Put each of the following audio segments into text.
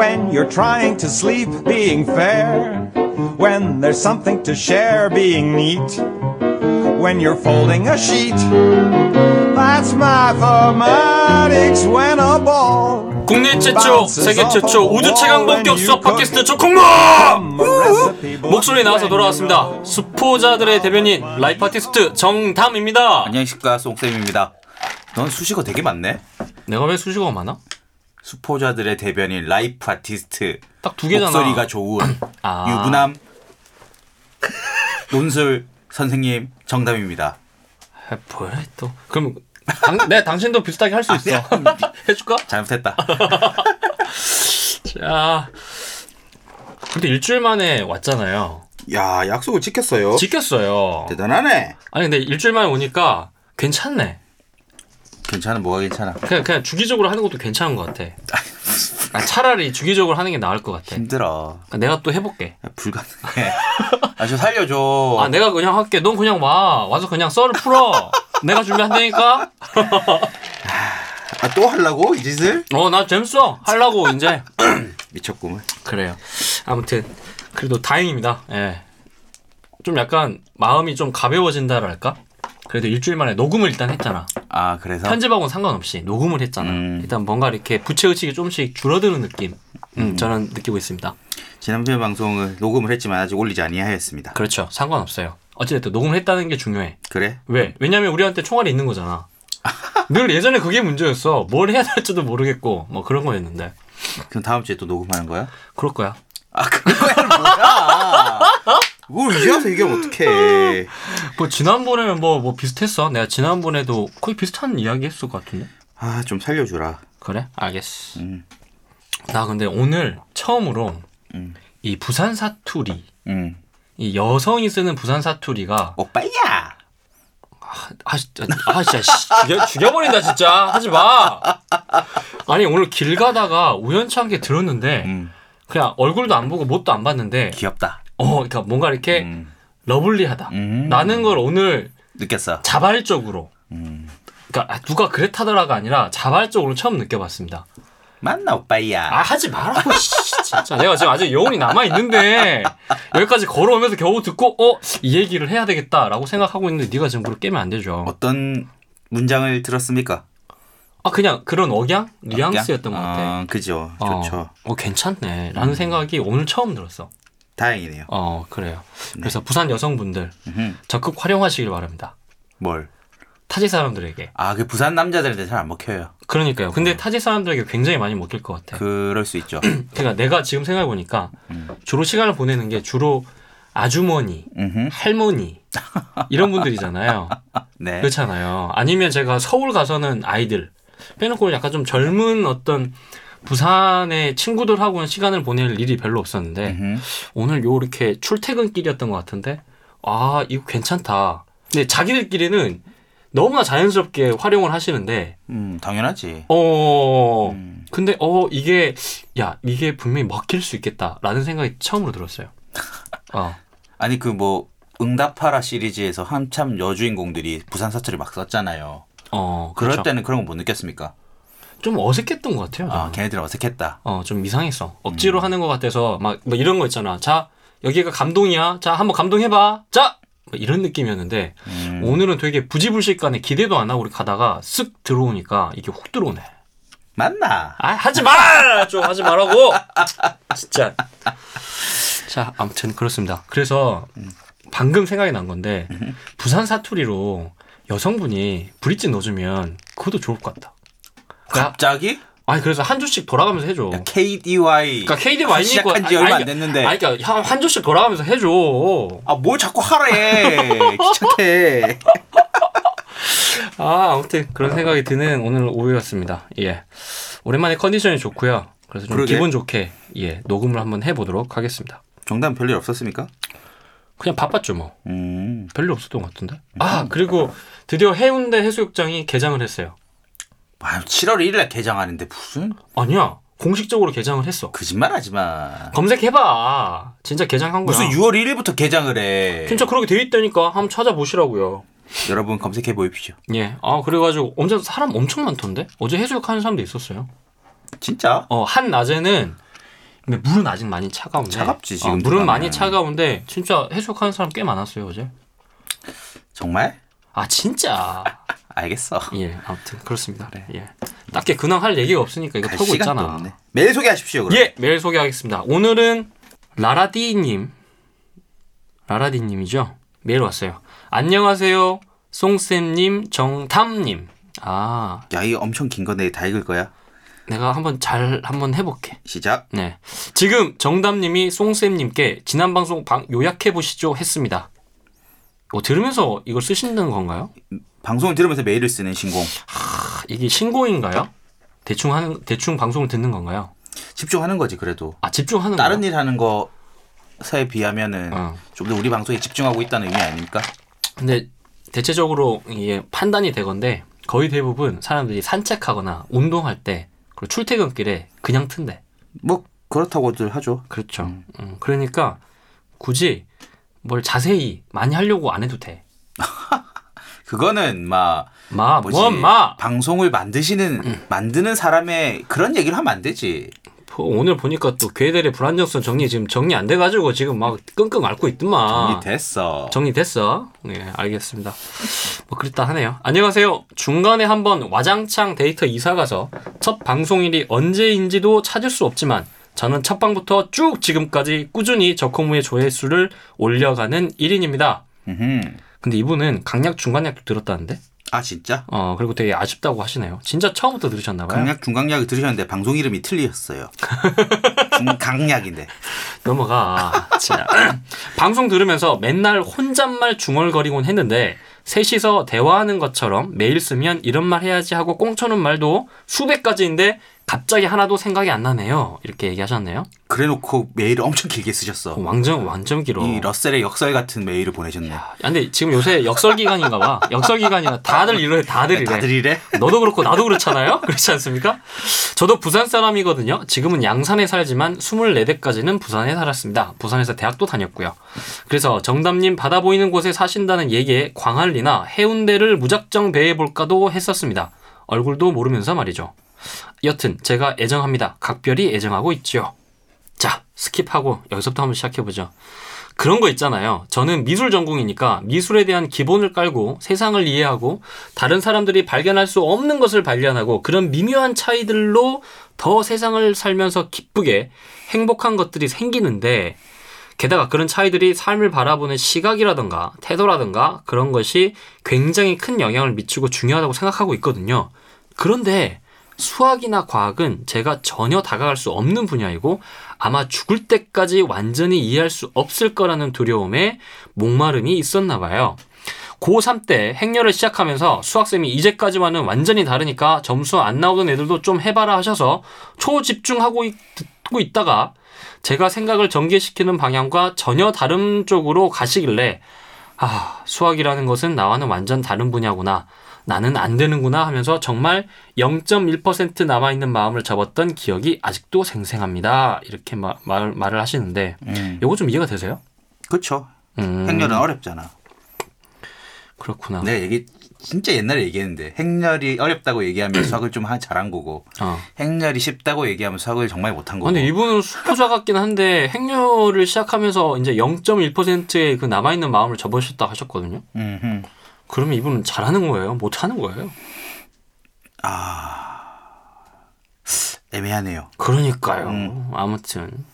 When you're trying to sleep, being fair. When there's something to share, being neat. When you're folding a sheet. That's mathematics when a ball. 국내 최초, 세계 최초 우주 최강 본격 수업 팟캐스트 조콩모! 목소리 나와서 돌아왔습니다. 수포자들의 대변인 라이프 아티스트 정담입니다. 안녕하십니까 송쌤입니다. 넌 수식어 되게 많네. 내가 왜 수식어가 많아? 수포자들의 대변인 life artist. 딱 두 개잖아. 목소리가 좋은 아. 유부남 논술 선생님 정담입니다. 아, 뭐야 또? 그럼 당, 내가 당신도 비슷하게 할 수 있어. 해줄까? 잘못했다. 자, 근데 일주일 만에 왔잖아요. 야 약속을 지켰어요. 지켰어요. 대단하네. 아니 근데 일주일 만에 오니까 괜찮네. 괜찮아 뭐가 괜찮아. 그냥 그냥 주기적으로 하는 것도 괜찮은 것 같아. 아, 차라리 주기적으로 하는 게 나을 것 같아. 힘들어. 아, 내가 또 해볼게. 야, 불가능해. 아 저 살려줘. 아 내가 그냥 할게. 넌 그냥 와. 와서 그냥 썰을 풀어. 내가 준비한다니까. 아, 또 하려고 이 짓을? 어나 재밌어. 하려고 이제. 미쳤구만. 그래요. 아무튼 그래도 다행입니다. 예. 좀 약간 마음이 좀 가벼워진다랄까? 그래도 일주일 만에 녹음을 일단 했잖아. 아 그래서 편집하고는 상관없이 녹음을 했잖아. 음. 일단 뭔가 이렇게 부채 의식이 조금씩 줄어드는 느낌. 음, 저는 느끼고 있습니다. 지난번 방송을 녹음을 했지만 아직 올리지 아니하였습니다. 그렇죠. 상관없어요. 어찌됐든 녹음을 했다는 게 중요해. 그래? 왜? 왜냐면 우리한테 총알이 있는 거잖아. 늘 예전에 그게 문제였어. 뭘 해야 될지도 모르겠고 뭐 그런 거였는데. 그럼 다음 주에 또 녹음하는 거야? 그럴 거야. 아 그거야 뭐야? 그걸 이제 와서 얘기하면 어떡해. 뭐 지난번에는 뭐 뭐 비슷했어. 내가 지난번에도 거의 비슷한 이야기 했을 것 같은데. 아 좀 살려주라. 그래? 알겠어. 음. 나 근데 오늘 처음으로 음. 이 부산 사투리, 응. 이 여성이 쓰는 부산 사투리가 오빠야. 아 진짜 아 진짜 씨, 죽여 죽여버린다 진짜 하지 마. 아니 오늘 길 가다가 우연찮게 들었는데 음. 그냥 얼굴도 안 보고 못도 안 봤는데 귀엽다. 어 그러니까 뭔가 이렇게 음. 러블리하다. 음. 라는 걸 오늘 느꼈어. 자발적으로 음. 그러니까 아, 누가 그랬다더라가 아니라 자발적으로 처음 느껴봤습니다. 맞나 오빠야. 아 하지 말라고 씨, 진짜 내가 지금 아직 여운이 남아 있는데 여기까지 걸어오면서 겨우 듣고 어 이 얘기를 해야 되겠다라고 생각하고 있는데 네가 지금 그걸 깨면 안 되죠. 어떤 문장을 들었습니까? 아 그냥 그런 억양 뉘앙스였던 것 같아. 어, 그죠. 어, 좋죠. 어 괜찮네라는 생각이 오늘 처음 들었어. 다행이네요. 어 그래요. 그래서 부산 여성분들 음흠. 적극 활용하시길 바랍니다. 뭘? 타지 사람들에게. 아, 그 부산 남자들한테 잘 안 먹혀요. 그러니까요. 근데 타지 사람들에게 굉장히 많이 먹힐 것 같아. 그럴 수 있죠. 그러니까 내가 지금 생각해 보니까 주로 시간을 보내는 게 주로 아주머니, 음흠. 할머니 이런 분들이잖아요. 네. 그렇잖아요. 아니면 제가 서울 가서는 아이들 빼놓고 약간 좀 젊은 어떤 부산의 친구들하고는 시간을 보낼 일이 별로 없었는데 음흠. 오늘 요 이렇게 출퇴근길이었던 것 같은데 아 이거 괜찮다. 근데 자기들끼리는 너무나 자연스럽게 활용을 하시는데 음, 당연하지. 어 음. 근데 어 이게 야 이게 분명히 먹힐 수 있겠다라는 생각이 처음으로 들었어요. 어 아니 그 뭐 응답하라 시리즈에서 한참 여주인공들이 부산 사투리 막 썼잖아요. 어, 그럴 그렇죠. 때는 그런 거 못 느꼈습니까? 좀 어색했던 것 같아요. 아, 저는. 걔네들은 어색했다. 어, 좀 이상했어. 억지로 하는 것 같아서 막, 뭐 이런 거 있잖아. 자, 여기가 감동이야. 자, 한번 감동해봐. 자! 뭐 이런 느낌이었는데, 음. 오늘은 되게 부지불식간에 기대도 안 하고 우리 가다가 쓱 들어오니까 이게 훅 들어오네. 맞나? 아, 하지 마! 좀 하지 말라고! 진짜. 자, 아무튼 그렇습니다. 그래서 방금 생각이 난 건데, 부산 사투리로 여성분이 브릿지 넣어주면 그것도 좋을 것 같다. 갑자기? 아니, 그래서 한 주씩 돌아가면서 해줘. 야, KDY. 그러니까 KD 와인이 시작한 지 얼마 안 됐는데. 아니 그러니까 한, 한 주씩 돌아가면서 해줘. 아, 뭘 자꾸 하래. 귀찮게. 아 아무튼 그런 생각이 드는 오늘 오후였습니다. 예. 오랜만에 컨디션이 좋고요. 그래서 좀 그러게. 기분 좋게 예 녹음을 한번 해보도록 하겠습니다. 정답 별일 없었습니까? 그냥 바빴죠 뭐. 음. 별일 없었던 것 같은데. 아 그리고 드디어 해운대 해수욕장이 개장을 했어요. 아, 7월 1일에 개장하는데 무슨 아니야 공식적으로 개장을 했어. 거짓말 하지 마. 검색해봐. 진짜 개장한 거야. 무슨 6월 1일부터 개장을 해. 진짜 그렇게 돼 있다니까 한번 찾아보시라고요. 여러분 검색해 보십시오. 예. 아 그래가지고 엄청 사람 엄청 많던데. 어제 해수욕 하는 사람도 있었어요. 진짜? 어, 한 낮에는 근데 물은 아직 많이 차가운데. 차갑지, 지금 어, 물은. 많이 차가운데 진짜 해수욕하는 사람 꽤 많았어요 어제. 정말? 아 진짜. 알겠어. 예, 아무튼 그렇습니다. 예. 딱히 근황 할 얘기가 없으니까 이거 시간도 있잖아. 없네. 메일 소개하십시오. 그럼. 예, 메일 소개하겠습니다. 오늘은 라라디님, 라라디님이죠. 메일 왔어요. 안녕하세요, 송쌤님, 정탐님. 아, 야, 이거 엄청 긴 건데 다 읽을 거야. 내가 한번 잘 한번 해볼게. 시작. 네, 지금 정담님이 송쌤님께 지난 방송 방, 요약해 보시죠 했습니다. 뭐 들으면서 이걸 쓰신다는 건가요? 방송을 들으면서 메일을 쓰는 신공. 아, 이게 신고인가요? 대충 하는 대충 방송을 듣는 건가요? 집중하는 거지 그래도. 아 집중하는 다른 거야? 일 하는 거에 비하면은 어. 좀더 우리 방송에 집중하고 있다는 의미 아닙니까? 근데 대체적으로 이게 판단이 되건데 거의 대부분 사람들이 산책하거나 운동할 때 그리고 출퇴근길에 그냥 튼대. 뭐 그렇다고들 하죠. 그렇죠. 음, 그러니까 굳이 뭘 자세히 많이 하려고 안 해도 돼. 그거는 막 마, 뭐지 뭔 마. 방송을 만드시는 만드는 사람의 그런 얘기를 하면 안 되지. 뭐 오늘 보니까 또 괴델의 불안정성 정리 지금 정리 안 돼가지고 지금 막 끙끙 앓고 있더만. 정리 됐어. 정리됐어? 네, 알겠습니다. 뭐 그랬다 하네요. 안녕하세요. 중간에 한번 와장창 데이터 이사 가서 첫 방송일이 언제인지도 찾을 수 없지만 저는 첫 방부터 쭉 지금까지 꾸준히 저콩무의 조회수를 올려가는 1인입니다. 음흠. 근데 이분은 강약 중간약도 들었다는데? 아 진짜? 어, 그리고 되게 아쉽다고 하시네요. 진짜 처음부터 들으셨나봐요. 강약 중강약을 들으셨는데 방송 이름이 틀리셨어요. 중강약인데. 넘어가. 자, 방송 들으면서 맨날 혼잣말 중얼거리곤 했는데 셋이서 대화하는 것처럼 매일 쓰면 이런 말 해야지 하고 꽁쳐놓은 말도 수백 가지인데 갑자기 하나도 생각이 안 나네요. 이렇게 얘기하셨네요. 그래놓고 메일을 엄청 길게 쓰셨어. 어, 완전 완전 길어. 이 러셀의 역설 같은 메일을 보내셨네. 야, 근데 지금 요새 역설 기간인가 봐. 역설 기간이라 다들 이래, 다들 이래. 다들 이래? 너도 그렇고 나도 그렇잖아요? 그렇지 않습니까? 저도 부산 사람이거든요. 지금은 양산에 살지만 24대까지는 부산에 살았습니다. 부산에서 대학도 다녔고요. 그래서 정담님 바다 보이는 곳에 사신다는 얘기에 광안리나 해운대를 무작정 배회해 볼까도 했었습니다. 얼굴도 모르면서 말이죠. 여튼 제가 애정합니다. 각별히 애정하고 있죠. 자, skip하고 여기서부터 한번 시작해보죠. 그런 거 있잖아요. 저는 미술 전공이니까 미술에 대한 기본을 깔고 세상을 이해하고 다른 사람들이 발견할 수 없는 것을 발견하고 그런 미묘한 차이들로 더 세상을 살면서 기쁘게 행복한 것들이 생기는데 게다가 그런 차이들이 삶을 바라보는 시각이라든가 태도라든가 그런 것이 굉장히 큰 영향을 미치고 중요하다고 생각하고 있거든요. 그런데 수학이나 과학은 제가 전혀 다가갈 수 없는 분야이고 아마 죽을 때까지 완전히 이해할 수 없을 거라는 두려움에 목마름이 있었나 봐요. 고3 때 행렬을 시작하면서 수학쌤이 이제까지와는 완전히 다르니까 점수 안 나오던 애들도 좀 해봐라 하셔서 초집중하고 있, 듣고 있다가 제가 생각을 전개시키는 방향과 전혀 다른 쪽으로 가시길래 아, 수학이라는 것은 나와는 완전 다른 분야구나. 나는 안 되는구나 하면서 정말 0.1% 남아있는 마음을 접었던 기억이 아직도 생생합니다. 이렇게 마- 말, 말을 하시는데, 음. 요거 좀 이해가 되세요? 그쵸. 음, 행렬은 어렵잖아. 그렇구나. 내가 얘기 진짜 옛날에 얘기했는데 행렬이 어렵다고 얘기하면 수학을 좀 하- 잘한 거고 어. 행렬이 쉽다고 얘기하면 수학을 정말 못한 거고. 근데 이분은 수포자 같긴 한데, 행렬을 시작하면서 이제 0.1%의 그 남아있는 마음을 접으셨다 하셨거든요. 음흠. 그러면 이분은 잘하는 거예요? 못하는 거예요? 애매하네요. 그러니까요. 음. 아무튼.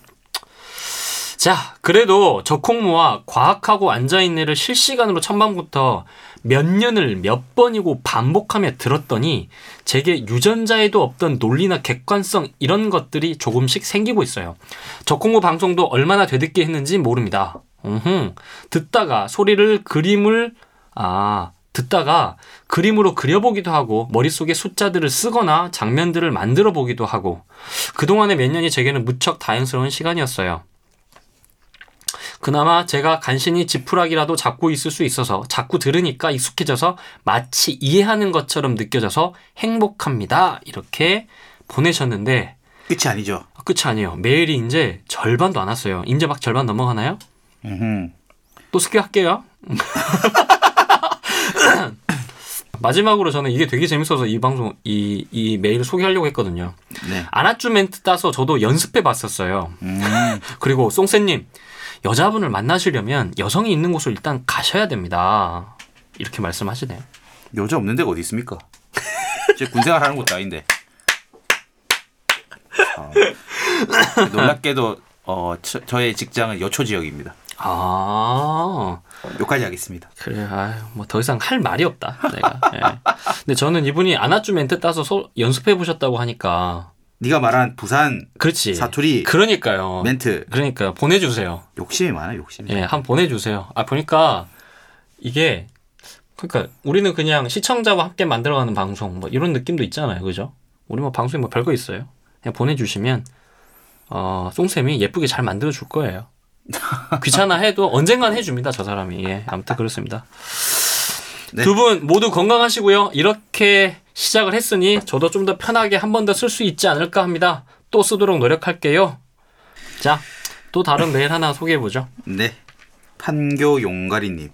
자, 그래도 저콩무와 과학하고 앉아있네를 실시간으로 천방부터 몇 년을 몇 번이고 반복하며 들었더니 제게 유전자에도 없던 논리나 객관성 이런 것들이 조금씩 생기고 있어요. 저콩무 방송도 얼마나 되듣게 했는지 모릅니다. 음흠. 듣다가 소리를 그림을 아 듣다가 그림으로 그려보기도 하고 머릿속에 숫자들을 쓰거나 장면들을 만들어 보기도 하고 그동안의 몇 년이 제게는 무척 다행스러운 시간이었어요. 그나마 제가 간신히 지푸라기라도 잡고 있을 수 있어서 자꾸 들으니까 익숙해져서 마치 이해하는 것처럼 느껴져서 행복합니다. 이렇게 보내셨는데 끝이 아니죠. 끝이 아니에요. 메일이 이제 절반도 안 왔어요. 이제 막 절반 넘어가나요? 음흠. 또 스킵할게요. 마지막으로 저는 이게 되게 재밌어서 이 방송 이 이 메일을 소개하려고 했거든요. 네. 아나쭈 멘트 따서 저도 연습해 봤었어요. 음, 그리고 송쌤님 여자분을 만나시려면 여성이 있는 곳을 일단 가셔야 됩니다. 이렇게 말씀하시네요. 여자 없는 데가 어디 있습니까? 제 군생활 하는 것도 아닌데. 어, 놀랍게도 어, 저, 저의 직장은 여초 지역입니다. 아 여기까지 하겠습니다. 그래 아뭐 더 이상 할 말이 없다 내가. 예. 근데 저는 이분이 아나쭈 멘트 따서 소- 연습해 보셨다고 하니까 네가 말한 부산 그렇지. 사투리 그러니까요. 멘트 그러니까 보내주세요. 욕심이 많아 욕심이. 예, 한번 보내주세요. 아 보니까 이게 그러니까 우리는 그냥 시청자와 함께 만들어가는 방송 뭐 이런 느낌도 있잖아요, 그죠? 우리 뭐 방송에 뭐 별거 있어요. 그냥 보내주시면 어 송쌤이 예쁘게 잘 만들어 줄 거예요. 귀찮아 해도 언젠간 해줍니다, 저 사람이. 예, 아무튼 그렇습니다. 네. 두분 모두 건강하시고요. 이렇게 시작을 했으니 저도 좀 더 편하게 한 번 더 쓸 수 있지 않을까 합니다. 또 쓰도록 노력할게요. 자, 또 다른 메일 하나 소개해 보죠. 네. 판교 용가리님.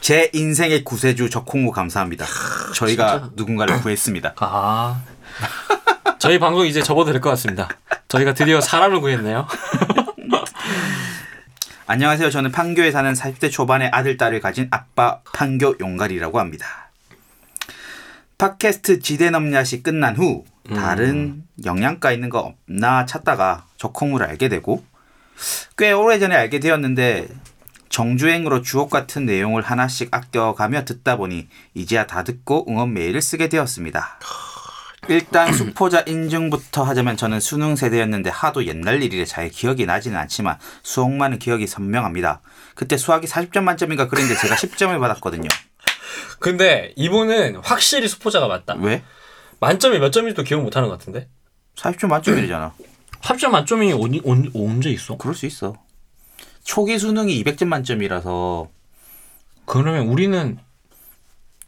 제 인생의 구세주 적콩무 감사합니다. 저희가 누군가를 구했습니다. 아. 저희 방송 이제 접어도 될것 같습니다. 저희가 드디어 사람을 구했네요. 안녕하세요. 저는 판교에 사는 40대 초반의 아들, 딸을 가진 아빠 판교 용가리라고 합니다. 팟캐스트 지대넘냐시 끝난 후 다른 영양가 있는 거 없나 찾다가 적콩물을 알게 되고 꽤 오래전에 알게 되었는데 정주행으로 주옥 같은 내용을 하나씩 아껴가며 듣다 보니 이제야 다 듣고 응원 메일을 쓰게 되었습니다. 일단 수포자 인증부터 하자면 저는 수능 세대였는데 하도 옛날 일이라 잘 기억이 나지는 않지만 수학만은 기억이 선명합니다. 그때 수학이 40점 만점인가 그랬는데 제가 10점을 받았거든요. 근데 이분은 확실히 수포자가 맞다. 왜? 만점이 몇 점인지도 기억 못하는 것 같은데? 40점 만점이잖아. 합점 만점이 언, 언, 언제 있어? 그럴 수 있어. 초기 수능이 200점 만점이라서 그러면 우리는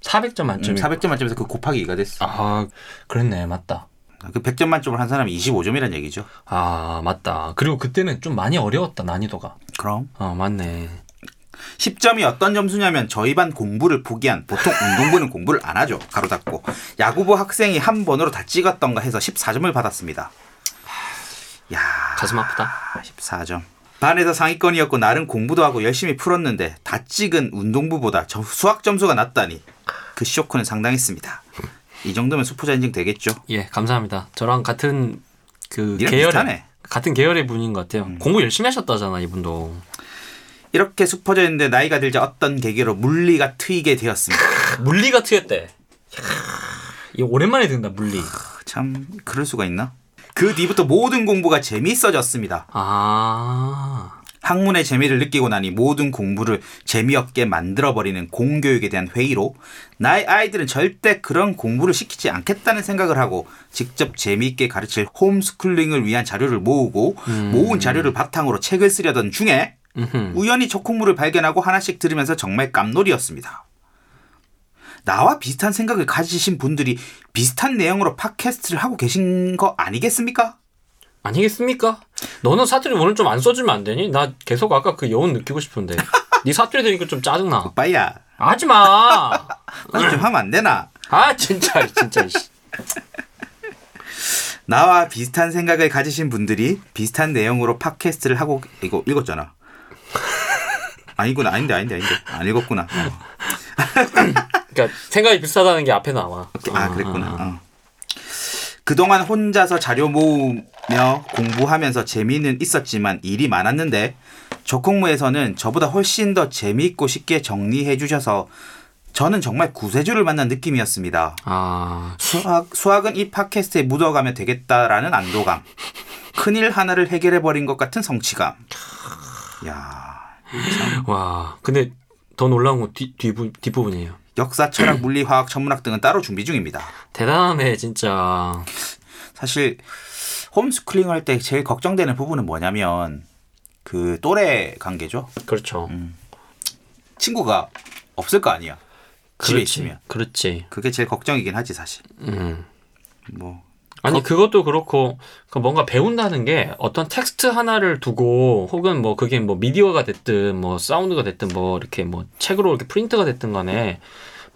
400점 만점이 400점 만점에서 그 곱하기 2가 됐어. 아, 그랬네. 맞다. 그 100점 만점을 한 사람이 25점이란 얘기죠. 아, 맞다. 그리고 그때는 좀 많이 어려웠다, 난이도가. 그럼 아, 맞네. 10점이 어떤 점수냐면 저희 반 공부를 포기한 보통 운동부는 공부를 안 하죠. 가로 닫고 야구부 학생이 한 번으로 다 찍었던가 해서 14점을 받았습니다. 야, 가슴 아프다. 14점. 반에서 상위권이었고 나름 공부도 하고 열심히 풀었는데 다 찍은 운동부보다 저 수학 점수가 낮다니 그 쇼크는 상당했습니다. 이 정도면 수포자 인증 되겠죠? 예, 감사합니다. 저랑 같은 그 계열의 비슷하네. 음. 같은 계열의 분인 것 같아요. 공부 열심히 하셨다잖아, 이분도. 이렇게 수포져 있는데 나이가 들자 어떤 계기로 물리가 트이게 되었습니다. 물리가 트였대. 이 오랜만에 듣는다, 물리. 참 그럴 수가 있나? 그 뒤부터 모든 공부가 재미있어졌습니다. 아, 학문의 재미를 느끼고 나니 모든 공부를 재미없게 만들어버리는 공교육에 대한 회의로 나의 아이들은 절대 그런 공부를 시키지 않겠다는 생각을 하고 직접 재미있게 가르칠 홈스쿨링을 위한 자료를 모으고 모은 자료를 바탕으로 책을 쓰려던 중에 음흠. 우연히 적콩물을 발견하고 하나씩 들으면서 정말 깜놀이었습니다. 나와 비슷한 생각을 가지신 분들이 비슷한 내용으로 팟캐스트를 하고 계신 거 아니겠습니까? 아니겠습니까? 너는 사투리 오늘 좀 안 써주면 안 되니? 나 계속 아까 그 여운 느끼고 싶은데. 네 사투리 들으니까 좀 짜증나. 오빠야, 하지 마. 나좀 하면 안 되나? 아 진짜 진짜. 씨. 나와 비슷한 생각을 가지신 분들이 비슷한 내용으로 팟캐스트를 하고 이거 읽었잖아. 아니구나, 아닌데, 아닌데, 아닌데, 안 읽었구나. 어. 그러니까 생각이 비슷하다는 게 앞에 나와. 아, 어, 그랬구나. 어, 어. 어. 그동안 혼자서 자료 모으며 공부하면서 재미는 있었지만 일이 많았는데 적콩무에서는 저보다 훨씬 더 재미있고 쉽게 정리해 주셔서 저는 정말 구세주를 만난 느낌이었습니다. 아, 수학, 수학은 이 팟캐스트에 묻어가면 되겠다라는 안도감. 큰일 하나를 해결해 버린 것 같은 성취감. 야 와. 근데 더 놀라운 건 뒤, 뒤부, 뒷부분이에요. 역사, 철학, 물리, 화학, 천문학 등은 따로 준비 중입니다. 대단하네 진짜. 사실 홈스쿨링 할 때 제일 걱정되는 부분은 뭐냐면 그 또래 관계죠. 그렇죠. 친구가 없을 거 아니야. 집에 그렇지. 있으면. 그렇지. 그게 제일 걱정이긴 하지 사실. 음. 뭐 아니 그것도 그렇고 그 뭔가 배운다는 게 어떤 텍스트 하나를 두고 혹은 뭐 그게 뭐 미디어가 됐든 뭐 사운드가 됐든 뭐 이렇게 뭐 책으로 이렇게 프린트가 됐든 간에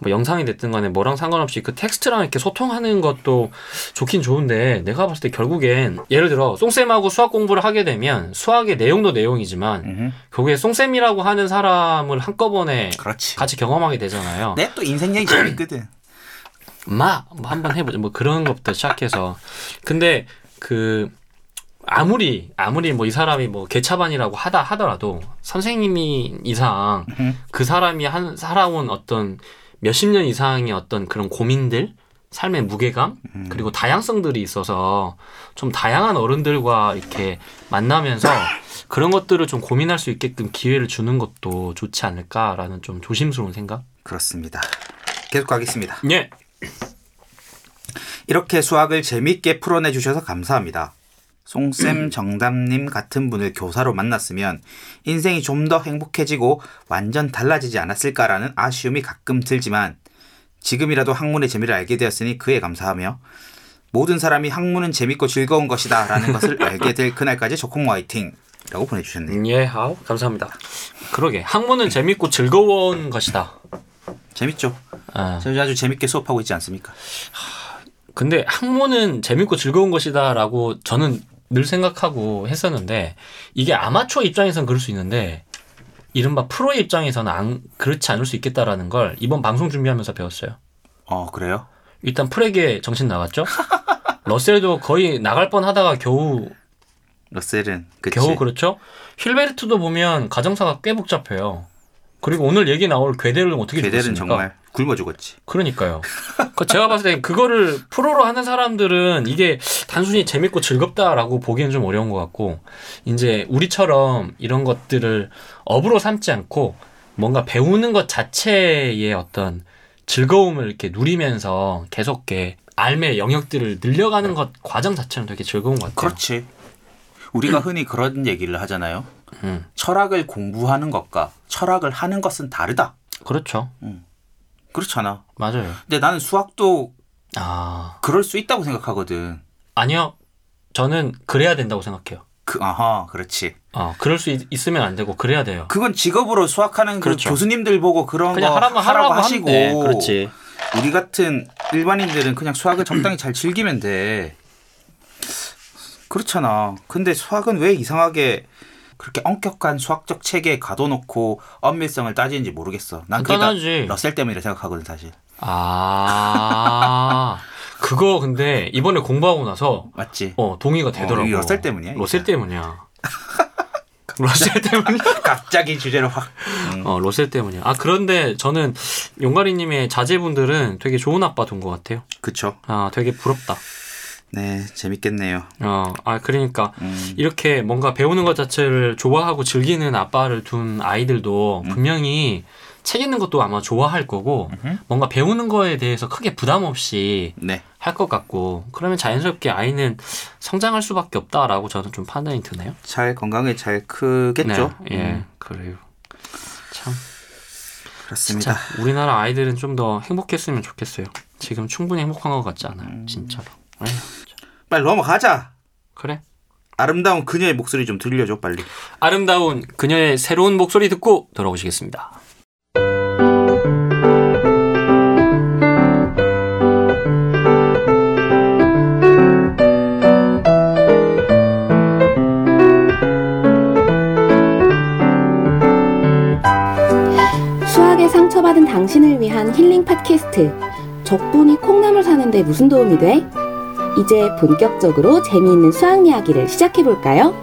뭐 영상이 됐든 간에 뭐랑 상관없이 그 텍스트랑 이렇게 소통하는 것도 좋긴 좋은데 내가 봤을 때 결국엔 예를 들어 송쌤하고 수학 공부를 하게 되면 수학의 내용도 내용이지만 음흠. 결국에 송쌤이라고 하는 사람을 한꺼번에 그렇지. 같이 경험하게 되잖아요. 내 또 인생 얘기 재밌거든. 마, 뭐 한번 해보자. 뭐 그런 것부터 시작해서. 근데 그 아무리 아무리 뭐 이 사람이 뭐 개차반이라고 하다 하더라도 선생님이 이상 그 사람이 한 살아온 어떤 몇십 년 이상의 어떤 그런 고민들 삶의 무게감 그리고 다양성들이 있어서 좀 다양한 어른들과 이렇게 만나면서 그런 것들을 좀 고민할 수 있게끔 기회를 주는 것도 좋지 않을까라는 좀 조심스러운 생각. 그렇습니다. 계속 가겠습니다. 예. 이렇게 수학을 재밌게 풀어내 주셔서 감사합니다. 송쌤 정담님 같은 분을 교사로 만났으면 인생이 좀 더 행복해지고 완전 달라지지 않았을까라는 아쉬움이 가끔 들지만 지금이라도 학문의 재미를 알게 되었으니 그에 감사하며 모든 사람이 학문은 재밌고 즐거운 것이다 라는 것을 알게 될 그날까지 조콩 화이팅 라고 보내주셨네요. 예, 아우, 감사합니다. 그러게 학문은 재밌고 즐거운 것이다. 재밌죠? 아, 저희 아주 재밌게 수업하고 있지 않습니까? 근데 학문은 재밌고 즐거운 것이다라고 저는 늘 생각하고 했었는데 이게 아마추어 입장에서는 그럴 수 있는데 이른바 프로의 입장에서는 안, 그렇지 않을 수 있겠다라는 걸 이번 방송 준비하면서 배웠어요. 어 그래요? 일단 프렉의 정신 나갔죠. 러셀도 거의 나갈 뻔 하다가 겨우 러셀은 그치? 겨우 그렇죠. 힐베르트도 보면 가정사가 꽤 복잡해요. 그리고 오늘 얘기 나올 괴델은 어떻게 괴델은 죽었습니까? 정말 굶어 죽었지. 그러니까요. 그 제가 봤을 때 그거를 프로로 하는 사람들은 이게 단순히 재밌고 즐겁다라고 보기엔 좀 어려운 것 같고 이제 우리처럼 이런 것들을 업으로 삼지 않고 뭔가 배우는 것 자체의 어떤 즐거움을 이렇게 누리면서 계속 이렇게 삶의 영역들을 늘려가는 것 과정 자체는 되게 즐거운 것 같아요. 그렇지. 우리가 흔히 그런 얘기를 하잖아요. 음, 철학을 공부하는 것과 철학을 하는 것은 다르다. 그렇죠. 그렇잖아. 맞아요. 근데 나는 수학도 아 그럴 수 있다고 생각하거든. 아니요. 저는 그래야 된다고 생각해요. 그 아하, 그렇지. 어, 그럴 수 있, 있으면 안 되고 그래야 돼요. 그건 직업으로 수학하는 그 그렇죠. 교수님들 보고 그런 그냥 거 하라면 하라고 하라고 하시고 돼. 그렇지. 우리 같은 일반인들은 그냥 수학을 적당히 잘 즐기면 돼. 그렇잖아. 근데 수학은 왜 이상하게 그렇게 엄격한 수학적 체계에 가둬놓고 엄밀성을 따지는지 모르겠어. 난 그게 간단하지. 러셀 때문이라 생각하거든 사실. 아, 그거 근데 이번에 공부하고 나서 맞지? 어 동의가 되더라고. 이 러셀 때문이야, 러셀. 때문이야. 러셀 때문이야. 갑자기 주제를 확. 음. 어, 러셀 때문이야. 아 그런데 저는 용가리님의 자제분들은 되게 좋은 아빠 둔 것 같아요. 그쵸. 아, 되게 부럽다. 네, 재밌겠네요. 어, 아 그러니까 음. 이렇게 뭔가 배우는 것 자체를 좋아하고 즐기는 아빠를 둔 아이들도 음. 분명히 책 읽는 것도 아마 좋아할 거고 뭔가 배우는 거에 대해서 크게 부담 없이 네. 할것 같고 그러면 자연스럽게 아이는 성장할 수밖에 없다라고 저는 좀 판단이 드네요. 잘 건강에 잘 크겠죠. 네, 예, 음, 그래요. 참, 그렇습니다. 우리나라 아이들은 좀 더 행복했으면 좋겠어요. 지금 충분히 행복한 것 같지 않아요, 음. 진짜로. 에휴, 빨리 넘어가자. 그래. 아름다운 그녀의 목소리 좀 들려줘 빨리. 아름다운 그녀의 새로운 목소리 듣고 돌아오시겠습니다. 수학에 상처받은 당신을 위한 힐링 팟캐스트. 적분이 콩나물 사는데 무슨 도움이 돼? 이제 본격적으로 재미있는 수학 이야기를 시작해 볼까요?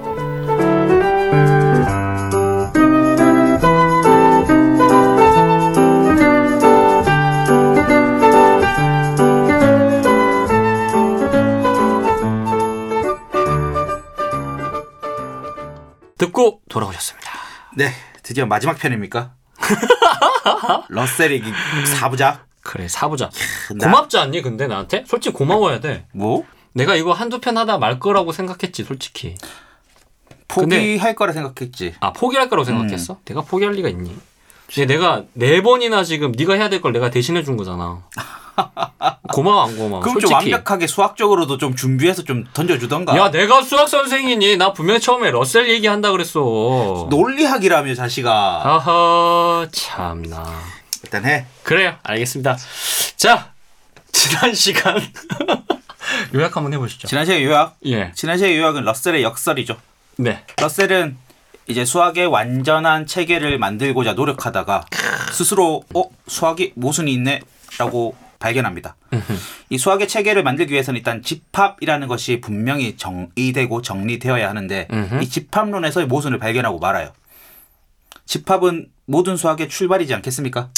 듣고 돌아오셨습니다. 네, 드디어 마지막 편입니까? 러셀이 사부작. 그래 사보자. 나- 고맙지 않니 근데 나한테? 솔직히 고마워야 돼. 뭐 내가 이거 한두 편 하다 말 거라고 생각했지 솔직히. 포기할 거라 생각했지. 아 포기할 거라고 생각했어? 내가 포기할 리가 있니? 근데 내가 네 번이나 지금 네가 해야 될 걸 내가 대신해 준 거잖아. 고마워 안 고마워? 그럼 좀 솔직히. 완벽하게 수학적으로도 좀 준비해서 좀 던져주던가. 야 내가 수학 선생이니? 나 분명히 처음에 러셀 얘기한다 그랬어. 논리학이라며 자식아. 아하 참나. 일단 해. 그래요. 알겠습니다. 자, 지난 시간 요약 한번 해보시죠. 지난 시간 요약. 예. 지난 시간 요약은 러셀의 역설이죠. 네. 러셀은 이제 수학의 완전한 체계를 만들고자 노력하다가 스스로 어 수학이 모순이 있네라고 발견합니다. 이 수학의 체계를 만들기 위해서는 일단 집합이라는 것이 분명히 정의되고 정리되어야 하는데. 이 집합론에서의 모순을 발견하고 말아요. 집합은 모든 수학의 출발이지 않겠습니까?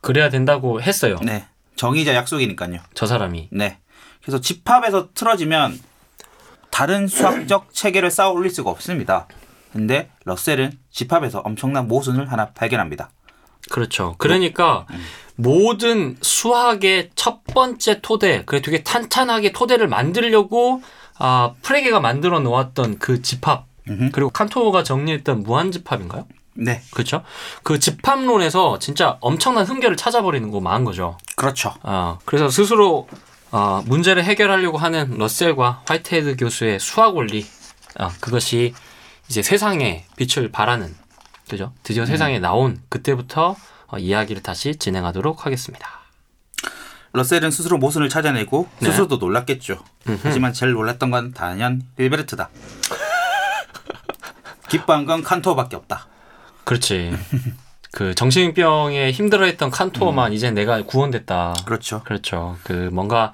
그래야 된다고 했어요. 네. 정의자 약속이니까요. 저 사람이. 네. 그래서 집합에서 틀어지면 다른 수학적 체계를 쌓아 올릴 수가 없습니다. 근데 러셀은 집합에서 엄청난 모순을 하나 발견합니다. 그렇죠. 그러니까 모든 수학의 첫 번째 토대, 그래 되게 탄탄하게 토대를 만들려고 아, 프레게가 만들어 놓았던 그 집합, 음흠. 그리고 칸토가 정리했던 무한 집합인가요? 네. 그렇죠. 그 집합론에서 진짜 엄청난 흠결을 찾아버리는 거 많은 거죠. 그렇죠. 아, 그래서 스스로 아, 문제를 해결하려고 하는 러셀과 화이트헤드 교수의 수학 원리, 아, 그것이 이제 세상에 빛을 발하는, 그죠? 드디어 세상에 나온 그때부터 어, 이야기를 다시 진행하도록 하겠습니다. 러셀은 스스로 모순을 찾아내고 네. 스스로도 놀랐겠죠. 하지만 제일 놀랐던 건 단연 힐베르트다. 기뻐한 건 칸토밖에 없다. 그렇지. 그 정신병에 힘들어했던 칸토만 이제 내가 구원됐다. 그렇죠. 그렇죠. 그 뭔가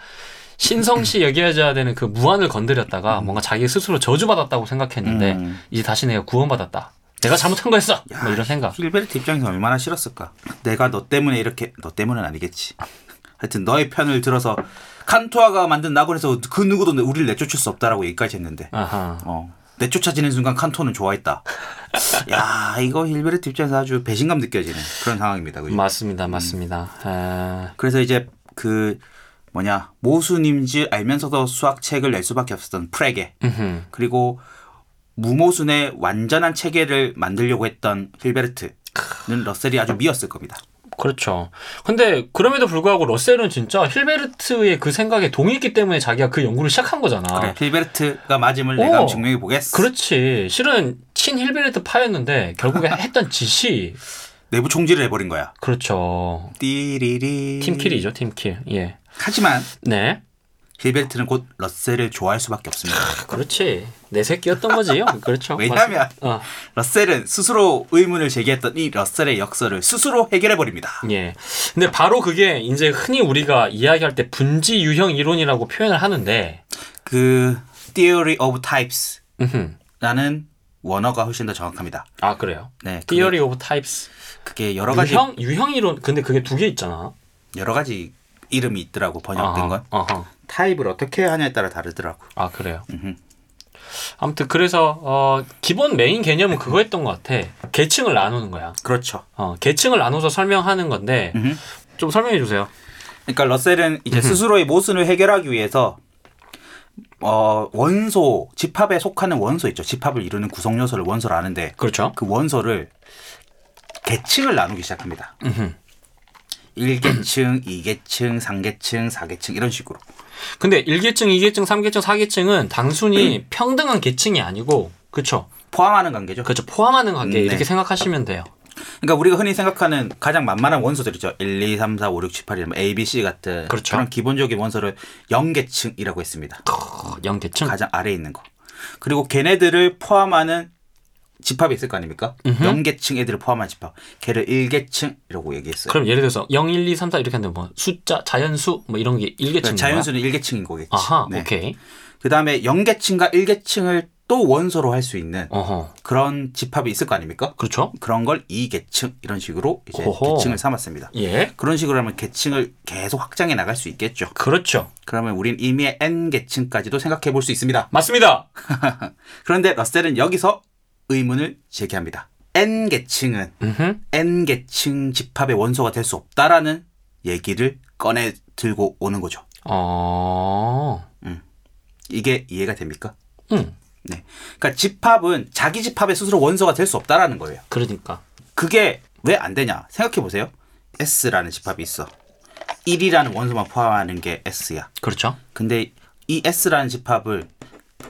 신성시 여겨져야 되는 그 무한을 건드렸다가 뭔가 자기 스스로 저주받았다고 생각했는데 음. 이제 다시 내가 구원받았다. 내가 잘못한 거였어. 뭐 이런 생각. 힐베르트 입장에서 얼마나 싫었을까. 내가 너 때문에 이렇게 너 때문은 아니겠지. 하여튼 너의 편을 들어서 칸토어가 만든 낙원에서 그 누구도 우리를 내쫓을 수 없다라고 얘기까지 했는데 아하. 어 내쫓아지는 순간 칸토어는 좋아했다. 야 이거 힐베르트 입장에서 아주 배신감 느껴지는 그런 상황입니다. 그죠? 맞습니다. 맞습니다. 아, 그래서 이제 그 뭐냐 모순인지 알면서도 수학 책을 낼 수밖에 없었던 프레게 음흠. 그리고 무모순의 완전한 체계를 만들려고 했던 힐베르트는 러셀이 아주 미웠을 겁니다. 그렇죠. 근데 그럼에도 불구하고 러셀은 진짜 힐베르트의 그 생각에 동의했기 때문에 자기가 그 연구를 시작한 거잖아. 그래 힐베르트가 맞음을 오. 내가 증명해 보겠어. 그렇지. 실은 친 힐베르트 파였는데 결국에 했던 짓이 내부 총질을 해버린 거야. 그렇죠. 띠리리. team kill이죠, team kill. 예. 하지만 네. 힐베르트는 곧 러셀을 좋아할 수밖에 없습니다. 그렇지. 내 새끼였던 거지요. 그렇죠. 왜냐하면 맞- 어, 러셀은 스스로 의문을 제기했던 이 러셀의 역설을 스스로 해결해 버립니다. 예. 근데 바로 그게 이제 흔히 우리가 이야기할 때 분지 유형 이론이라고 표현을 하는데, 그 Theory of Types 음흠. 라는 원어가 훨씬 더 정확합니다. 아 그래요. 네, Theory of Types. 그게 여러 가지 유형 유형 이론. 근데 그게 두 개 있잖아. 여러 가지 이름이 있더라고 번역된 아하, 건 아하. 타입을 어떻게 하냐에 따라 다르더라고. 아 그래요. 음흠. 아무튼 그래서 어, 기본 메인 개념은 그거였던 것 같아. 계층을 나누는 거야. 그렇죠. 어, 계층을 나눠서 설명하는 건데 음흠. 좀 설명해 주세요. 그러니까 러셀은 이제 스스로의 모순을 해결하기 위해서 어 원소 집합에 속하는 원소 있죠. 집합을 이루는 구성 요소를 원소로 아는데 그렇죠. 그 원소를 계층을 나누기 시작합니다. 음흠. 1계층, 2계층, 3계층, 4계층 이런 식으로. 근데 1계층, 2계층, 3계층, 4계층은 단순히 평등한 계층이 아니고 그렇죠. 포함하는 관계죠. 그렇죠. 포함하는 관계 음, 네. 이렇게 생각하시면 돼요. 그러니까 우리가 흔히 생각하는 가장 만만한 원소들이죠. 1, 2, 3, 4, 5, 6, 7, 8, 1, A, B, C 같은 그렇죠. 런 기본적인 원소를 0계층이라고 했습니다. 어, 0계층. 가장 아래에 있는 거. 그리고 걔네들을 포함하는 집합이 있을 거 아닙니까? 0계층 애들을 포함한 집합. 걔를 1계층 이라고 얘기했어요. 그럼 예를 들어서 0, 1, 2, 3, 4 이렇게 하는데 뭐 숫자, 자연수 뭐 이런 게 1계층인 그러니까 거야? 자연수는 1계층인 거겠지. 아하, 네. 오케이. 그다음에 0계층과 1계층을 또 원소로 할 수 있는 어허. 그런 집합이 있을 거 아닙니까? 그렇죠? 그런 걸 2계층 이런 식으로 이제 호호. 계층을 삼았습니다. 예. 그런 식으로 하면 계층을 계속 확장해 나갈 수 있겠죠. 그렇죠. 그러면 우린 이미 n계층까지도 생각해 볼 수 있습니다. 맞습니다. 그런데 러셀은 여기서 의문을 제기합니다. n계층은 음흠. n계층 집합의 원소가 될 수 없다라는 얘기를 꺼내 들고 오는 거죠. 어. 이게 이해가 됩니까? 음. 네. 그러니까 집합은 자기 집합의 스스로 원소가 될 수 없다라는 거예요. 그러니까. 그게 왜 안 되냐? 생각해 보세요. S라는 집합이 있어. 1이라는 원소만 포함하는 게 S야. 그렇죠. 근데 이 S라는 집합을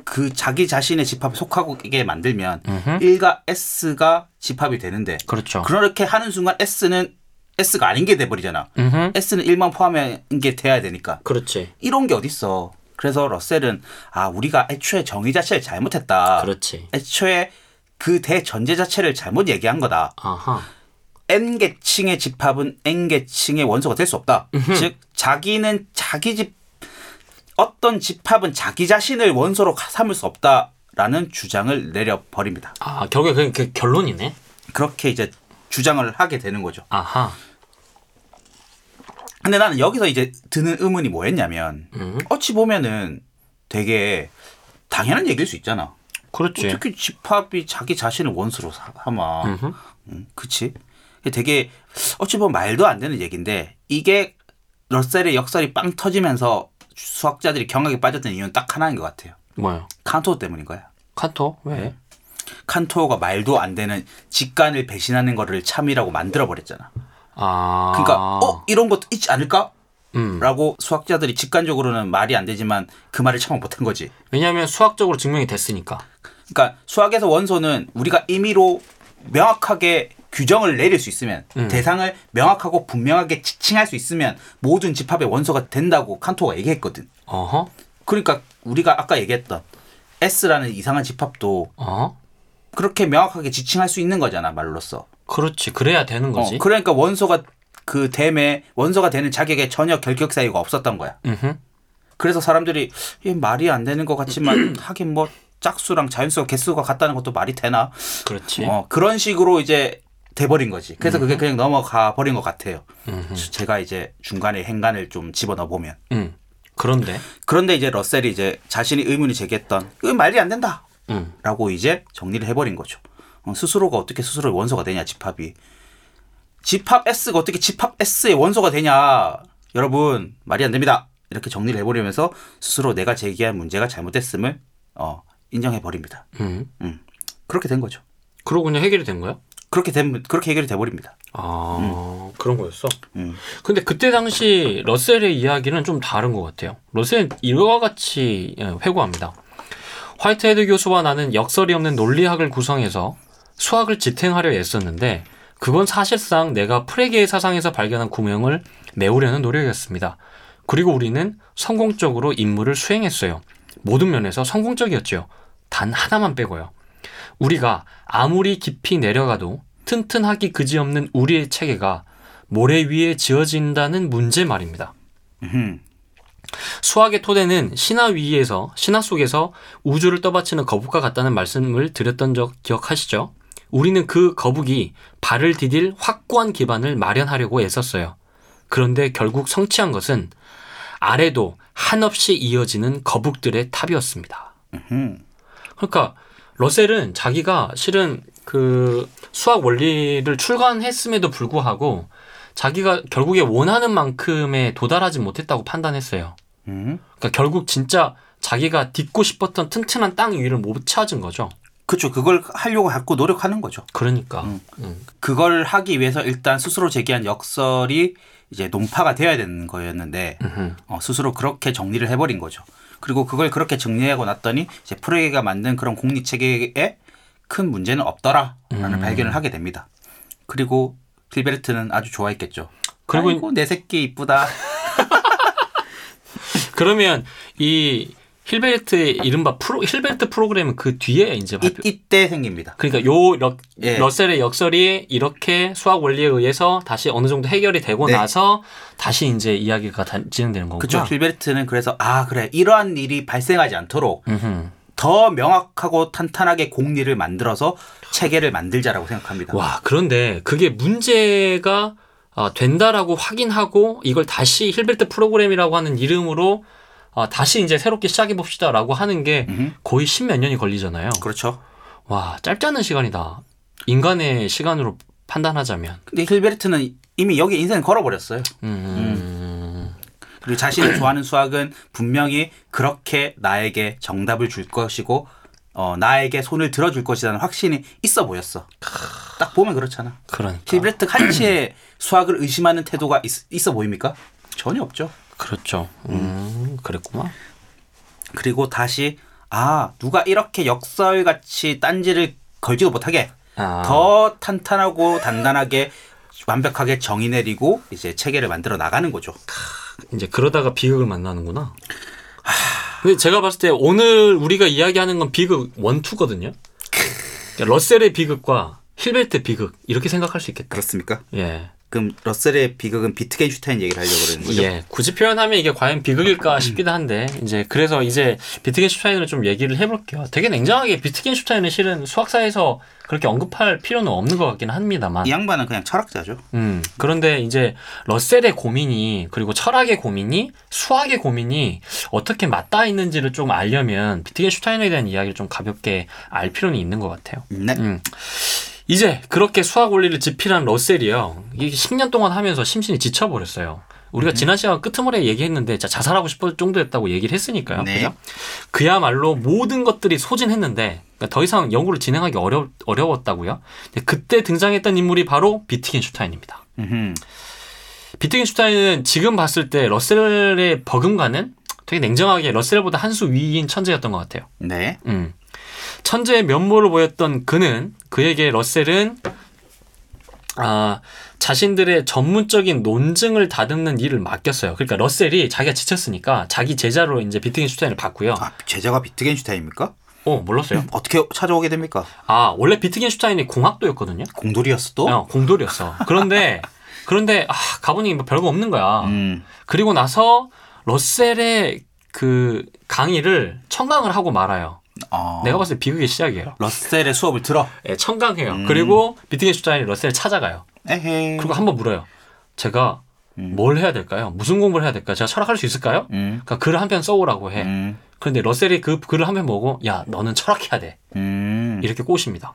그 자기 자신의 집합에 속하게 만들면 음흠. 1과 S가 집합이 되는데 그렇죠. 그렇게 하는 순간 S는 S가 아닌 게 돼버리잖아. 음. S는 1만 포함한 게 돼야 되니까. 그렇지. 이런 게 어딨어. 그래서 러셀은 아 우리가 애초에 정의 자체를 잘못했다. 그렇지. 애초에 그 대전제 자체를 잘못 얘기한 거다. 아하. n 계층의 집합은 n 계층의 원소가 될 수 없다. 즉 자기는 자기 집 어떤 집합은 자기 자신을 원소로 삼을 수 없다라는 주장을 내려 버립니다. 아 결국에 그게 그 결론이네. 그렇게 이제 주장을 하게 되는 거죠. 아하. 근데 나는 여기서 이제 드는 의문이 뭐였냐면 음. 어찌 보면은 되게 당연한 얘기일 수 있잖아. 그렇지. 어떻게 집합이 자기 자신을 원수로 삼아? 음흠. 음, 그치? 되게 어찌 보면 말도 안 되는 얘기인데 이게 러셀의 역설이 빵 터지면서 수학자들이 경악에 빠졌던 이유는 딱 하나인 것 같아요. 뭐요? 칸토 때문인 거야. 카토 왜? 칸토가 말도 안 되는 직관을 배신하는 거를 참이라고 만들어 버렸잖아. 아. 그러니까 어 이런 것도 있지 않을까? 음. 라고 수학자들이 직관적으로는 말이 안 되지만 그 말을 참아 못한 거지. 왜냐하면 수학적으로 증명이 됐으니까. 그러니까 수학에서 원소는 우리가 임의로 명확하게 규정을 내릴 수 있으면 음. 대상을 명확하고 분명하게 지칭할 수 있으면 모든 집합의 원소가 된다고 칸토가 얘기했거든. 어허. 그러니까 우리가 아까 얘기했던 S라는 이상한 집합도 어. 그렇게 명확하게 지칭할 수 있는 거잖아 말로써. 그렇지. 그래야 되는 거지. 어, 그러니까 원소가 그 댐에 원소가 되는 자격에 전혀 결격 사유가 없었던 거야. 음흠. 그래서 사람들이 말이 안 되는 것 같지만 하긴 뭐 짝수랑 자연수가 개수가 같다는 것도 말이 되나? 그렇지. 어, 그런 식으로 이제 돼버린 거지. 그래서 그게 그냥 넘어가 버린 것 같아요. 제가 이제 중간에 행간을 좀 집어넣어 보면. 음. 그런데. 그런데 이제 러셀이 이제 자신이 의문을 제기했던 이건 말이 안 된다. 음. 라고 이제 정리를 해버린 거죠. 어, 스스로가 어떻게 스스로의 원소가 되냐 집합이. 집합 S가 어떻게 집합 S의 원소가 되냐. 여러분 말이 안 됩니다. 이렇게 정리를 해버리면서 스스로 내가 제기한 문제가 잘못됐음을 어, 인정해 버립니다. 음. 그렇게 된 거죠. 그러고 그냥 해결이 된 거야? 그렇게 된 그렇게 해결이 돼 버립니다. 아 그런 거였어. 음. 근데 그때 당시 러셀의 이야기는 좀 다른 것 같아요. 러셀은 이와 같이 예, 회고합니다. 화이트헤드 교수와 나는 역설이 없는 논리학을 구성해서 수학을 지탱하려 애썼는데 그건 사실상 내가 프레게의 사상에서 발견한 구명을 메우려는 노력이었습니다. 그리고 우리는 성공적으로 임무를 수행했어요. 모든 면에서 성공적이었죠. 단 하나만 빼고요. 우리가 아무리 깊이 내려가도 튼튼하기 그지없는 우리의 체계가 모래 위에 지어진다는 문제 말입니다. 음. 수학의 토대는 신화 위에서 신화 속에서 우주를 떠받치는 거북과 같다는 말씀을 드렸던 적 기억하시죠? 우리는 그 거북이 발을 디딜 확고한 기반을 마련하려고 애썼어요. 그런데 결국 성취한 것은 아래도 한없이 이어지는 거북들의 탑이었습니다. 음. 그러니까 러셀은 자기가 실은 그 수학 원리를 출간했음에도 불구하고 자기가 결국에 원하는 만큼에 도달하지 못했다고 판단했어요. 음. 그러니까 결국 진짜 자기가 딛고 싶었던 튼튼한 땅 위를 못 찾은 거죠. 그렇죠. 그걸 하려고 자꾸 노력하는 거죠. 그러니까. 음. 음. 그걸 하기 위해서 일단 스스로 제기한 역설이 이제 논파가 되어야 되는 거였는데 음흠. 어, 스스로 그렇게 정리를 해버린 거죠. 그리고 그걸 그렇게 정리하고 났더니 이제 프레게가 만든 그런 공리 체계에 큰 문제는 없더라라는 음. 발견을 하게 됩니다. 그리고 힐베르트는 아주 좋아했겠죠. 그리고 아이고 내 새끼 이쁘다. 그러면 이 힐베르트의 이른바 프로 힐베르트 프로그램은 그 뒤에 이제 이, 발표. 이 때 생깁니다. 그러니까 요 러, 예. 러셀의 역설이 이렇게 수학 원리에 의해서 다시 어느 정도 해결이 되고 네. 나서 다시 이제 이야기가 다, 진행되는 거구나. 그쵸. 힐베르트는 그래서 아 그래 이러한 일이 발생하지 않도록 음흠. 더 명확하고 탄탄하게 공리를 만들어서 체계를 만들자라고 생각합니다. 와, 그런데 그게 문제가 어, 된다라고 확인하고 이걸 다시 힐베르트 프로그램이라고 하는 이름으로 어, 다시 이제 새롭게 시작해 봅시다라고 하는 게. 거의 십몇 년이 걸리잖아요. 그렇죠. 와, 짧지 않은 시간이다. 인간의 시간으로 판단하자면. 근데 힐베르트는 이미 여기 인생을 걸어버렸어요. 음, 그리고 자신이 좋아하는 수학은 분명히 그렇게 나에게 정답을 줄 것이고 어, 나에게 손을 들어줄 것이라는 확신이 있어 보였어. 딱 보면 그렇잖아. 그러니까. 힐베르트 한치의 수학을 의심하는 태도가 있, 어 보입니까? 전혀 없죠. 그렇죠. 음, 그랬구만. 그리고 다시 아 누가 이렇게 역설같이 딴지를 걸지도 못하게 아, 더 탄탄하고 단단하게 완벽하게 정의 내리고 이제 체계를 만들어 나가는 거죠. 이제 그러다가 비극을 만나는구나. 근데 제가 봤을 때 오늘 우리가 이야기하는 건 비극 one two거든요. 러셀의 비극과 힐베르트 비극 이렇게 생각할 수 있겠다. 그렇습니까? 예. 그럼 러셀의 비극은 비트겐슈타인 얘기를 하려고 그러는 거죠? 예, 굳이 표현하면 이게 과연 비극일까 싶기도 한데 이제 그래서 이제 비트겐슈타인을 좀 얘기를 해볼게요. 되게 냉정하게 비트겐슈타인은 실은 수학사에서 그렇게 언급할 필요는 없는 것 같긴 합니다만. 이 양반은 그냥 철학자죠. 음, 그런데 이제 러셀의 고민이 그리고 철학의 고민이 수학의 고민이 어떻게 맞닿아 있는지를 좀 알려면 비트겐슈타인에 대한 이야기를 좀 가볍게 알 필요는 있는 것 같아요. 네. 음. 이제 그렇게 수학 원리를 집필한 러셀이요. 이게 10년 동안 하면서 심신이 지쳐버렸어요. 우리가 지난 시간 끝머리에 얘기했는데 진짜 자살하고 싶을 정도였다고 얘기를 했으니까요. 네. 그죠? 그야말로 모든 것들이 소진했는데 그러니까 더 이상 연구를 진행하기 어려, 어려웠다고요. 근데 그때 등장했던 인물이 바로 비트겐슈타인입니다. 음흠. 비트겐슈타인은 지금 봤을 때 러셀의 버금가는 되게 냉정하게 러셀보다 한 수 위인 천재였던 것 같아요. 네. 음. 천재의 면모를 보였던 그는 그에게 러셀은 아, 자신들의 전문적인 논증을 다듬는 일을 맡겼어요. 그러니까 러셀이 자기가 지쳤으니까 자기 제자로 이제 비트겐슈타인을 봤고요. 아, 제자가 비트겐슈타인입니까? 어, 몰랐어요? 어떻게 찾아오게 됩니까? 아, 원래 비트겐슈타인이 공학도였거든요. 공돌이었어 또? 어, 공돌이었어. 그런데 그런데 아, 가보니 뭐 별거 없는 거야. 음. 그리고 나서 러셀의 그 강의를 청강을 하고 말아요. 어. 내가 봤을 때 비극의 시작이에요. 러셀의 수업을 들어. 예, 청강해요. 음. 그리고 비트겐슈타인이 러셀을 찾아가요. 에헤. 그리고 한번 물어요. 제가 뭘 해야 될까요? 무슨 공부를 해야 될까요? 제가 철학할 수 있을까요? 음. 그러니까 글을 한 편 써오라고 해. 음. 그런데 러셀이 그 글을 한 편 보고 야 너는 철학해야 돼. 음. 이렇게 꼬십니다.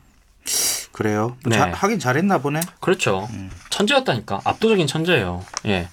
그래요. 네. 자, 하긴 잘했나 보네. 그렇죠. 천재였다니까. 압도적인 천재예요. 예.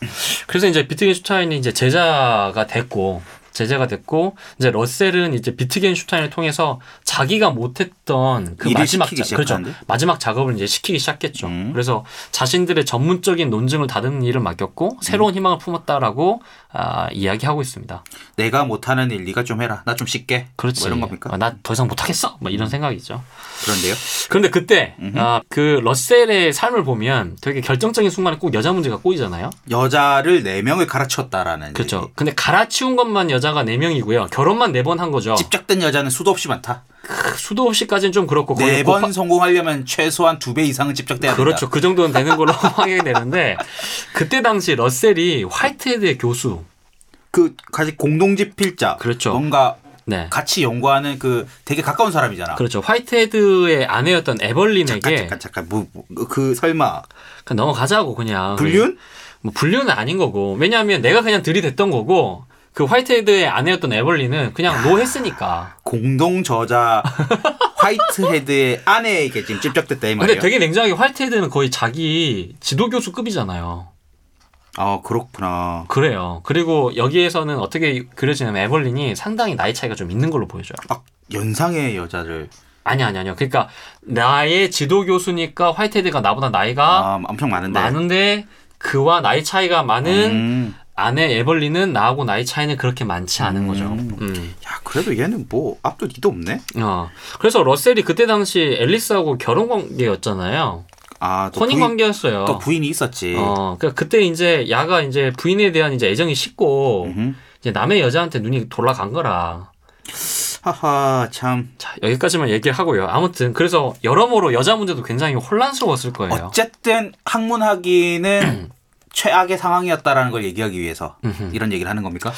그래서 이제 비트겐슈타인이 이제 제자가 됐고, 제자가 됐고, 이제 러셀은 이제 비트겐슈타인을 통해서 자기가 못했던 그 마지막 작, 그렇죠. 마지막 작업을 이제 시키기 시작했죠. 음. 그래서 자신들의 전문적인 논증을 다듬는 일을 맡겼고, 새로운 희망을 품었다라고 아, 이야기하고 있습니다. 내가 못하는 일 네가 좀 해라. 나 좀 쉽게. 그렇지. 뭐 이런 겁니까? 나더 이상 못하겠어. 뭐 이런 생각이죠. 그런데요. 그런데 그때 아, 그 러셀의 삶을 보면 되게 결정적인 순간에 꼭 여자 문제가 꼬이잖아요. 여자를 네 명을 갈아쳤다라는. 그렇죠. 얘기. 근데 갈아치운 것만 여자가 4명이고요. 결혼만 4번 한 거죠. 집착된 여자는 수도 없이 많다. 크, 수도 없이까지는 좀 그렇고 거의 네번 곱하- 성공하려면 최소한 두 배 이상은 집착돼야 된다. 그렇죠. 그 정도는 되는 걸로 하게 되는데 그때 당시 러셀이 화이트헤드의 교수. 그 같이 공동집필자. 그렇죠. 뭔가 네. 같이 연구하는 그 되게 가까운 사람이잖아. 그렇죠. 화이트헤드의 아내였던 에벌린에게 잠깐 잠깐 잠깐 뭐, 뭐, 그 설마 그냥 넘어가자고 그냥. 불륜? 뭐 불륜은 아닌 거고. 왜냐하면 내가 그냥 들이댔던 거고 그 화이트헤드의 아내였던 에벌린은 그냥 no 했으니까. 공동 저자 화이트헤드의 아내에게 지금 집착됐다 이 근데 말이에요. 되게 냉정하게 화이트헤드는 거의 자기 지도 교수급이잖아요. 아 그렇구나. 그래요. 그리고 여기에서는 어떻게 그려지냐면 에벌린이 상당히 나이 차이가 좀 있는 걸로 보여져요. 아 연상의 여자를 아니 아니 아니요. 그러니까 나의 지도 교수니까 화이트헤드가 나보다 나이가 아 엄청 많은데. 많은데 그와 나이 차이가 많은 음. 아내 에벌린은 나하고 나이 차이는 그렇게 많지 않은 거죠. 음. 음. 야 그래도 얘는 뭐 앞도 뒤도 없네. 어. 그래서 러셀이 그때 당시 앨리스하고 결혼 관계였잖아요. 아 또 혼인 부인, 관계였어요. 또 부인이 있었지. 어, 그러니까 그때 이제 야가 이제 부인에 대한 이제 애정이 식고 음흠. 이제 남의 여자한테 눈이 돌아간 거라. 하하 참. 자, 여기까지만 얘기하고요. 아무튼 그래서 여러모로 여자 문제도 굉장히 혼란스러웠을 거예요. 어쨌든 학문하기는 최악의 상황이었다라는 걸 얘기하기 위해서 음흠. 이런 얘기를 하는 겁니까?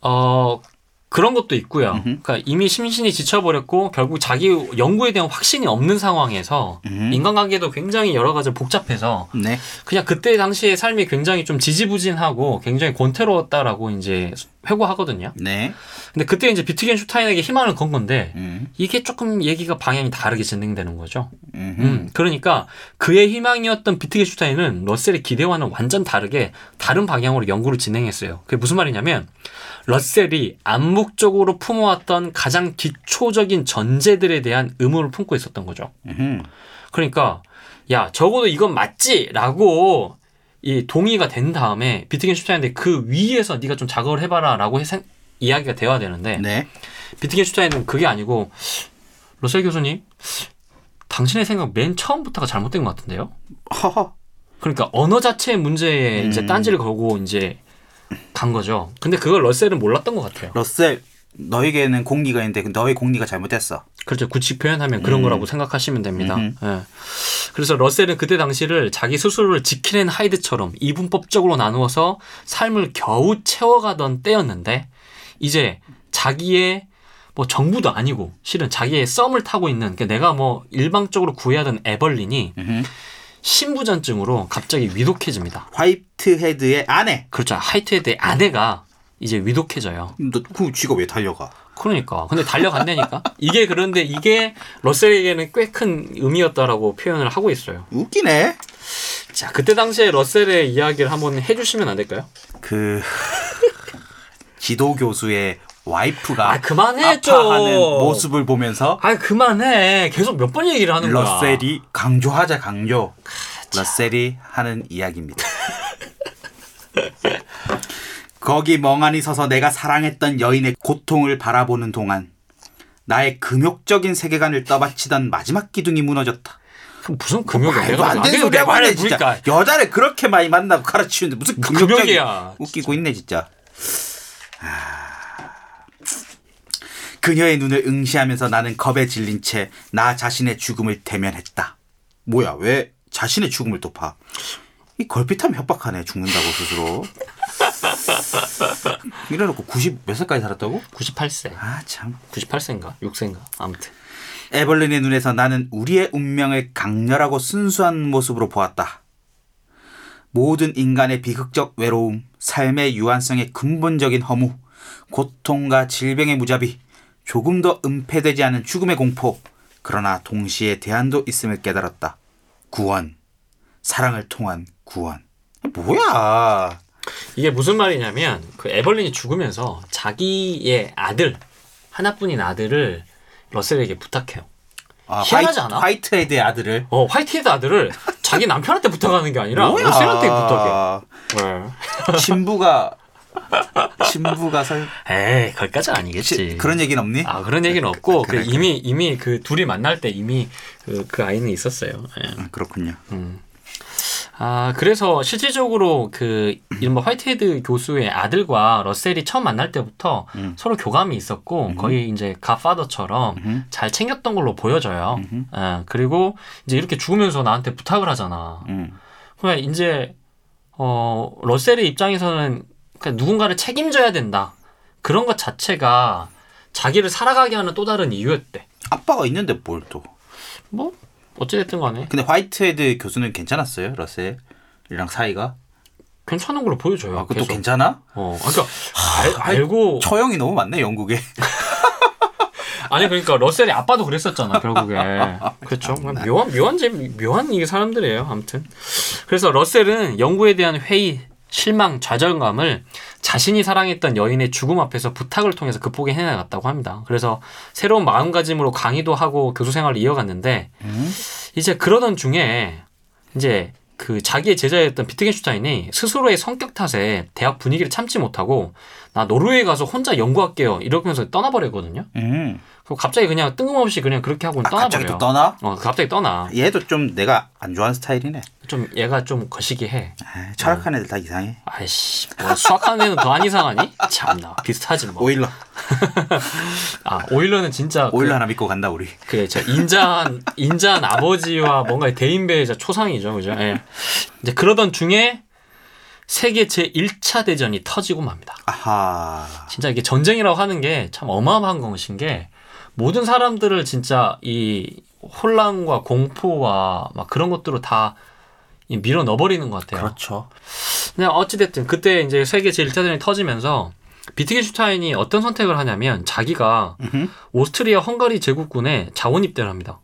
어, 그런 것도 있고요. 그러니까 이미 심신이 지쳐버렸고 결국 자기 연구에 대한 확신이 없는 상황에서 음. 인간관계도 굉장히 여러 가지 복잡해서 네. 그냥 그때 당시의 삶이 굉장히 좀 지지부진하고 굉장히 권태로웠다라고 이제 회고하거든요. 네. 근데 그때 이제 비트겐슈타인에게 희망을 건 건데 음. 이게 조금 얘기가 방향이 다르게 진행되는 거죠. 음. 음, 그러니까 그의 희망이었던 비트겐슈타인은 러셀의 기대와는 완전 다르게 다른 방향으로 연구를 진행했어요. 그게 무슨 말이냐면 러셀이 암묵적으로 품어왔던 가장 기초적인 전제들에 대한 의문을 품고 있었던 거죠. 음. 그러니까 야 적어도 이건 맞지라고 이 동의가 된 다음에 비트겐 슈타인한테 그 위에서 네가 좀 작업을 해봐라라고 해서 이야기가 되어야 되는데 네. 비트겐 슈타인은 그게 아니고 러셀 교수님 당신의 생각 맨 처음부터가 잘못된 것 같은데요? 허허. 그러니까 언어 자체의 문제에 음. 이제 딴지를 걸고 이제 간 거죠. 근데 그걸 러셀은 몰랐던 것 같아요. 러셀 너에게는 공리가 있는데 그 너의 공리가 잘못됐어. 그렇죠. 구치 표현하면 그런 음. 거라고 생각하시면 됩니다. 예. 그래서 러셀은 그때 당시를 자기 스스로를 지키는 하이드처럼 이분법적으로 나누어서 삶을 겨우 채워가던 때였는데 이제 자기의 뭐 정부도 아니고 실은 자기의 썸을 타고 있는 그러니까 내가 뭐 일방적으로 구애하던 에벌린이 음흠. 신부전증으로 갑자기 위독해집니다. 화이트헤드의 아내. 그렇죠. 하이트헤드의 아내가 이제 위독해져요. 너그 쥐가 왜 달려가? 그러니까. 근데 달려간다니까. 이게 그런데 이게 러셀에게는 꽤 큰 의미였다라고 표현을 하고 있어요. 웃기네. 자, 그때 당시에 러셀의 이야기를 한번 해주시면 안 될까요? 그 지도 교수의 와이프가 아, 그만해, 좀. 아파하는 모습을 보면서 아, 그만해. 계속 몇 번 얘기를 하는 거야. 러셀이 강조하자 강조. 러셀이 하는 이야기입니다. 거기 멍하니 서서 내가 사랑했던 여인의 고통을 바라보는 동안 나의 금욕적인 세계관을 떠받치던 마지막 기둥이 무너졌다. 그 무슨 금욕이야. 말도 내가 안 되는 내 소리 하고 있네 진짜. 보니까. 여자를 그렇게 많이 만나고 가르치는데 무슨 금욕이야. 웃기고 있네 진짜. 아. 그녀의 눈을 응시하면서 나는 겁에 질린 채 나 자신의 죽음을 대면했다. 뭐야 왜 자신의 죽음을 또 봐? 이 걸핏하면 협박하네 죽는다고 스스로. 이래놓고 90 몇 살까지 살았다고? 98세. 아 참. 98세인가? 6세인가? 아무튼. 에벌린의 눈에서 나는 우리의 운명을 강렬하고 순수한 모습으로 보았다. 모든 인간의 비극적 외로움, 삶의 유한성의 근본적인 허무, 고통과 질병의 무자비, 조금 더 은폐되지 않은 죽음의 공포, 그러나 동시에 대안도 있음을 깨달았다. 구원. 사랑을 통한 구원. 뭐야? 이게 무슨 말이냐면 그 에벌린이 죽으면서 자기의 아들 하나뿐인 아들을 러셀에게 부탁해요. 아, 희한하지 화이트, 않아? 화이트 헤드의 아들을. 어 화이트 헤드 아들을 자기 남편한테 부탁하는 게 아니라 뭐야? 러셀한테 부탁해. 왜? 신부가 신부가 설 에이 거기까지는 아니겠지. 시- 그런 얘기는 없니? 아 그런 얘기는 없고 그래, 그 그래. 이미 이미 그 둘이 만날 때 이미 그, 그 아이는 있었어요. 예. 아, 그렇군요. 아 그래서 실질적으로 그 이른바 화이트헤드 교수의 아들과 러셀이 처음 만날 때부터 음. 서로 교감이 있었고 거의 이제 갓파더처럼 잘 챙겼던 걸로 보여져요. 예, 그리고 이제 이렇게 죽으면서 나한테 부탁을 하잖아. 음. 그러면 이제 어 러셀의 입장에서는 그냥 누군가를 책임져야 된다. 그런 것 자체가 자기를 살아가게 하는 또 다른 이유였대. 아빠가 있는데 뭘 또? 뭐 어찌됐든 간에 근데 화이트헤드 교수는 괜찮았어요, 러셀이랑 사이가? 괜찮은 걸로 보여줘요. 아, 그것도 계속. 괜찮아? 어, 그러니까 알, 알고 처형이 너무 많네 영국에. 아니 그러니까 러셀이 아빠도 그랬었잖아 결국에 그렇죠 그냥 묘한 묘한 재 묘한 이게 사람들이에요 아무튼 그래서 러셀은 연구에 대한 회의 실망 좌절감을 자신이 사랑했던 여인의 죽음 앞에서 부탁을 통해서 극복해 내나갔다고 합니다 그래서 새로운 마음가짐으로 강의도 하고 교수 생활을 이어갔는데 이제 그러던 중에 이제 그 자기의 제자였던 비트겐슈타인이 스스로의 성격 탓에 대학 분위기를 참지 못하고 나 노르웨이 가서 혼자 연구할게요 이러면서 떠나버리거든요. 음. 그리고 갑자기 그냥 뜬금없이 그냥 그렇게 하고 아, 갑자기 떠나버려요. 또 떠나? 어, 갑자기 떠나. 얘도 좀 내가 안 좋아하는 스타일이네. 좀 얘가 좀 거시기 해. 아, 철학한 애들 다 이상해. 아이씨, 뭐 수학하는 애는 더 안 이상하니? 참나 비슷하지 뭐. 오일러. 아 오일러는 진짜 오일러 그, 하나 믿고 간다 우리. 그래, 저 인자한 인자한 아버지와 뭔가 대인배의 저 초상이죠, 그죠? 예. 이제 그러던 중에 세계 제 1차 대전이 터지고 맙니다. 아하. 진짜 이게 전쟁이라고 하는 게 참 어마어마한 것인 게 모든 사람들을 진짜 이 혼란과 공포와 막 그런 것들로 다이 밀어 넣어버리는 것 같아요. 그렇죠. 그냥 어찌됐든 그때 이제 세계 제 1차 대전이 터지면서 비트겐슈타인이 어떤 선택을 하냐면 자기가 음흠. 오스트리아 헝가리 제국군에 자원 입대를 합니다.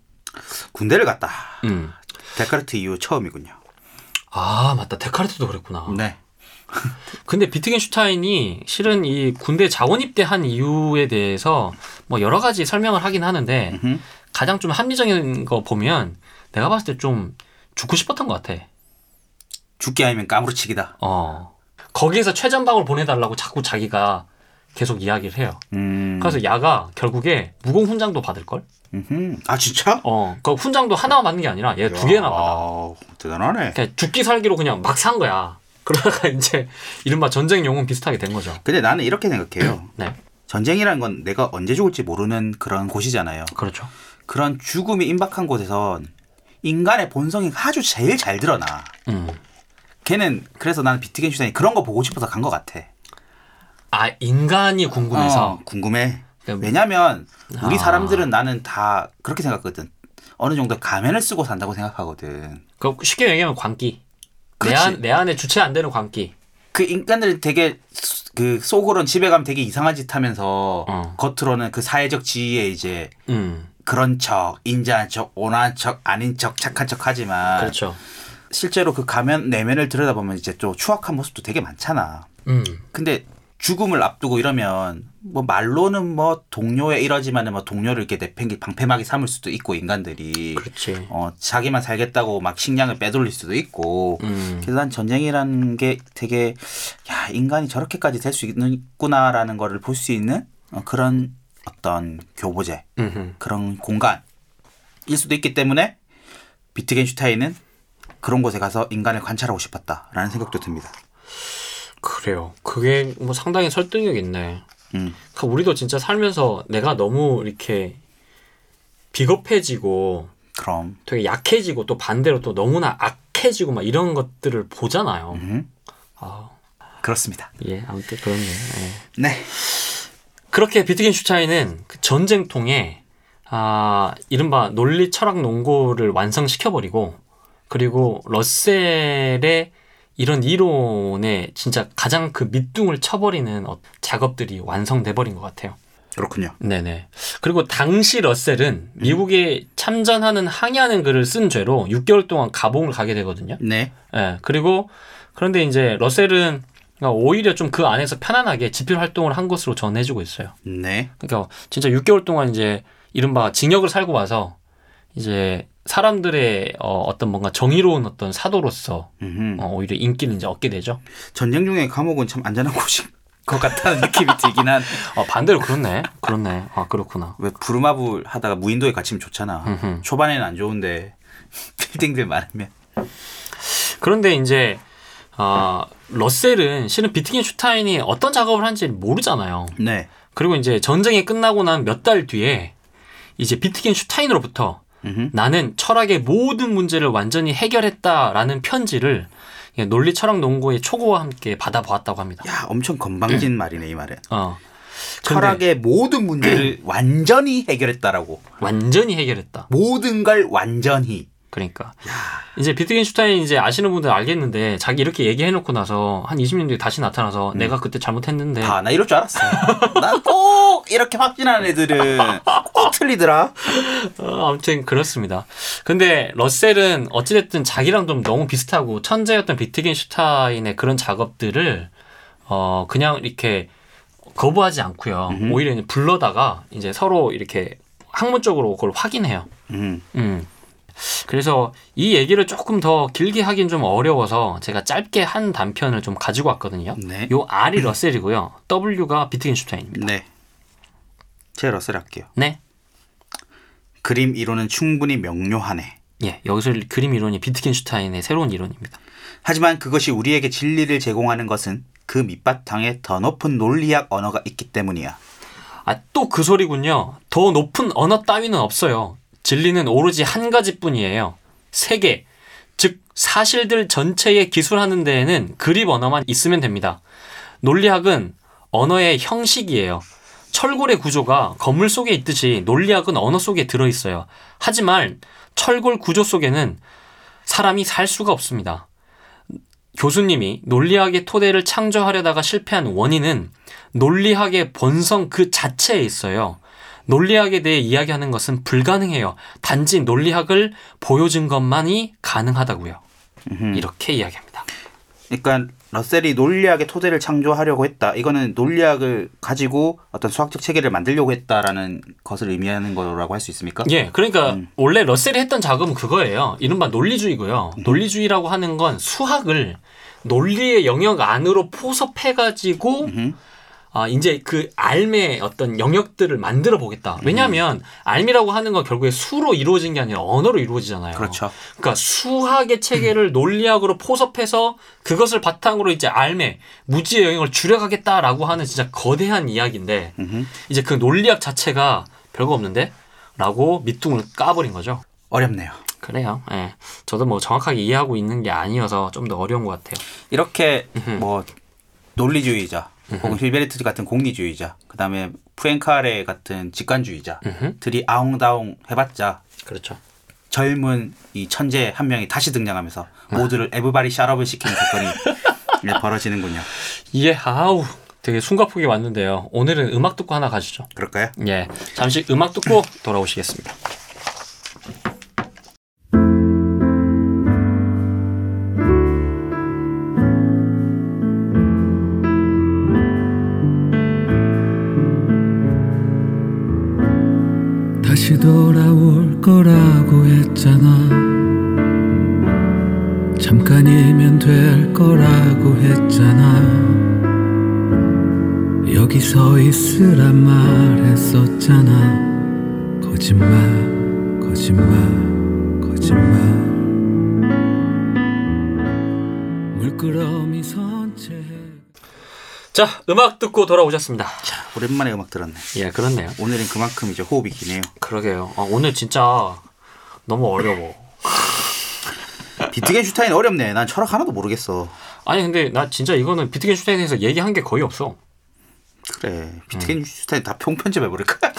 군대를 갔다. 음. 데카르트 이후 처음이군요. 아 맞다 데카르트도 그랬구나. 네. 근데 비트겐슈타인이 실은 이 군대 자원 입대한 이유에 대해서 뭐 여러 가지 설명을 하긴 하는데 음흠. 가장 좀 합리적인 거 보면 내가 봤을 때 좀 죽고 싶었던 것 같아. 죽게 아니면 까무러치기다. 어. 거기에서 최전방을 보내달라고 자꾸 자기가 계속 이야기를 해요. 음. 그래서 야가 결국에 무공 훈장도 받을 걸. 아 진짜? 어, 그 훈장도 하나만 받는 게 아니라 얘 두 개나 받아. 아, 대단하네. 그냥 죽기 살기로 그냥 막 산 거야. 그러다가 이제 이른바 전쟁 영웅 비슷하게 된 거죠. 근데 나는 이렇게 생각해요. 네, 전쟁이라는 건 내가 언제 죽을지 모르는 그런 곳이잖아요. 그렇죠. 그런 죽음이 임박한 곳에선 인간의 본성이 아주 제일 잘 드러나. 음. 걔는 그래서 나는 비트겐슈타인이 그런 거 보고 싶어서 간 것 같아. 아 인간이 궁금해서. 어, 궁금해. 그러니까 왜냐면 우리 아. 사람들은 나는 다 그렇게 생각하거든. 어느 정도 가면을 쓰고 산다고 생각하거든. 그 쉽게 얘기하면 광기. 내. 안, 내 안에 주체 안 되는 광기. 그 인간들 되게 수- 그 속으로는 집에 가면 되게 이상한 짓 하면서 어. 겉으로는 그 사회적 지위에 이제 음, 그런 척, 인자한 척, 온화한 척, 아닌 척, 착한 척 하지만 그렇죠. 실제로 그 가면 내면을 들여다보면 이제 또 추악한 모습도 되게 많잖아. 음, 근데 죽음을 앞두고 이러면 뭐 말로는 뭐 동료에 이러지만은 뭐 동료를 이렇게 내팽개 방패막이 삼을 수도 있고 인간들이. 그렇지. 어 자기만 살겠다고 막 식량을 빼돌릴 수도 있고. 음, 그래서 난 전쟁이라는 게 되게 야 인간이 저렇게까지 될 수 있구나라는 거를 볼 수 있는 어, 그런 어떤 교보제. 음, 그런 공간일 수도 있기 때문에 비트겐슈타인은 그런 곳에 가서 인간을 관찰하고 싶었다라는 생각도 듭니다. 그래요. 그게 뭐 상당히 설득력 있네. 음. 그러니까 우리도 진짜 살면서 내가 너무 이렇게 비겁해지고 그럼 되게 약해지고 또 반대로 또 너무나 악해지고 막 이런 것들을 보잖아요. 음, 아, 그렇습니다. 예, 아무튼 그렇네요. 예. 네. 그렇게 비트겐슈타인은 그 전쟁통에 아, 이른바 논리 철학 논고를 완성시켜버리고 그리고 러셀의 이런 이론에 진짜 가장 그 밑둥을 쳐버리는 어- 작업들이 완성돼 버린 것 같아요. 그렇군요. 네네. 그리고 당시 러셀은 미국에 참전하는 항의하는 글을 쓴 죄로 6개월 동안 감옥을 가게 되거든요. 네. 예. 그리고 그런데 이제 러셀은 그러니까 오히려 좀 그 안에서 편안하게 집필 활동을 한 것으로 전해지고 있어요. 네. 그러니까 진짜 6개월 동안 이제 이른바 징역을 살고 와서 이제 사람들의 어, 어떤 뭔가 정의로운 어떤 사도로서 음흠. 어, 오히려 인기를 이제 얻게 되죠. 전쟁 중에 감옥은 참 안전한 곳인 것 같다는 느낌이 들긴 한. 어, 반대로 그렇네. 그렇네. 아 그렇구나. 왜 부루마블 하다가 무인도에 갇히면 좋잖아. 음흠. 초반에는 안 좋은데 빌딩들 많으면. 그런데 이제 아 러셀은 실은 비트겐슈타인이 어떤 작업을 한지 모르잖아요. 네. 그리고 이제 전쟁이 끝나고 난 몇 달 뒤에 이제 비트겐슈타인으로부터 음흠. 나는 철학의 모든 문제를 완전히 해결했다라는 편지를 예, 논리 철학 농고의 초고와 함께 받아보았다고 합니다. 야, 엄청 건방진 말이네 이 말은. 어, 철학의 모든 문제를 완전히 해결했다라고. 완전히 해결했다. 모든 걸 완전히. 그러니까 이제 비트겐슈타인 이제 아시는 분들 알겠는데 자기 이렇게 얘기해놓고 나서 한 20년 뒤에 다시 나타나서 내가 그때 잘못했는데 아, 나 이럴 줄 알았어. 난꼭 이렇게 확진하는 애들은 꼭 틀리더라. 어, 아무튼 그렇습니다. 근데 러셀은 어찌됐든 자기랑 좀 너무 비슷하고 천재였던 비트겐슈타인의 그런 작업들을 어 그냥 이렇게 거부하지 않고요. 오히려 이제 불러다가 이제 서로 이렇게 학문적으로 그걸 확인해요. 음. 음. 그래서 이 얘기를 조금 더 길게 하긴 좀 어려워서 제가 짧게 한 단편을 좀 가지고 왔거든요. 네. 요 R이 러셀이고요. W가 비트겐슈타인입니다. 네. 제 러셀 할게요. 네. 그림 이론은 충분히 명료하네. 예, 여기서 그림 이론이 비트겐슈타인의 새로운 이론입니다. 하지만 그것이 우리에게 진리를 제공하는 것은 그 밑바탕에 더 높은 논리학 언어가 있기 때문이야. 아, 또 그 소리군요. 더 높은 언어 따위는 없어요. 진리는 오로지 한 가지뿐이에요. 세계, 즉 사실들 전체에 기술하는 데에는 그립 언어만 있으면 됩니다. 논리학은 언어의 형식이에요. 철골의 구조가 건물 속에 있듯이 논리학은 언어 속에 들어 있어요. 하지만 철골 구조 속에는 사람이 살 수가 없습니다. 교수님이 논리학의 토대를 창조하려다가 실패한 원인은 논리학의 본성 그 자체에 있어요. 논리학에 대해 이야기하는 것은 불가능해요. 단지 논리학을 보여준 것만이 가능하다고요. 이렇게 이야기합니다. 그러니까 러셀이 논리학의 토대를 창조하려고 했다. 이거는 논리학을 가지고 어떤 수학적 체계를 만들려고 했다라는 것을 의미하는 거라고 할 수 있습니까? 예, 그러니까 원래 러셀이 했던 작업은 그거예요. 이른바 논리주의고요. 논리주의라고 하는 건 수학을 논리의 영역 안으로 포섭해 가지고 아, 이제 그 알의 어떤 영역들을 만들어 보겠다. 왜냐하면 알미라고 하는 건 결국에 수로 이루어진 게 아니라 언어로 이루어지잖아요. 그렇죠. 그러니까 수학의 체계를 논리학으로 포섭해서 그것을 바탕으로 이제 알매 무지의 영역을 줄여가겠다라고 하는 진짜 거대한 이야기인데 음흠. 이제 그 논리학 자체가 별거 없는데라고 밑둥을 까버린 거죠. 어렵네요. 그래요. 예. 저도 뭐 정확하게 이해하고 있는 게 아니어서 좀 더 어려운 것 같아요. 이렇게 뭐 논리주의자 혹은 힐베르트 같은 공리주의자 그다음에 프랭카레 같은 직관주의자들이 아웅다웅 해봤자 그렇죠. 젊은 이 천재 한 명이 다시 등장하면서 모두를 에브바리 샤럽을 시키는 사건이 네, 벌어지는군요. 예, 아우, 되게 숨가쁘게 왔는데요. 오늘은 음악 듣고 하나 가시죠. 그럴까요? 예, 잠시 음악 듣고 돌아오시겠습니다. 여기 서 있으란 말했었잖아 거짓말 거짓말 거짓말 물끄러미 선체 자, 음악 듣고 돌아오셨습니다. 오랜만에 음악 들었네. 예, 그렇네요. 오늘은 그만큼 이제 호흡이 기네요. 그러게요. 아, 오늘 진짜 너무 어려워. 비트겐슈타인 어렵네. 난 철학 하나도 모르겠어. 아니 근데 나 진짜 이거는 비트겐슈타인에서 얘기한 게 거의 없어. 그래. 비트겐슈타인 다 평편집해 버릴까?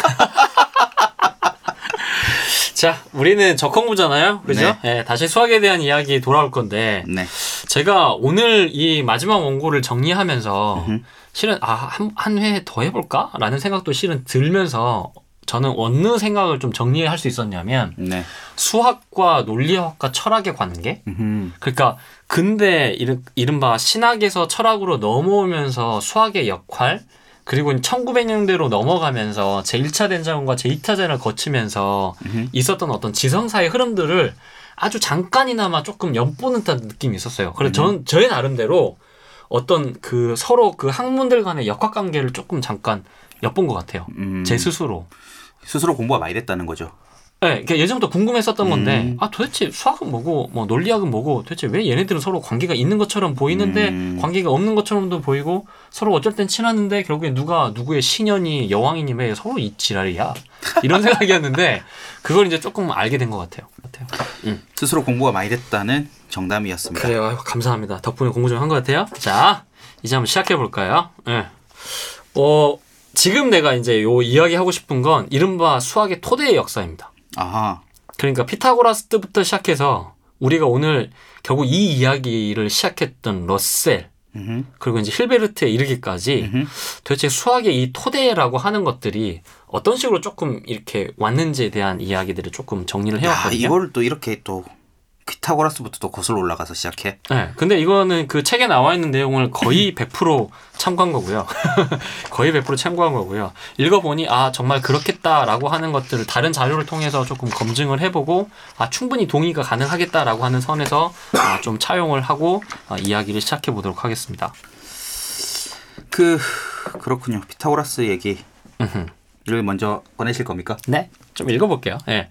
자, 우리는 적콩부잖아요, 그죠? 네. 예, 다시 수학에 대한 이야기 돌아올 건데 네. 제가 오늘 이 마지막 원고를 정리하면서 실은 아한 회 더 해볼까 라는 생각도 실은 들면서 저는 어느 생각을 좀 정리할 수 있었냐면 네. 수학과 논리학과 철학의 관계 음흠. 그러니까 이른, 이른바 신학에서 철학으로 넘어오면서 수학의 역할 그리고 1900년대로 넘어가면서 제1차 대전과 제2차 대전을 거치면서 있었던 어떤 지성사의 흐름들을 아주 잠깐이나마 조금 엿보는 듯한 느낌이 있었어요. 그래서 저는 저의 나름대로 어떤 그 서로 그 학문들 간의 역학 관계를 조금 잠깐 엿본 것 같아요. 음. 제 스스로. 스스로 공부가 많이 됐다는 거죠. 네, 그러니까 예전부터 궁금했었던 건데, 음. 아, 도대체 수학은 뭐고, 뭐, 논리학은 뭐고, 도대체 왜 얘네들은 서로 관계가 있는 것처럼 보이는데, 음. 관계가 없는 것처럼도 보이고, 서로 어쩔 땐 친하는데, 결국에 누가 누구의 신현이 여왕이니 왜 서로 이 지랄이야? 이런 생각이었는데, 그걸 이제 조금 알게 된 것 같아요. 같아요. 스스로 공부가 많이 됐다는 정담이었습니다. 그래요. 아이고, 감사합니다. 덕분에 공부 좀 한 것 같아요. 자, 이제 한번 시작해 볼까요? 예. 어, 지금 내가 이제 요 이야기 하고 싶은 건 이른바 수학의 토대의 역사입니다. 아하. 그러니까 피타고라스 때부터 시작해서 우리가 오늘 결국 이 이야기를 시작했던 러셀 음흠. 그리고 이제 힐베르트에 이르기까지 음흠. 도대체 수학의 이 토대라고 하는 것들이 어떤 식으로 조금 이렇게 왔는지에 대한 이야기들을 조금 정리를 야, 해왔거든요. 이걸 또 이렇게 또 피타고라스부터 또 거슬러 올라가서 시작해. 네, 근데 이거는 그 책에 나와 있는 내용을 거의 100% 참고한 거고요. 거의 100% 참고한 거고요. 읽어보니 아 정말 그렇겠다라고 하는 것들을 다른 자료를 통해서 조금 검증을 해보고 아 충분히 동의가 가능하겠다라고 하는 선에서 아, 좀 차용을 하고 아, 이야기를 시작해 보도록 하겠습니다. 그 그렇군요. 피타고라스 얘기를 음흠. 먼저 꺼내실 겁니까? 네, 좀 읽어볼게요. 예.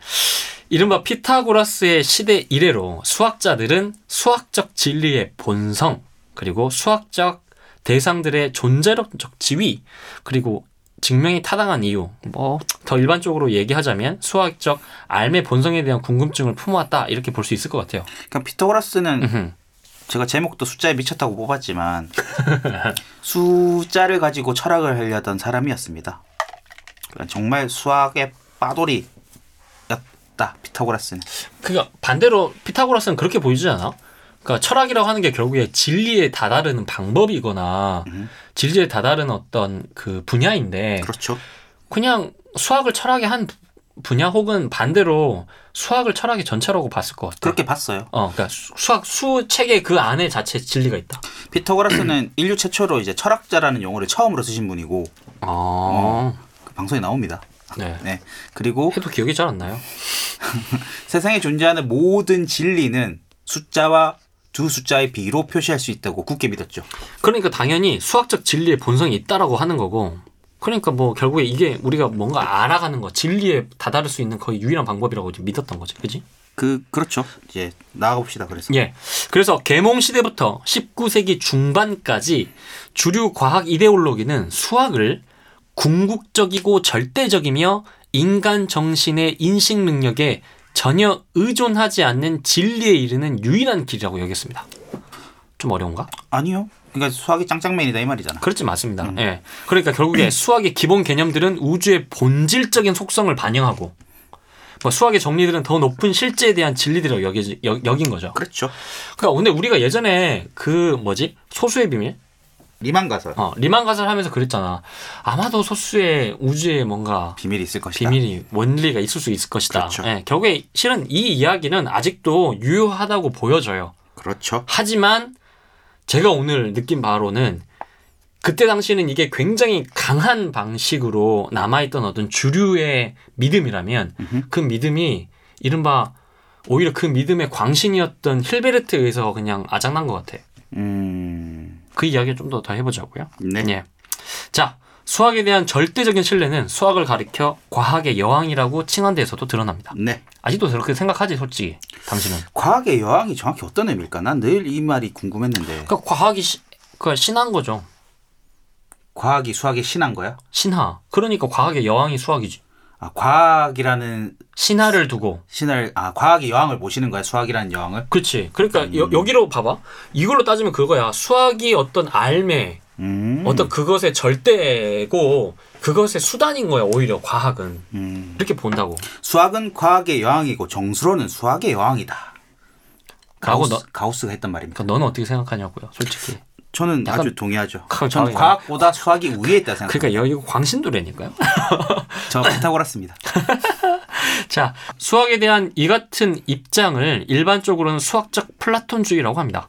이른바 피타고라스의 시대 이래로 수학자들은 수학적 진리의 본성, 그리고 수학적 대상들의 존재론적 지위, 그리고 증명이 타당한 이유, 뭐 더 일반적으로 얘기하자면 수학적 알의 본성에 대한 궁금증을 품어왔다 이렇게 볼 수 있을 것 같아요. 그러니까 피타고라스는. 제가 제목도 숫자에 미쳤다고 뽑았지만 숫자를 가지고 철학을 하려던 사람이었습니다. 정말 수학의 빠돌이 였다 피타고라스는. 그러니까 반대로 피타고라스는 그렇게 보이지 않아? 그러니까 철학이라고 하는 게 결국에 진리에 다다르는 방법이거나 진리에 다다르는 어떤 그 분야인데 그렇죠. 그냥 수학을 철학의 한 분야 혹은 반대로 수학을 철학의 전체라고 봤을 것 같아. 그렇게 봤어요. 어, 그러니까 수- 수학 수 체계 그 안에 자체 진리가 있다. 피타고라스는 인류 최초로 이제 철학자라는 용어를 처음으로 쓰신 분이고 어, 그 방송에 나옵니다. 네. 네. 그리고 해도 기억이 잘 안 나요. 세상에 존재하는 모든 진리는 숫자와 두 숫자의 비로 표시할 수 있다고 굳게 믿었죠. 그러니까 당연히 수학적 진리의 본성이 있다라고 하는 거고. 그러니까 뭐 결국에 이게 우리가 뭔가 알아가는 거, 진리에 다다를 수 있는 거의 유일한 방법이라고 믿었던 거지, 그지? 그 그렇죠. 이제 나가 봅시다. 그래서 예. 그래서 계몽 시대부터 19세기 중반까지 주류 과학 이데올로기는 수학을 궁극적이고 절대적이며 인간 정신의 인식 능력에 전혀 의존하지 않는 진리에 이르는 유일한 길이라고 여겼습니다. 좀 어려운가? 아니요. 그러니까 수학이 짱짱맨이다 이 말이잖아. 그렇지 맞습니다. 예. 그러니까 결국에 수학의 기본 개념들은 우주의 본질적인 속성을 반영하고 뭐 수학의 정리들은 더 높은 실제에 대한 진리들을 여기, 여, 여긴 거죠. 그렇죠. 그러니까 근데 우리가 예전에 그 뭐지 소수의 비밀, 리만 가설 어 리만 가설 하면서 그랬잖아. 아마도 소수의 우주에 뭔가 비밀이 있을 것이다. 비밀이 원리가 있을 수 있을 것이다. 그렇죠. 예, 결국에 실은 이 이야기는 아직도 유효하다고 보여져요. 그렇죠. 하지만 제가 오늘 느낀 바로는 그때 당시에는 이게 굉장히 강한 방식으로 남아있던 어떤 주류의 믿음이라면 그 믿음이 이른바 오히려 그 믿음의 광신이었던 힐베르트에 의해서 그냥 아작난 것 같아. 음. 그 이야기를 좀더더 해보자고요. 네. 예. 자, 수학에 대한 절대적인 신뢰는 수학을 가리켜 과학의 여왕이라고 칭한 데에서도 드러납니다. 네. 아직도 그렇게 생각하지, 솔직히. 당신은. 과학의 여왕이 정확히 어떤 의미일까? 난 늘 이 말이 궁금했는데 그러니까 과학이 시, 그 신한 거죠. 과학이 수학의 신한 거야? 신하. 그러니까 과학의 여왕이 수학이지. 아, 과학이라는 신하를 두고. 신을 아 과학의 여왕을 모시는 거야 수학이라는 여왕을? 그렇지. 그러니까 여, 여기로 봐봐. 이걸로 따지면 그거야. 수학이 어떤 알매, 음. 어떤 그것의 절대고 그것의 수단인 거야. 오히려 과학은 음. 이렇게 본다고. 수학은 과학의 여왕이고 정수로는 수학의 여왕이다. 가우스, 너- 가우스가 했단 말입니다. 그러니까 너는 어떻게 생각하냐고요, 솔직히. 저는 아주 동의하죠. 가- 저는 가- 과학보다 수학이 위에 있다 생각합니다. 그러니까 여기 광신도래니까요. 저 피타고라스입니다. 자, 수학에 대한 이 같은 입장을 일반적으로는 수학적 플라톤주의라고 합니다.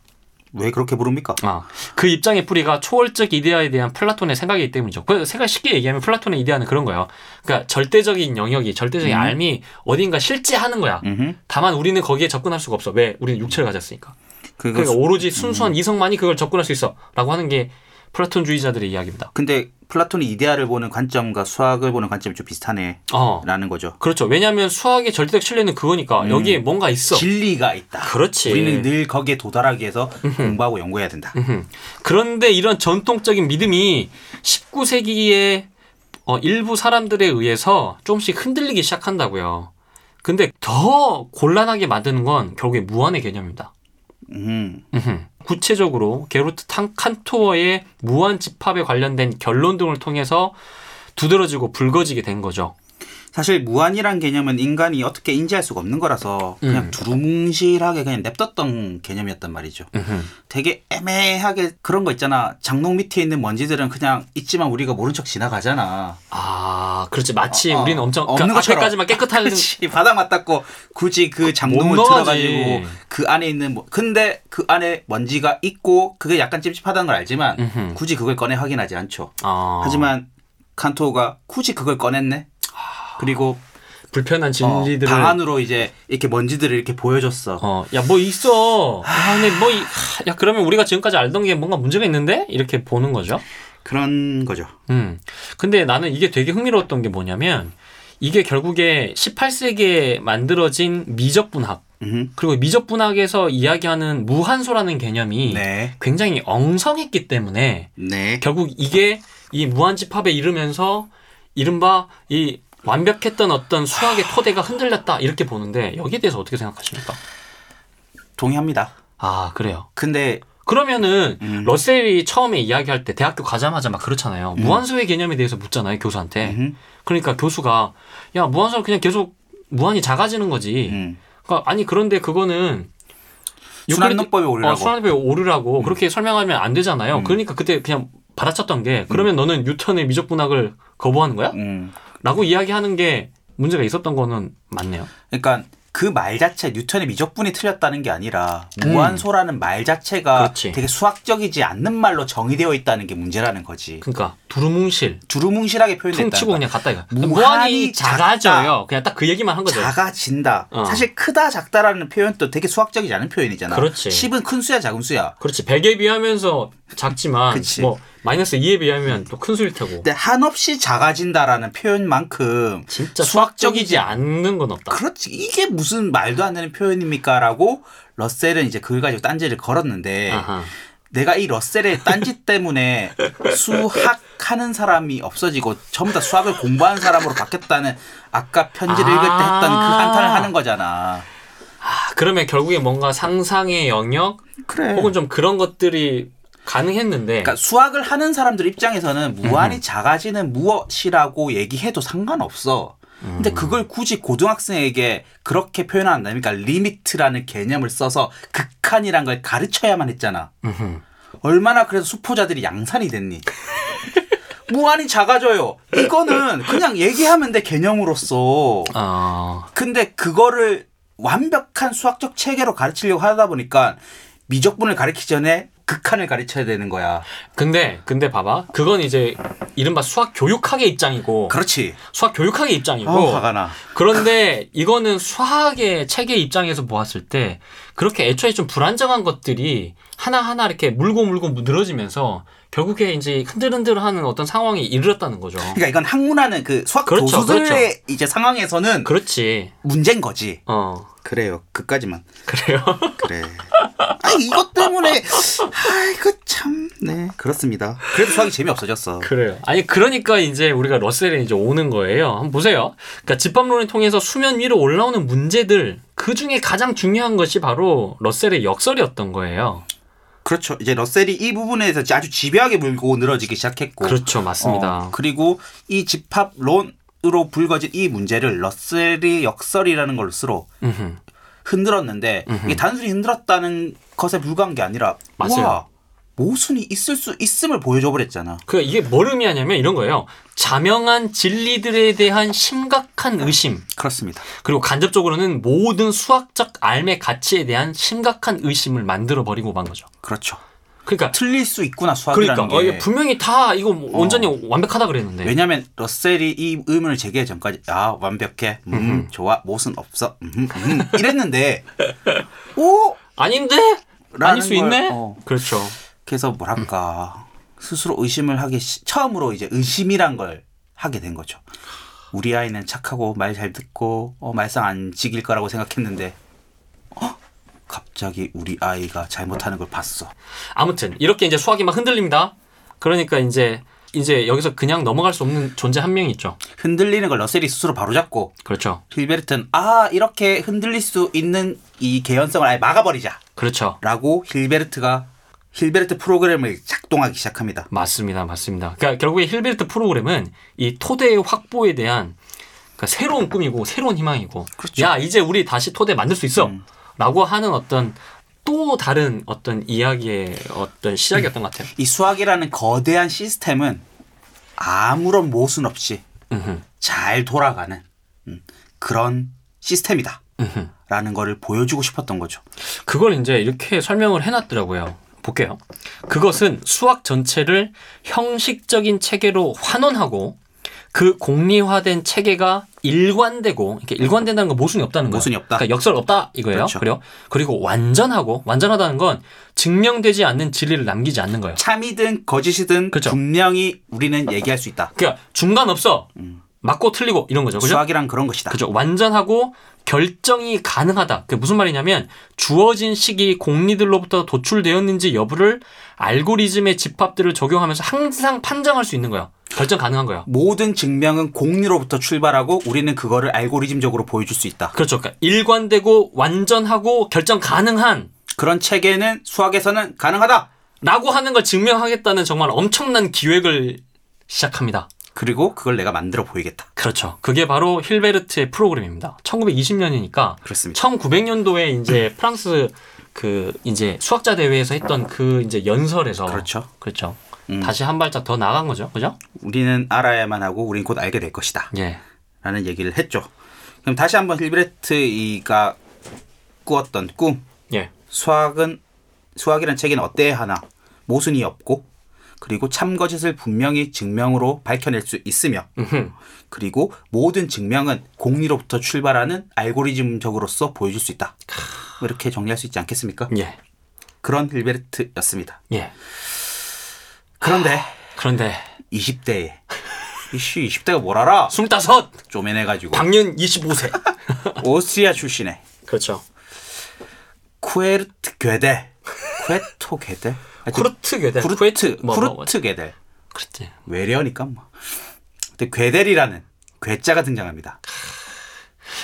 왜 그렇게 부릅니까? 아, 그 입장의 뿌리가 초월적 이데아에 대한 플라톤의 생각이기 때문이죠. 그 생각 쉽게 얘기하면 플라톤의 이데아는 그런 거예요. 그러니까 절대적인 영역이 절대적인 앎이 어딘가 실제하는 거야. 음흠. 다만 우리는 거기에 접근할 수가 없어. 왜? 우리는 육체를 가졌으니까. 그러니까 수- 오로지 순수한 이성만이 그걸 접근할 수 있어라고 하는 게 플라톤주의자들의 이야기입니다. 근데 플라톤이 이데아를 보는 관점과 수학을 보는 관점이 좀 비슷하네라는 어. 거죠. 그렇죠. 왜냐하면 수학의 절대적 신뢰는 그거니까 여기에 뭔가 있어. 진리가 있다. 그렇지. 우리는 늘 거기에 도달하기 위해서 공부하고 연구해야 된다. 음흠. 그런데 이런 전통적인 믿음이 19세기에 어, 일부 사람들에 의해서 조금씩 흔들리기 시작한다고요. 근데 더 곤란하게 만드는 건 결국에 무한의 개념입니다. 음. 구체적으로 게로트 탕 칸토어의 무한 집합에 관련된 결론 등을 통해서 두드러지고 불거지게 된 거죠. 사실 무한이란 개념은 인간이 어떻게 인지할 수가 없는 거라서 그냥 음. 두루뭉실하게 그냥 냅뒀던 개념이었단 말이죠. 음흠. 되게 애매하게 그런 거 있잖아. 장롱 밑에 있는 먼지들은 그냥 있지만 우리가 모른 척 지나가잖아. 아, 그렇지. 마치 어, 어. 우리는 엄청 없는 그 것처럼. 앞에까지만 깨끗한 그렇지. 바닥 맞닿고 굳이 그 장롱을. 들어가지고 그 안에 있는 뭐 근데 그 안에 먼지가 있고 그게 약간 찝찝하다는 걸 알지만 음흠. 굳이 그걸 꺼내 확인하지 않죠. 아, 하지만 칸토가 굳이 그걸 꺼냈네. 그리고 불편한 어, 진리들을 방 안으로 이제 이렇게 먼지들을 이렇게 보여줬어. 어, 야, 뭐 있어. 아, 근데 뭐, 이, 야, 그러면 우리가 지금까지 알던 게 뭔가 문제가 있는데? 이렇게 보는 거죠. 그런 거죠. 음. 근데 나는 이게 되게 흥미로웠던 게 뭐냐면, 이게 결국에 18세기에 만들어진 미적 분학, 음. 그리고 미적 분학에서 이야기하는 무한소라는 개념이 네. 굉장히 엉성했기 때문에, 네. 결국 이게 이 무한집합에 이르면서, 이른바 이 완벽했던 어떤 수학의 토대가 흔들렸다, 이렇게 보는데, 여기에 대해서 어떻게 생각하십니까? 동의합니다. 아, 그래요. 근데 그러면은 음. 러셀이 처음에 이야기할 때 대학교 가자마자 막 그렇잖아요. 무한소의 개념에 대해서 묻잖아요, 교수한테. 음. 그러니까 교수가 야, 무한소는 그냥 계속 무한이 작아지는 거지. 음. 그러니까 아니 그런데 그거는 순환론법에 오르라고. 어, 순환론법에 오르라고 그렇게 설명하면 안 되잖아요. 음. 그러니까 그때 그냥 받아쳤던 게 그러면 너는 뉴턴의 미적분학을 거부하는 거야? 음. 라고 이야기하는 게 문제가 있었던 거는 맞네요. 그러니까 그 말 자체 뉴턴의 미적분이 틀렸다는 게 아니라 무한소라는 말 자체가 음. 그렇지. 되게 수학적이지 않는 말로 정의되어 있다는 게 문제라는 거지. 그러니까 두루뭉실 두루뭉실하게 표현됐다. 퉁치고 그냥 갔다 이거. 무한히 무한히 작다. 작아져요. 그냥 딱 그 얘기만 한 거죠. 작아진다. 어. 사실 크다 작다라는 표현도 되게 수학적이지 않은 표현이잖아. 그렇지. 10은 큰 수야 작은 수야. 그렇지. 100에 비하면서 작지만. 뭐 마이너스 2에 비하면 또 큰 수일 테고. 근데 한없이 작아진다라는 표현만큼 진짜 수학적이지 않는 건 없다. 그렇지 이게 무슨 말도 안 되는 표현입니까라고 러셀은 이제 그걸 가지고 딴지를 걸었는데 아하. 내가 이 러셀의 딴지 때문에 수학 하는 사람이 없어지고 전부 다 수학을 공부하는 사람으로 바뀌었다는 아까 편지를 읽을 때 했던 그 아. 한탄을 하는 거잖아. 아, 그러면 결국에 뭔가 상상의 영역 그래. 혹은 좀 그런 것들이 가능했는데 그러니까 수학을 하는 사람들 입장에서는 무한히 작아지는 무엇이라고 얘기해도 상관없어. 근데 그걸 굳이 고등학생에게 그렇게 표현한다니까 limit라는 개념을 써서 극한이란 걸 가르쳐야만 했잖아. 음흠. 얼마나 그래서 수포자들이 양산이 됐니? 무한히 작아져요. 이거는 그냥 얘기하면 돼 개념으로서. 어, 근데 그거를 완벽한 수학적 체계로 가르치려고 하다 보니까 미적분을 가르치기 전에 극한을 가르쳐야 되는 거야. 근데 근데 봐봐 그건 이제 이른바 수학 교육학의 입장이고 그렇지. 수학 교육학의 입장이고 어, 화가 나. 그런데 이거는 수학의 체계 입장에서 보았을 때 그렇게 애초에 좀 불안정한 것들이 하나하나 이렇게 물고 물고 늘어지면서 결국에 이제 흔들흔들하는 어떤 상황에 이르렀다는 거죠. 그러니까 이건 학문하는 그 수학 그렇죠, 교수들의 그렇죠. 이제 상황에서는 그렇지. 문제인 거지. 어 그래요. 그까지만. 그래요. 그래. 아 이것 때문에 아이고 참. 네 그렇습니다. 그래도 수학이 재미 없어졌어. 그래요. 아니 그러니까 이제 우리가 러셀에 이제 오는 거예요. 한번 보세요. 그러니까 집합론을 통해서 수면 위로 올라오는 문제들 그 중에 가장 중요한 것이 바로 러셀의 역설이었던 거예요. 그렇죠. 이제 러셀이 이 부분에서 아주 집요하게 물고 늘어지기 시작했고. 그렇죠, 맞습니다. 어, 그리고 이 집합론 으로 불거진 이 문제를 러셀이 역설이라는 걸로 음흠. 흔들었는데 이게 단순히 흔들었다는 것에 불과한 게 아니라 맞아요. 와 모순이 있을 수 있음을 보여줘 버렸잖아. 그 이게 뭘 의미하냐면 이런 거예요. 자명한 진리들에 대한 심각한 의심 그렇습니다. 그리고 간접적으로는 모든 수학적 알의 가치에 대한 심각한 의심을 만들어 버리고 만 거죠. 그렇죠. 그러니까 틀릴 수 있구나 수학이라는 그러니까. 어, 게. 이게 분명히 다 이거 뭐 완전히 완벽하다 그랬는데. 왜냐하면 러셀이 이 의문을 제기하기 전까지 아 완벽해, 음, 좋아, 모순 없어, 음, 음, 이랬는데. 오! 아닌데? 아닐 수 걸, 있네. 어. 그렇죠. 그래서 뭐랄까. 스스로 의심을 하기 시- 처음으로 이제 의심이란 걸 하게 된 거죠. 우리 아이는 착하고 말 잘 듣고 어, 말썽 안 지길 거라고 생각했는데. 어? 갑자기 우리 아이가 잘못하는 걸 봤어. 아무튼 이렇게 이제 수학이 막 흔들립니다. 그러니까 이제 이제 여기서 그냥 넘어갈 수 없는 존재 한 명이 있죠. 흔들리는 걸 러셀이 스스로 바로잡고 그렇죠. 힐베르트는 아 이렇게 흔들릴 수 있는 이 개연성을 아예 막아버리자. 그렇죠. 라고 힐베르트가 힐베르트 프로그램을 작동하기 시작합니다. 맞습니다. 맞습니다. 그러니까 결국에 힐베르트 프로그램은 이 토대의 확보에 대한 그러니까 새로운 꿈이고 새로운 희망이고 그렇죠. 야 이제 우리 다시 토대 만들 수 있어 음. 라고 하는 어떤 또 다른 어떤 이야기의 어떤 시작이었던 것 같아요. 이 수학이라는 거대한 시스템은 아무런 모순 없이 음흠, 잘 돌아가는 음, 그런 시스템이다. 음흠. 라는 거를 보여주고 싶었던 거죠. 그걸 이제 이렇게 설명을 해놨더라고요. 볼게요. 그것은 수학 전체를 형식적인 체계로 환원하고 그 공리화된 체계가 일관되고 이렇게 일관된다는 건 모순이 없다는 거예요. 모순이 없다. 그러니까 역설 없다 이거예요. 그렇죠. 그래요. 그리고 완전하고 완전하다는 건 증명되지 않는 진리를 남기지 않는 거예요. 참이든 거짓이든 그렇죠. 분명히 우리는 얘기할 수 있다. 그러니까 중간 없어. 맞고 틀리고 이런 거죠. 그죠? 수학이란 그런 것이다. 그죠. 완전하고 결정이 가능하다. 그게 무슨 말이냐면 주어진 시기 공리들로부터 도출되었는지 여부를 알고리즘의 집합들을 적용하면서 항상 판정할 수 있는 거야. 결정 가능한 거야. 모든 증명은 공리로부터 출발하고 우리는 그거를 알고리즘적으로 보여줄 수 있다. 그렇죠. 그러니까 일관되고 완전하고 결정 가능한 그런 체계는 수학에서는 가능하다. 라고 하는 걸 증명하겠다는 정말 엄청난 기획을 시작합니다. 그리고 그걸 내가 만들어 보이겠다. 그렇죠. 그게 바로 힐베르트의 프로그램입니다. 1920년이니까 그렇습니다. 1900년도에 이제 프랑스 그 이제 수학자 대회에서 했던 그 이제 연설에서 그렇죠. 그렇죠. 음. 다시 한 발짝 더 나간 거죠. 그죠? 우리는 알아야만 하고 우리는 곧 알게 될 것이다. 예. 라는 얘기를 했죠. 그럼 다시 한번 힐베르트가 꾸었던 꿈. 예. 수학은 수학이란 책에는 어때야 하나 모순이 없고 그리고 참거짓을 분명히 증명으로 밝혀낼 수 있으며. 그리고 모든 증명은 공리로부터 출발하는 알고리즘적으로서 보여줄 수 있다. 뭐 이렇게 정리할 수 있지 않겠습니까? 예. 그런 힐베르트였습니다. 예. 그런데 그런데 20대에 이씨 20대가 뭘 알아? 스물다섯 쪼매내가지고 당년 25세. 오스트리아 출신의 그렇죠. 쿠에르트 괴델 쿠에토 하여튼 쿠르트 괴델. 쿠르트 뭐, 뭐, 뭐. 쿠르트 괴델 그렇지. 외래어니까 뭐. 근데 괴델이라는 괴짜가 등장합니다.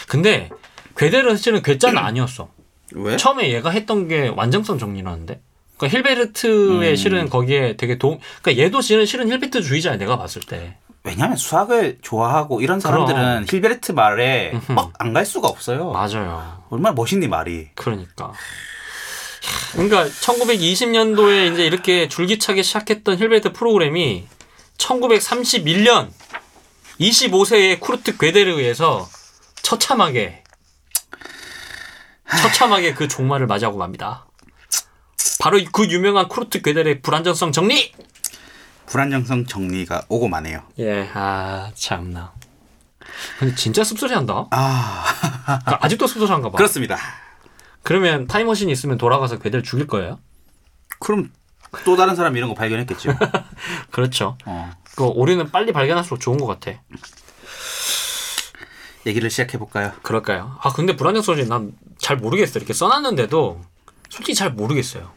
근데 괴델은 실은 괴짜는 아니었어. 왜? 처음에 얘가 했던 게 완전성 정리라는데. 그러니까 힐베르트의 음. 실은 거기에 되게 동. 그러니까 얘도 실은 실은 힐베르트 주의자야 내가 봤을 때. 왜냐하면 수학을 좋아하고 이런 사람들은 그럼. 힐베르트 말에. 막 안 갈 수가 없어요. 맞아요. 얼마나 멋있니 말이. 그러니까. 그러니까 1920년도에 이제 이렇게 줄기차게 시작했던 힐베르트 프로그램이 1931년 25세의 쿠르트 괴델에 의해서 처참하게 처참하게 그 종말을 맞이하고 맙니다. 바로 이그 유명한 쿠르트 괴델의 불안정성 정리. 불안정성 정리가 오고 마네요. 예, 아 참나. 근데 진짜 씁쓸해한다. 아 그러니까 아직도 씁쓸한가 봐. 그렇습니다. 그러면 타임머신이 있으면 돌아가서 괴델 죽일 거예요? 그럼 또 다른 사람 이런 거 발견했겠죠. 그렇죠. 어. 그 오류는 빨리 발견할수록 좋은 것 같아. 얘기를 시작해 볼까요? 그럴까요? 아 근데 불안정 소리 난 잘 모르겠어. 이렇게 써놨는데도 솔직히 잘 모르겠어요.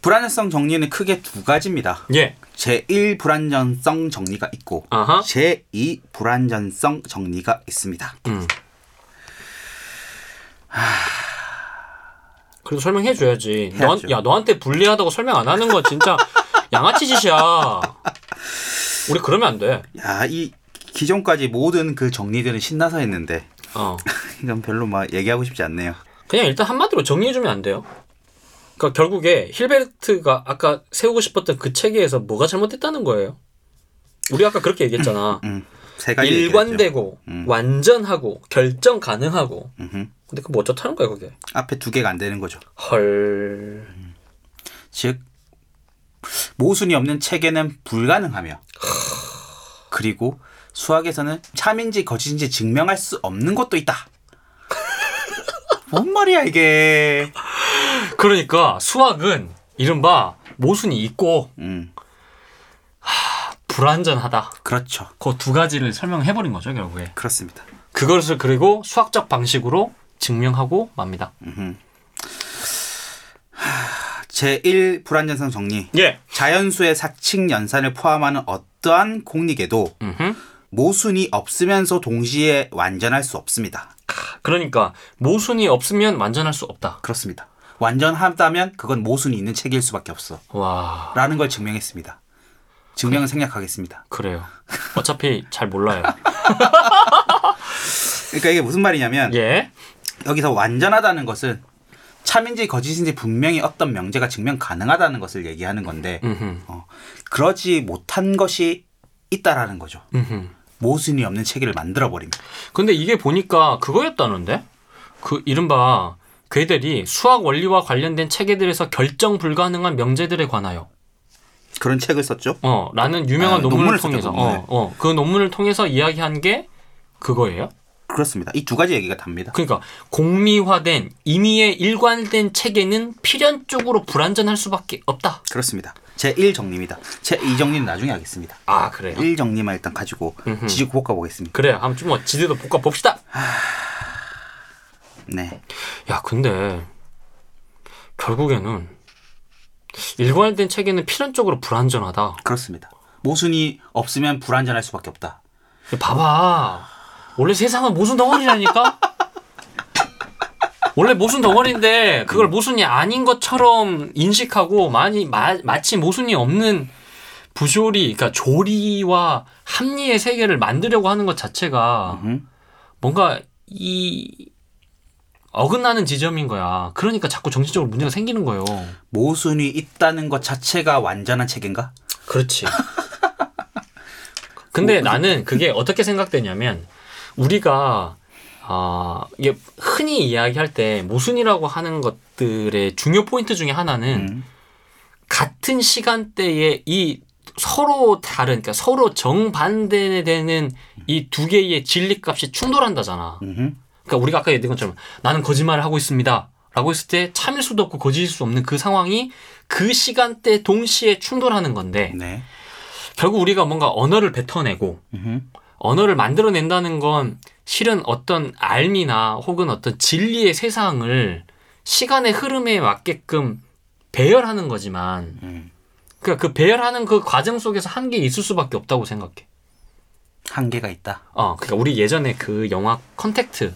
불안정성 정리는 크게 두 가지입니다. 예. 제1 불안전성 정리가 있고 아하. 제2 불안전성 정리가 있습니다. 음. 그래도 설명해 줘야지. 야 너한테 불리하다고 설명 안 하는 건 진짜 양아치 짓이야. 우리 그러면 안 돼. 야, 이 기존까지 모든 그 정리들은 신나서 했는데 어. 이건 별로 막 얘기하고 싶지 않네요. 그냥 일단 한마디로 정리해 주면 안 돼요? 그러니까 결국에 힐베르트가 아까 세우고 싶었던 그 체계에서 뭐가 잘못됐다는 거예요? 우리 아까 그렇게 얘기했잖아. 음, 얘기했죠. 일관되고 음. 완전하고 결정 가능하고. 음흠. 근데 그뭐 어쩌다는 거야 그게? 앞에 두 개가 안 되는 거죠. 헐. 즉 모순이 없는 체계는 불가능하며 그리고 수학에서는 참인지 거짓인지 증명할 수 없는 것도 있다. 뭔 말이야 이게? 그러니까 수학은 이른바 모순이 있고 음, 불완전하다. 그렇죠. 그 두 가지를 설명해 버린 거죠 결국에. 그렇습니다. 그것을 그리고 수학적 방식으로 증명하고 맙니다. 제1 불안전성 정리. 예. 자연수의 사칙 연산을 포함하는 어떠한 공리계도 음흠. 모순이 없으면서 동시에 완전할 수 없습니다. 그러니까 모순이 없으면 완전할 수 없다. 그렇습니다. 완전하다면 그건 모순이 있는 체계일 수밖에 없어. 와. 라는 걸 증명했습니다. 증명은 생략하겠습니다. 그래요. 어차피 잘 몰라요. 그러니까 이게 무슨 말이냐면 예. 여기서 완전하다는 것은 참인지 거짓인지 분명히 어떤 명제가 증명 가능하다는 것을 얘기하는 건데 음흠. 어, 그러지 못한 것이 있다라는 거죠. 음흠. 모순이 없는 체계를 만들어 버림. 근데 이게 보니까 그거였다는데? 그 이른바 괴델이 수학 원리와 관련된 체계들에서 결정 불가능한 명제들에 관하여 그런 책을 썼죠. 어 라는 유명한 아, 논문을, 논문을 통해서. 어, 어, 그 논문을 통해서 이야기한 게 그거예요. 그렇습니다. 이 두 가지 얘기가 답니다. 그러니까 공미화된 임의에 일관된 체계는 필연적으로 불완전할 수밖에 없다. 그렇습니다. 제1 정리입니다. 제2 정리는 나중에 하겠습니다. 아 그래요? 1 정리만 일단 가지고 음흠. 지지고 볶아 보겠습니다. 그래요. 한번 좀뭐 지대도 볶아 봅시다. 네. 야 근데 결국에는 일관된 체계는 필연적으로 불완전하다. 그렇습니다. 모순이 없으면 불완전할 수밖에 없다. 봐봐. 원래 세상은 모순 덩어리라니까? 원래 모순 덩어리인데 그걸 모순이 아닌 것처럼 인식하고 많이 마, 마치 모순이 없는 부조리, 그러니까 조리와 합리의 세계를 만들려고 하는 것 자체가 음. 뭔가 이 어긋나는 지점인 거야. 그러니까 자꾸 정신적으로 문제가 생기는 거예요. 모순이 있다는 것 자체가 완전한 체계인가? 그렇지. 근데 나는 그게 어떻게 생각되냐면 우리가 아 이게 흔히 이야기할 때 모순이라고 하는 것들의 중요 포인트 중에 하나는 음. 같은 시간대에 이 서로 다른 그러니까 서로 정반대되는 이 두 개의 진리값이 충돌한다잖아. 음흠. 그러니까 우리가 아까 얘기한 것처럼 나는 거짓말을 하고 있습니다. 라고 했을 때 참일 수도 없고 거짓일 수 없는 그 상황이 그 시간대 동시에 충돌하는 건데 네. 결국 우리가 뭔가 언어를 뱉어내고 음흠. 언어를 만들어낸다는 건 실은 어떤 알미나 혹은 어떤 진리의 세상을 시간의 흐름에 맞게끔 배열하는 거지만 음. 그러니까 그 배열하는 그 과정 속에서 한계 있을 수밖에 없다고 생각해. 한계가 있다. 어, 그러니까 우리 예전에 그 영화 컨택트,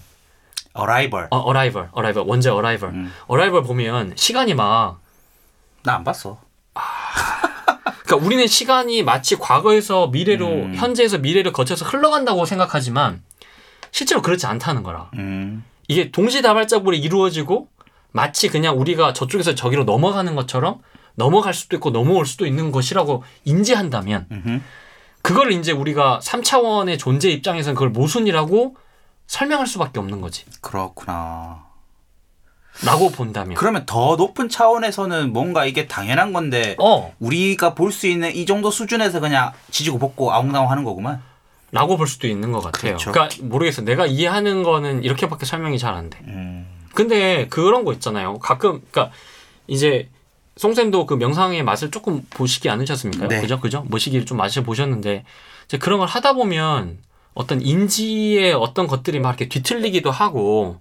Arrival. 어, Arrival, Arrival, 원제 Arrival, 음. Arrival 보면 시간이 막 나 안 봤어. 그러니까 우리는 시간이 마치 과거에서 미래로 음. 현재에서 미래를 거쳐서 흘러간다고 생각하지만 실제로 그렇지 않다는 거라. 음. 이게 동시다발적으로 이루어지고 마치 그냥 우리가 저쪽에서 저기로 넘어가는 것처럼 넘어갈 수도 있고 넘어올 수도 있는 것이라고 인지한다면 음흠. 그걸 이제 우리가 3차원의 존재 입장에서는 그걸 모순이라고 설명할 수밖에 없는 거지. 그렇구나. 라고 본다면. 그러면 더 높은 차원에서는 뭔가 이게 당연한 건데 어, 우리가 볼 수 있는 이 정도 수준에서 그냥 지지고 볶고 아웅다웅 하는 거구만. 라고 볼 수도 있는 것 같아요. 그렇죠. 그러니까 모르겠어. 내가 이해하는 거는 이렇게밖에 설명이 잘 안 돼. 음. 근데 그런 거 있잖아요. 가끔 그러니까 이제 송쌤도 그 명상의 맛을 조금 보시지 않으셨습니까? 네. 그죠? 그죠? 모시기를 좀 마셔 보셨는데 이제 그런 걸 하다 보면 어떤 인지의 어떤 것들이 막 이렇게 뒤틀리기도 하고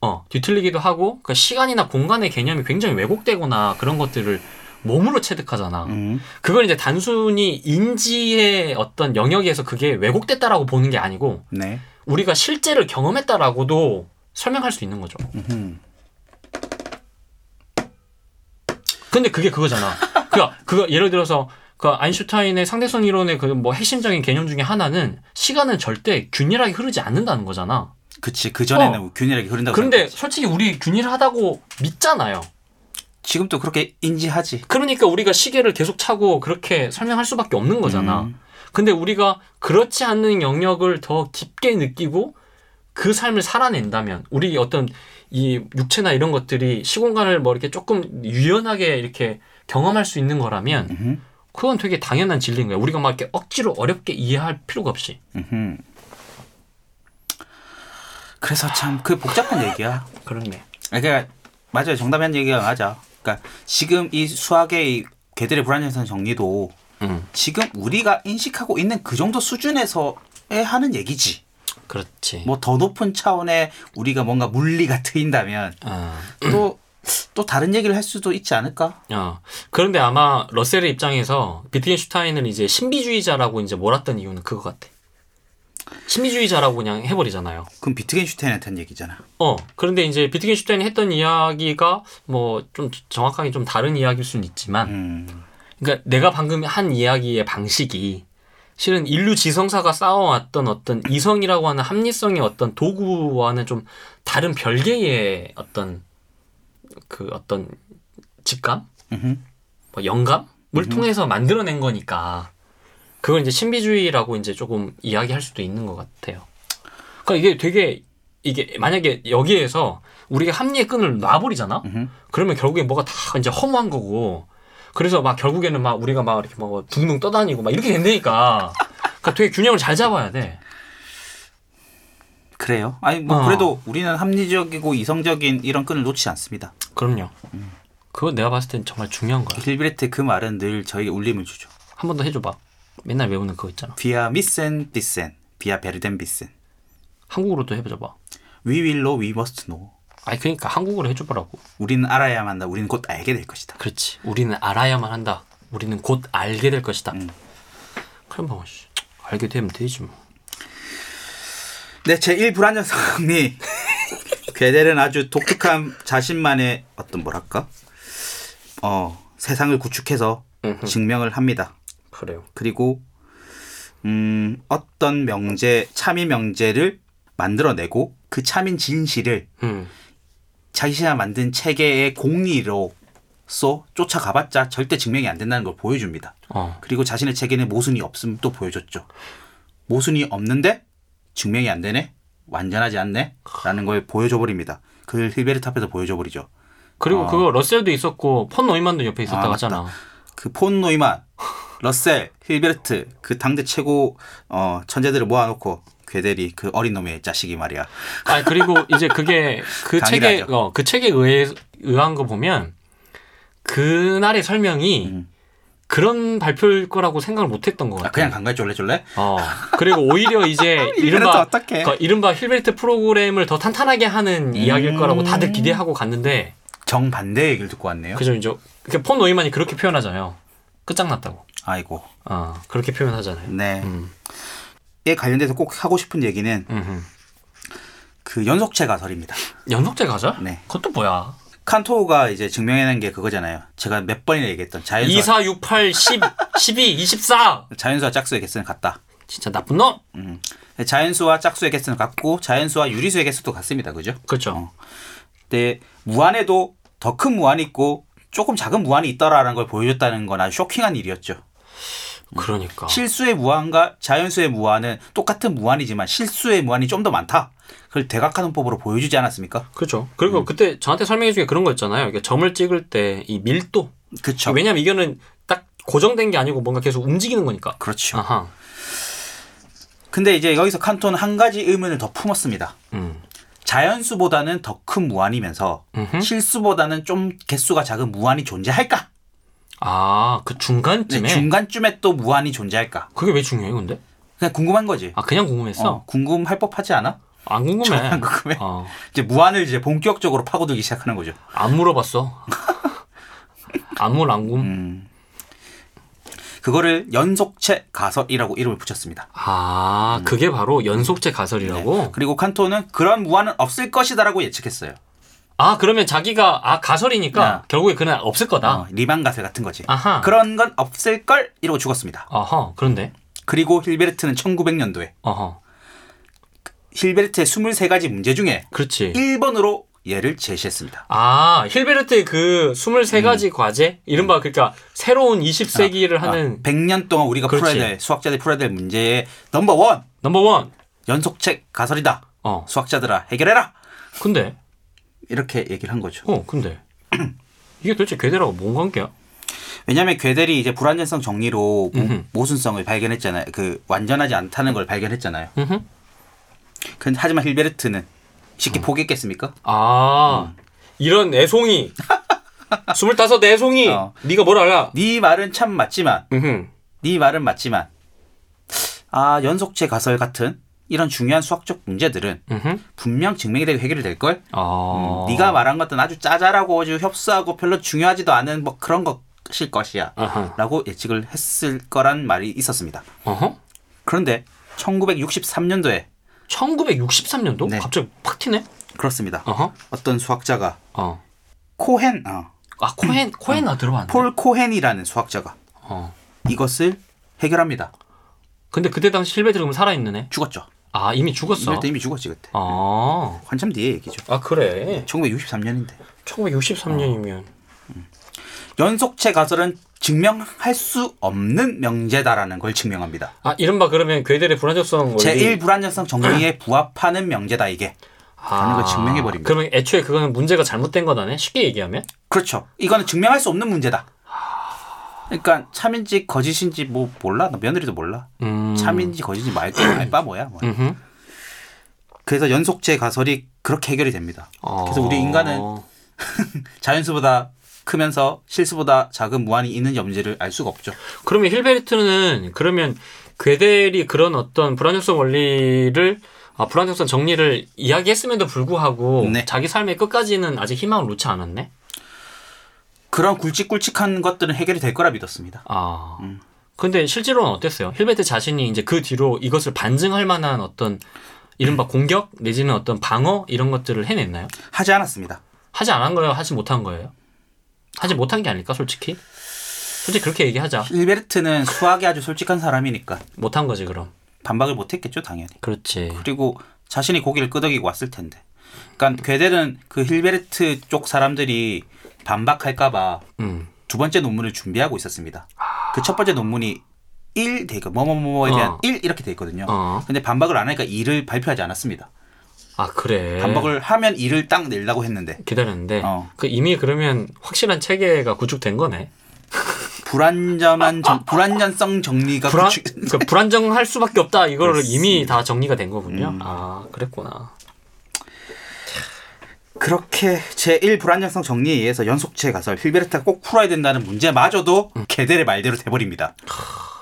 어, 뒤틀리기도 하고 그러니까 시간이나 공간의 개념이 굉장히 왜곡되거나 그런 것들을 몸으로 체득하잖아. 음. 그걸 이제 단순히 인지의 어떤 영역에서 그게 왜곡됐다라고 보는 게 아니고 네. 우리가 실제를 경험했다라고도 설명할 수 있는 거죠. 음흠. 근데 그게 그거잖아. 그니까 그거 예를 들어서 그 아인슈타인의 상대성 이론의 그 뭐 핵심적인 개념 중에 하나는 시간은 절대 균일하게 흐르지 않는다는 거잖아. 그치 그 전에는 어. 균일하게 흐른다고. 그런데 생각했지. 솔직히 우리 균일하다고 믿잖아요. 지금도 그렇게 인지하지. 그러니까 우리가 시계를 계속 차고 그렇게 설명할 수밖에 없는 거잖아. 음. 근데 우리가 그렇지 않는 영역을 더 깊게 느끼고 그 삶을 살아낸다면 우리 어떤 이 육체나 이런 것들이 시공간을 뭐 이렇게 조금 유연하게 이렇게 경험할 수 있는 거라면 음흠. 그건 되게 당연한 진리인 거야. 우리가 막 이렇게 억지로 어렵게 이해할 필요가 없이. 음흠. 그래서 참 그 복잡한 얘기야. 그렇네. 아, 그러니까 맞아요. 정답한 얘기가 맞아. 그러니까 지금 이 수학의 이 개들의 불안정성 정리도 음, 지금 우리가 인식하고 있는 그 정도 수준에서의 하는 얘기지. 그렇지. 뭐 더 높은 차원의 우리가 뭔가 물리가 트인다면 어, 또 또 다른 얘기를 할 수도 있지 않을까? 어. 그런데 아마 러셀의 입장에서 비트겐슈타인을 이제 신비주의자라고 이제 몰았던 이유는 그거 같아. 신비주의자라고 그냥 해버리잖아요. 그럼 비트겐슈타인한테 한 얘기잖아. 어, 그런데 이제 비트겐슈타인이 했던 이야기가 뭐 좀 정확하게 좀 다른 이야기일 수는 있지만, 음. 그러니까 내가 방금 한 이야기의 방식이 실은 인류 지성사가 쌓아왔던 어떤 이성이라고 하는 합리성의 어떤 도구와는 좀 다른 별개의 어떤 그 어떤 직감. 뭐 영감을 통해서 만들어낸 거니까 그걸 이제 신비주의라고 이제 조금 이야기할 수도 있는 것 같아요. 그러니까 이게 되게 이게 만약에 여기에서 우리가 합리의 끈을 놔버리잖아. 그러면 결국에 뭐가 다 이제 허무한 거고. 그래서 막 결국에는 막 우리가 막 이렇게 막 둥둥 떠다니고 막 이렇게 된다니까. 그러니까 되게 균형을 잘 잡아야 돼. 그래요? 아니 뭐 어. 그래도 우리는 합리적이고 이성적인 이런 끈을 놓지 않습니다. 그럼요. 그거 내가 봤을 땐 정말 중요한 거야. 힐베르트 그 말은 늘 저에게 울림을 주죠. 한 번 더 해줘봐. 맨날 외우는 그거 있잖아. Wir müssen wissen, wir werden wissen 한국어로도 해줘봐. We will know, we must know. 아니 그러니까 한국어로 해줘보라고. 우리는 알아야만 한다. 우리는 곧 알게 될 것이다. 그렇지. 우리는 알아야만 한다. 우리는 곧 알게 될 것이다. 음. 그럼 뭐 씨, 알게 되면 되지 뭐. 네, 제 1 불안정성이 괴델은 아주 독특한 자신만의 어떤 뭐랄까? 어, 세상을 구축해서 음흠. 증명을 합니다. 그래요. 그리고 음, 어떤 명제, 참인 명제를 만들어내고 그 참인 진실을 음. 자기가 만든 체계의 공리로서 쫓아가봤자 절대 증명이 안 된다는 걸 보여줍니다. 어. 그리고 자신의 체계는 모순이 없음도 보여줬죠. 모순이 없는데 증명이 안 되네, 완전하지 않네, 라는 걸 보여줘 버립니다. 그 힐베르트 앞에서 보여줘 버리죠. 그리고 어. 그거 러셀도 있었고 폰 노이만도 옆에 있었다고 아, 하잖아. 그 폰 노이만, 러셀, 힐베르트 그 당대 최고 어, 천재들을 모아놓고 괴델이 그 어린 놈의 자식이 말이야. 아 그리고 이제 그게 그 책에 강의라죠. 어, 그 책에 의해 의한 거 보면 그날의 설명이 음. 그런 발표일 거라고 생각을 못 했던 것 아, 같아. 그냥 간 거야 쫄래쫄래? 어 그리고 오히려 이제 이른바 어떡해. 그 이른바 힐베르트 프로그램을 더 탄탄하게 하는 이야기일 음. 거라고 다들 기대하고 갔는데 정반대 얘기를 듣고 왔네요. 그죠 이제 그폰 노이만이 그렇게 표현하잖아요. 끝장났다고. 아이고. 어 그렇게 표현하잖아요. 네. 음. 에 관련돼서 꼭 하고 싶은 얘기는 음흠. 그 연속체 가설입니다. 연속제 가자? 네. 그것도 뭐야? 칸토가 이제 증명해낸 게 그거잖아요. 제가 몇 번이나 얘기했던 자연수와 2, 4, 6, 8, 10, 12, 24. 자연수와 짝수의 개수는 같다. 진짜 나쁜 놈. 음. 자연수와 짝수의 개수는 같고 자연수와 유리수의 개수도 같습니다. 그죠? 그렇죠. 어. 근데 무한에도 더 큰 무한이 있고 조금 작은 무한이 있더라라는 걸 보여줬다는 건 아주 쇼킹한 일이었죠. 그러니까. 실수의 무한과 자연수의 무한은 똑같은 무한이지만 실수의 무한이 좀 더 많다. 그걸 대각화론법으로 보여주지 않았습니까? 그렇죠. 음. 그리고 그때 저한테 설명해 중에 그런 거 있잖아요. 이게 점을 찍을 때 이 밀도. 그렇죠. 왜냐면 이거는 딱 고정된 게 아니고 뭔가 계속 움직이는 거니까. 그렇죠. 아하. 근데 이제 여기서 칸토는 한 가지 의문을 더 품었습니다. 음. 자연수보다는 더 큰 무한이면서 음흠. 실수보다는 좀 개수가 작은 무한이 존재할까? 아, 그 네, 중간쯤에. 중간쯤에 또 무한이 존재할까? 그게 왜 중요해, 근데? 그냥 궁금한 거지. 아, 그냥 궁금했어? 어, 궁금할 법하지 않아? 안 궁금해. 안 궁금해. 어. 이제 무한을 이제 본격적으로 파고들기 시작하는 거죠. 안 물어봤어. 안물 안궁. 음. 그거를 연속체 가설이라고 이름을 붙였습니다. 아, 그게 바로 연속체 가설이라고? 네. 그리고 칸토어는 그런 무한은 없을 것이다라고 예측했어요. 아, 그러면 자기가, 아, 가설이니까 네. 결국에 그런 건 없을 거다. 어, 리만 가설 같은 거지. 아하. 그런 건 없을 걸 이러고 죽었습니다. 어허, 그런데? 그리고 힐베르트는 1900년도에 어허. 힐베르트의 23가지 문제 중에 그렇지. 1번으로 얘를 제시했습니다. 아, 힐베르트의 그 23가지 과제? 이른바 그러니까 새로운 20세기를 하는 100년 동안 우리가 그렇지. 풀어야 될 수학자들이 풀어야 될 문제의 number one number one. 연속체 가설이다. 어. 수학자들아 해결해라. 근데, 이렇게 얘기를 한 거죠. 어, 근데. 이게 도대체 괴델하고 뭔 관계야? 왜냐하면 괴델이 이제 불완전성 정리로 음흠. 모순성을 발견했잖아요. 그 완전하지 않다는 걸 발견했잖아요. 음흠. 근데 하지만 힐베르트는 쉽게 포기했겠습니까? 아, 이런 애송이. 25 애송이. 어. 네가 뭘 알아? 네 말은 참 맞지만 음흠. 네 말은 맞지만 아 연속체 가설 같은 이런 중요한 수학적 문제들은 음흠. 분명 증명이 되고 해결이 될 걸. 아. 네가 말한 것들은 아주 짜잘하고 아주 협소하고 별로 중요하지도 않은 뭐 그런 것일 것이야. 아하. 라고 예측을 했을 거란 말이 있었습니다. 어허. 그런데 1963년도에 1963년도? 네. 갑자기 팍 튀네? 그렇습니다. 어허. 어떤 수학자가 어. 코헨, 어, 아, 코헨, 코헨 나 들어봤네. 폴 코헨이라는 수학자가 어. 이것을 해결합니다. 근데 그때 당시 실베트 그럼 살아있는 애? 죽었죠. 아, 이미 죽었어. 이미 죽었지 그때. 아. 한참 뒤에 얘기죠. 아, 그래. 1963년인데. 1963년이면. 연속체 가설은 증명할 수 없는 명제다라는 걸 증명합니다. 아, 이른바 그러면 괴델의 불안정성 원리. 제1 불안정성 정리에 부합하는 명제다 이게. 라는 걸 증명해 버립니다. 그러면 애초에 그거는 문제가 잘못된 거다네? 쉽게 얘기하면? 그렇죠. 이거는 증명할 수 없는 문제다. 그러니까 참인지 거짓인지 뭐 몰라. 나 며느리도 몰라. 음. 참인지 거짓인지 말게 알바 뭐야. 뭐. 그래서 연속체 가설이 그렇게 해결이 됩니다. 그래서 우리 인간은 어. 자연수보다 크면서 실수보다 작은 무한이 있는지 없는지를 알 수가 없죠. 그러면 힐베르트는 그러면 괴델이 그런 어떤 불안정성 원리를 아, 불완전성 정리를 이야기했음에도 불구하고 네. 자기 삶의 끝까지는 아직 희망을 놓지 않았네. 그런 굵직굵직한 것들은 해결이 될 거라 믿었습니다. 아. 음. 근데 실제로는 어땠어요? 힐베르트 자신이 이제 그 뒤로 이것을 반증할 만한 어떤 이른바 공격 내지는 어떤 방어 이런 것들을 해냈나요? 하지 않았습니다. 하지 않은 거예요? 하지 못한 거예요? 하지 못한 게 아닐까, 솔직히? 솔직히 그렇게 얘기하자. 힐베르트는 수학에 아주 솔직한 사람이니까 못한 거지, 그럼. 반박을 못했겠죠, 당연히. 그렇지. 그리고 자신이 고기를 끄덕이고 왔을 텐데. 그러니까 괴델은 그 힐베르트 쪽 사람들이 반박할까봐 음. 두 번째 논문을 준비하고 있었습니다. 그첫 번째 논문이 1돼 있고 뭐뭐뭐뭐에 대한 어. 1 이렇게 돼 있거든요. 어. 근데 반박을 안 하니까 2를 발표하지 않았습니다. 아 그래. 반박을 하면 2를 딱 내려고 했는데 기다렸는데 어. 그 이미 그러면 확실한 체계가 구축된 거네. 불안전한 정, 불안전성 정리가 불안 구축- 그 불안정할 수밖에 없다. 이거를. 이미 다 정리가 된 거군요. 음. 아 그랬구나. 그렇게 제1 불안정성 정리에 의해서 연속체 가설 힐베르트가 꼭 풀어야 된다는 문제마저도 음. 게델의 말대로 돼버립니다.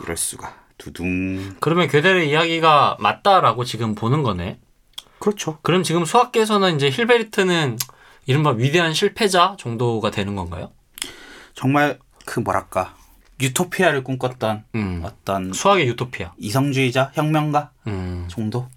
이럴 수가. 두둥. 그러면 괴델의 이야기가 맞다라고 지금 보는 거네. 그렇죠. 그럼 지금 수학계에서는 이제 힐베르트는 이른바 위대한 실패자 정도가 되는 건가요? 정말 그 뭐랄까 유토피아를 꿈꿨던 음. 어떤 수학의 유토피아. 이성주의자, 혁명가 음. 정도.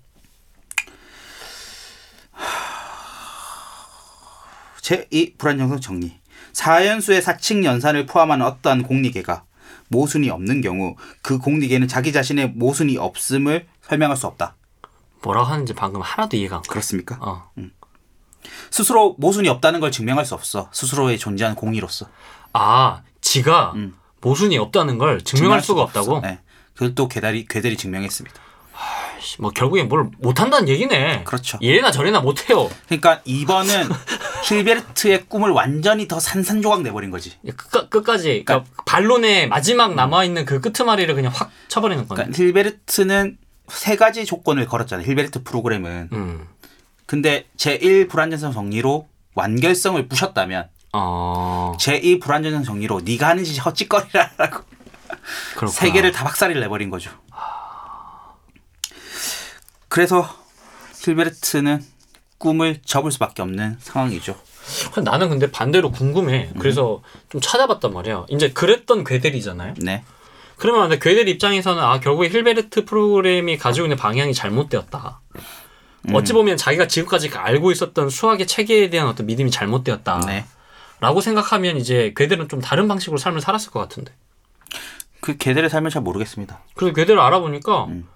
제2 불안정성 정리. 사연수의 사칙 연산을 포함하는 어떠한 공리계가 모순이 없는 경우 그 공리계는 자기 자신의 모순이 없음을 설명할 수 없다. 뭐라고 하는지 방금 하나도 이해가 안 가. 그렇습니까? 어. 스스로 모순이 없다는 걸 증명할 수 없어. 스스로의 존재하는 공의로서. 아, 지가 음. 모순이 없다는 걸 증명할 수가 없어. 없다고? 네. 그걸 또 괴달이 괴델이 증명했습니다. 씨, 뭐 결국엔 뭘 못한다는 얘기네. 그렇죠. 이래나 저래나 못해요. 그러니까 이번은 힐베르트의 꿈을 완전히 더 산산조각 내버린 거지. 끝까, 끝까지 그러니까 반론의 마지막 남아있는 그 끄트마리를 그냥 확 쳐버리는 거네. 그러니까 힐베르트는 세 가지 조건을 걸었잖아요. 힐베르트 프로그램은. 음. 근데 제1 불완전성 정리로 완결성을 부셨다면 어. 제2 불완전성 정리로 네가 하는 짓이 헛짓거리라고 그렇구나. 세 개를 다 박살을 내버린 거죠. 그래서 힐베르트는 꿈을 접을 수밖에 없는 상황이죠. 나는 근데 반대로 궁금해. 음. 그래서 좀 찾아봤단 말이야. 이제 그랬던 괴델이잖아요. 네. 그러면 근데 괴델 입장에서는 아 결국에 힐베르트 프로그램이 가지고 있는 방향이 잘못되었다. 음. 어찌 보면 자기가 지금까지 알고 있었던 수학의 체계에 대한 어떤 믿음이 잘못되었다. 네. 라고 생각하면 이제 괴델은 좀 다른 방식으로 삶을 살았을 것 같은데. 그 개들의 삶을 잘 모르겠습니다. 그래서 괴델을 알아보니까 음.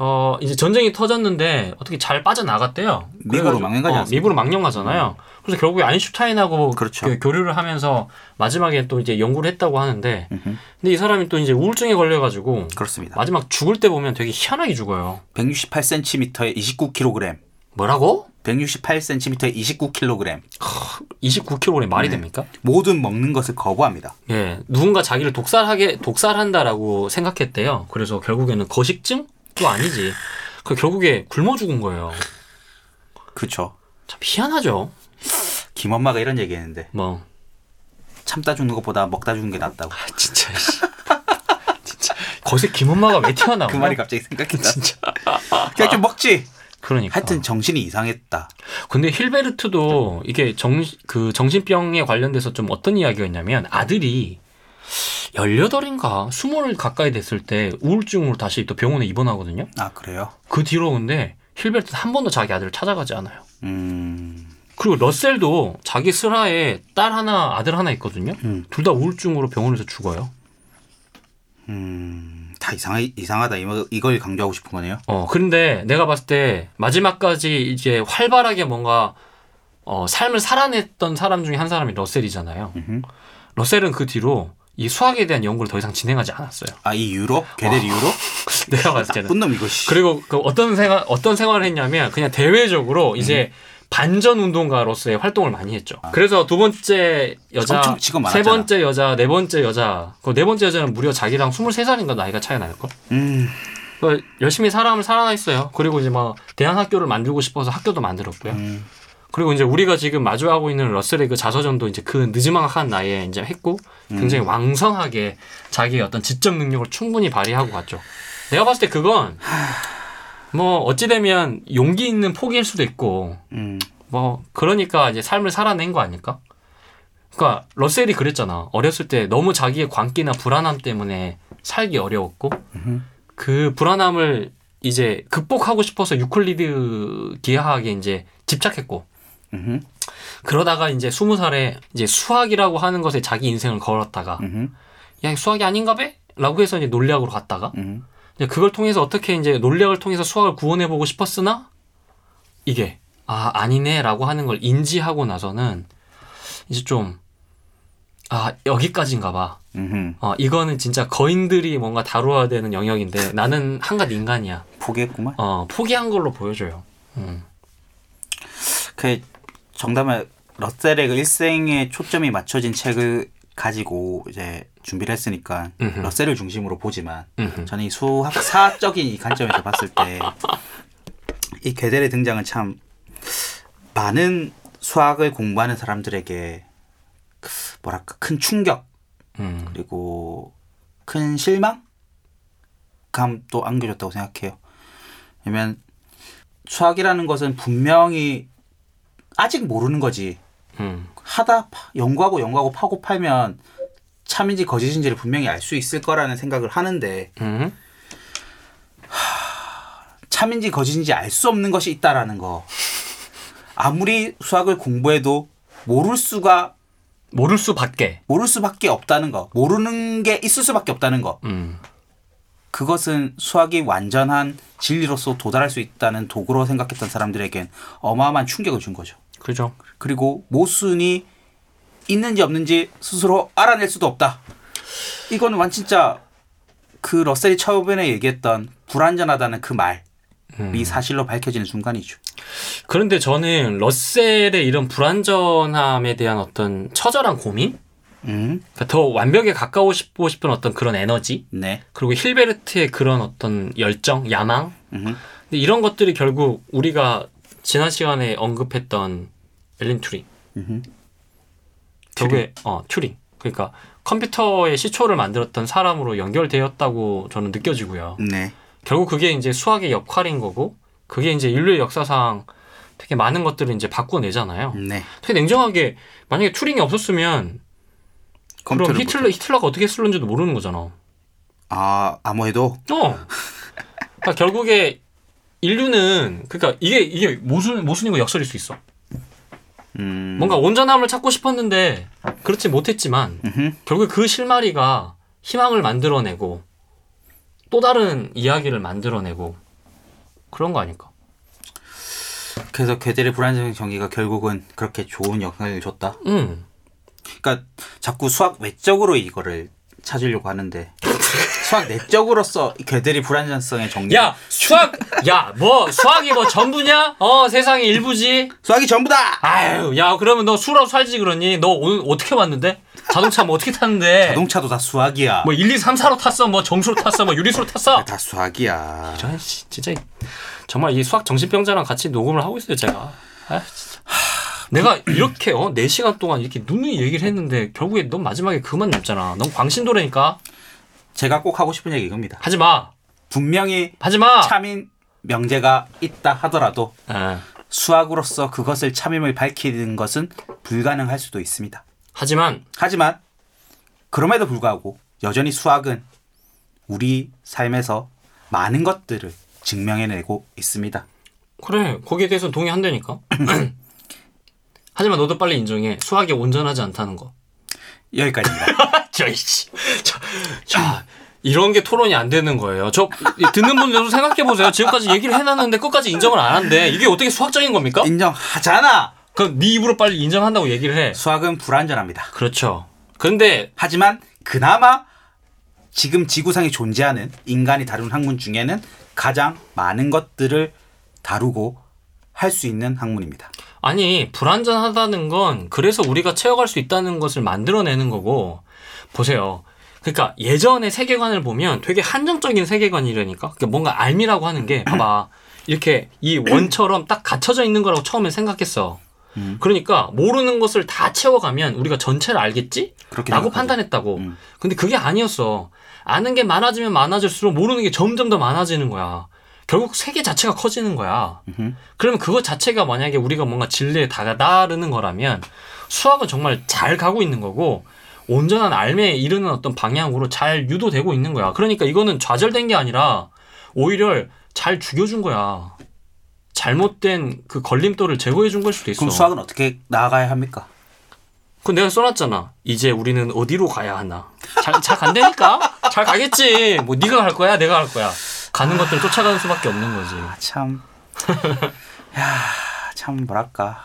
어 이제 전쟁이 터졌는데 어떻게 잘 빠져나갔대요. 미국으로 그래가지고- 망령 가지 어? 미국으로 망령 가잖아요. 그래서 결국에 아인슈타인하고 그렇죠. 그 교류를 하면서 마지막에 또 이제 연구를 했다고 하는데 음흠. 근데 이 사람이 또 이제 우울증에 걸려가지고 그렇습니다. 마지막 죽을 때 보면 되게 희한하게 죽어요. 168cm에 29kg. 뭐라고? 168cm에 29kg. 29kg의 말이 네. 됩니까? 모든 먹는 것을 거부합니다. 예, 누군가 자기를 독살하게 독살한다라고 생각했대요. 그래서 결국에는 거식증 도 아니지. 그 결국에 굶어 죽은 거예요. 그렇죠. 참 희한하죠. 김엄마가 이런 얘기했는데 뭐 참다 죽는 것보다 먹다 죽는 게 낫다고. 진짜 씨. 진짜 거기서 김엄마가 왜 튀어나와? 그 말이 갑자기 생각이 나. 진짜. 그냥 좀 먹지. 그러니까. 하여튼 정신이 이상했다. 근데 힐베르트도 이게 정, 그 정신병에 관련돼서 좀 어떤 이야기가 있냐면 아들이 18인가 20을 가까이 됐을 때 우울증으로 다시 또 병원에 입원하거든요. 아 그래요? 그 뒤로 근데 힐베르트는 한 번도 자기 아들을 찾아가지 않아요. 음. 그리고 러셀도 자기 슬하에 딸 하나, 아들 하나 있거든요. 음. 둘다 우울증으로 병원에서 죽어요. 음. 다 이상 이상하다. 이거- 이걸 강조하고 싶은 거네요. 어, 그런데 내가 봤을 때 마지막까지 이제 활발하게 뭔가 어, 삶을 살아냈던 사람 중에 한 사람이 러셀이잖아요. 음흠. 러셀은 그 뒤로 이 수학에 대한 연구를 더 이상 진행하지 않았어요. 아이 유로? 괴델 이유로? 내가 봤을 때는. 나쁜 놈 이거 씨. 그리고 그 어떤 생활 어떤 생활을 했냐면 그냥 대외적으로 이제 음. 반전 운동가로서의 활동을 많이 했죠. 그래서 두 번째 여자, 아. 세. 번째 여자, 네 번째 여자. 그 네 번째 여자는 무려 자기랑 23살인가 나이가 차이 날 걸. 음. 그 열심히 사람을 살아있어요. 그리고 이제 막 대한 학교를 만들고 싶어서 학교도 만들었고요. 음. 그리고 이제 우리가 지금 마주하고 있는 러셀의 그 자서전도 이제 그 느지막한 나이에 이제 했고 굉장히 음. 왕성하게 자기의 어떤 지적 능력을 충분히 발휘하고 갔죠. 내가 봤을 때 그건 뭐 어찌되면 용기 있는 포기일 수도 있고 음. 뭐 그러니까 이제 삶을 살아낸 거 아닐까? 그러니까 러셀이 그랬잖아. 어렸을 때 너무 자기의 광기나 불안함 때문에 살기 어려웠고 그 불안함을 이제 극복하고 싶어서 유클리드 기하학에 이제 집착했고 음흠. 그러다가 이제 스무 살에 이제 수학이라고 하는 것에 자기 인생을 걸었다가 음흠. 야 수학이 아닌가 배? 라고 해서 이제 논리학으로 갔다가 음흠. 이제 그걸 통해서 어떻게 이제 논리학을 통해서 수학을 구원해 보고 싶었으나 이게 아 아니네라고 하는 걸 인지하고 나서는 이제 좀 아 여기까지인가 봐. 어, 이거는 진짜 거인들이 뭔가 다루어야 되는 영역인데 나는 한갓 인간이야. 포기했구만. 어, 포기한 걸로 보여줘요. 음. 그 정답은 러셀의 그 일생에 초점이 맞춰진 책을 가지고 이제 준비를 했으니까 음흠. 러셀을 중심으로 보지만 음흠. 저는 이 수학사적인 이 관점에서 봤을 때이 괴델의 등장은 참 많은 수학을 공부하는 사람들에게 뭐랄까 큰 충격 음. 그리고 큰 실망감도 안겨줬다고 생각해요. 왜냐면 수학이라는 것은 분명히 아직 모르는 거지. 음. 하다 파- 연구하고 연구하고 파고 팔면 참인지 거짓인지를 분명히 알 수 있을 거라는 생각을 하는데 음. 참인지 거짓인지 알 수 없는 것이 있다라는 거. 아무리 수학을 공부해도 모를 수가 모를 수밖에. 모를 수밖에 없다는 거. 모르는 게 있을 수밖에 없다는 거. 음. 그것은 수학이 완전한 진리로서 도달할 수 있다는 도구로 생각했던 사람들에겐 어마어마한 충격을 준 거죠. 그죠. 그리고 모순이 있는지 없는지 스스로 알아낼 수도 없다. 이거는 완 진짜 그 러셀이 처음에 얘기했던 불완전하다는 그 말이 음. 사실로 밝혀지는 순간이죠. 그런데 저는 러셀의 이런 불완전함에 대한 어떤 처절한 고민? 음, 그러니까 더 완벽에 가까우고 싶은 어떤 그런 에너지? 네. 그리고 힐베르트의 그런 어떤 열정, 야망? 음, 근데 이런 것들이 결국 우리가 지난 시간에 언급했던 엘린 튜링. 음, 결국에 어 튜링. 그러니까 컴퓨터의 시초를 만들었던 사람으로 연결되었다고 저는 느껴지고요. 네. 결국 그게 이제 수학의 역할인 거고 그게 이제 인류의 역사상 되게 많은 것들을 이제 바꿔내잖아요. 네. 되게 냉정하게 만약에 튜링이 없었으면 그럼 히틀러 히틀러가 어떻게 쓰는지도 모르는 거잖아. 아, 아무해도 어. 그러니까 결국에 인류는 그러니까 이게 이게 모순 모순이고 역설일 수 있어. 음, 뭔가 온전함을 찾고 싶었는데 그렇지 못했지만 음흠. 결국 그 실마리가 희망을 만들어내고 또 다른 이야기를 만들어내고 그런 거 아닐까? 그래서 괴델의 불안정 정의가 결국은 그렇게 좋은 영향을 줬다. 음. 그러니까 자꾸 수학 외적으로 이거를 찾으려고 하는데 수학 내적으로서 이 괴델의 불안전성의 정리. 야 수학 야 뭐 수학이 뭐 전부냐? 어 세상의 일부지. 수학이 전부다. 아유 야 그러면 너 수라고 살지 그러니 너 오늘 어떻게 왔는데? 자동차 뭐 어떻게 탔는데? 자동차도 다 수학이야. 뭐 1, 2, 3, 4로 탔어? 뭐 정수로 탔어? 뭐 유리수로 탔어? 다 수학이야. 저 씨, 진짜 정말 이 수학 정신병자랑 같이 녹음을 하고 있어요 제가. 아. 내가 이렇게 어 4시간 동안 이렇게 누누이 얘기를 했는데 결국에 넌 마지막에 그만 남잖아. 넌 광신도라니까. 제가 꼭 하고 싶은 얘기 이겁니다. 하지 마. 분명히 하지 마. 참인 명제가 있다 하더라도 예. 수학으로서 그것을 참임을 밝히는 것은 불가능할 수도 있습니다. 하지만 하지만 그럼에도 불구하고 여전히 수학은 우리 삶에서 많은 것들을 증명해내고 있습니다. 그래 거기에 대해서 동의한다니까. 하지만 너도 빨리 인정해. 수학이 온전하지 않다는 거. 여기까지입니다. 저 이씨. 자, 자, 이런 게 토론이 안 되는 거예요. 저 이- 듣는 분들도 생각해 보세요. 지금까지 얘기를 해놨는데 끝까지 인정을 안 한대. 이게 어떻게 수학적인 겁니까? 인정하잖아. 그럼 네 입으로 빨리 인정한다고 얘기를 해. 수학은 불완전합니다. 그렇죠. 근데 하지만 그나마 지금 지구상에 존재하는 인간이 다룬 학문 중에는 가장 많은 것들을 다루고 할 수 있는 학문입니다. 아니 불완전하다는 건 그래서 우리가 채워갈 수 있다는 것을 만들어내는 거고 보세요. 그러니까 예전의 세계관을 보면 되게 한정적인 세계관이라니까. 그러니까 뭔가 알미라고 하는 게 봐봐 이렇게 이 원처럼 딱 갖춰져 있는 거라고 처음에 생각했어. 그러니까 모르는 것을 다 채워가면 우리가 전체를 알겠지? 그렇게 라고 생각하죠. 판단했다고. 음. 근데 그게 아니었어. 아는 게 많아지면 많아질수록 모르는 게 점점 더 많아지는 거야. 결국 세계 자체가 커지는 거야. 음흠. 그러면 그것 자체가 만약에 우리가 뭔가 진리에 다다르는 거라면 수학은 정말 잘 가고 있는 거고 온전한 알매에 이르는 어떤 방향으로 잘 유도되고 있는 거야. 그러니까 이거는 좌절된 게 아니라 오히려 잘 죽여준 거야. 잘못된 그 걸림돌을 제거해 준 걸 수도 있어. 그럼 수학은 어떻게 나아가야 합니까? 그건 내가 써놨잖아. 이제 우리는 어디로 가야 하나. 잘, 잘 간다니까? 잘 가겠지. 뭐 네가 갈 거야, 내가 갈 거야. 가는 것들 쫓아가는 수밖에 없는 거지. 아, 참, 야, 참 뭐랄까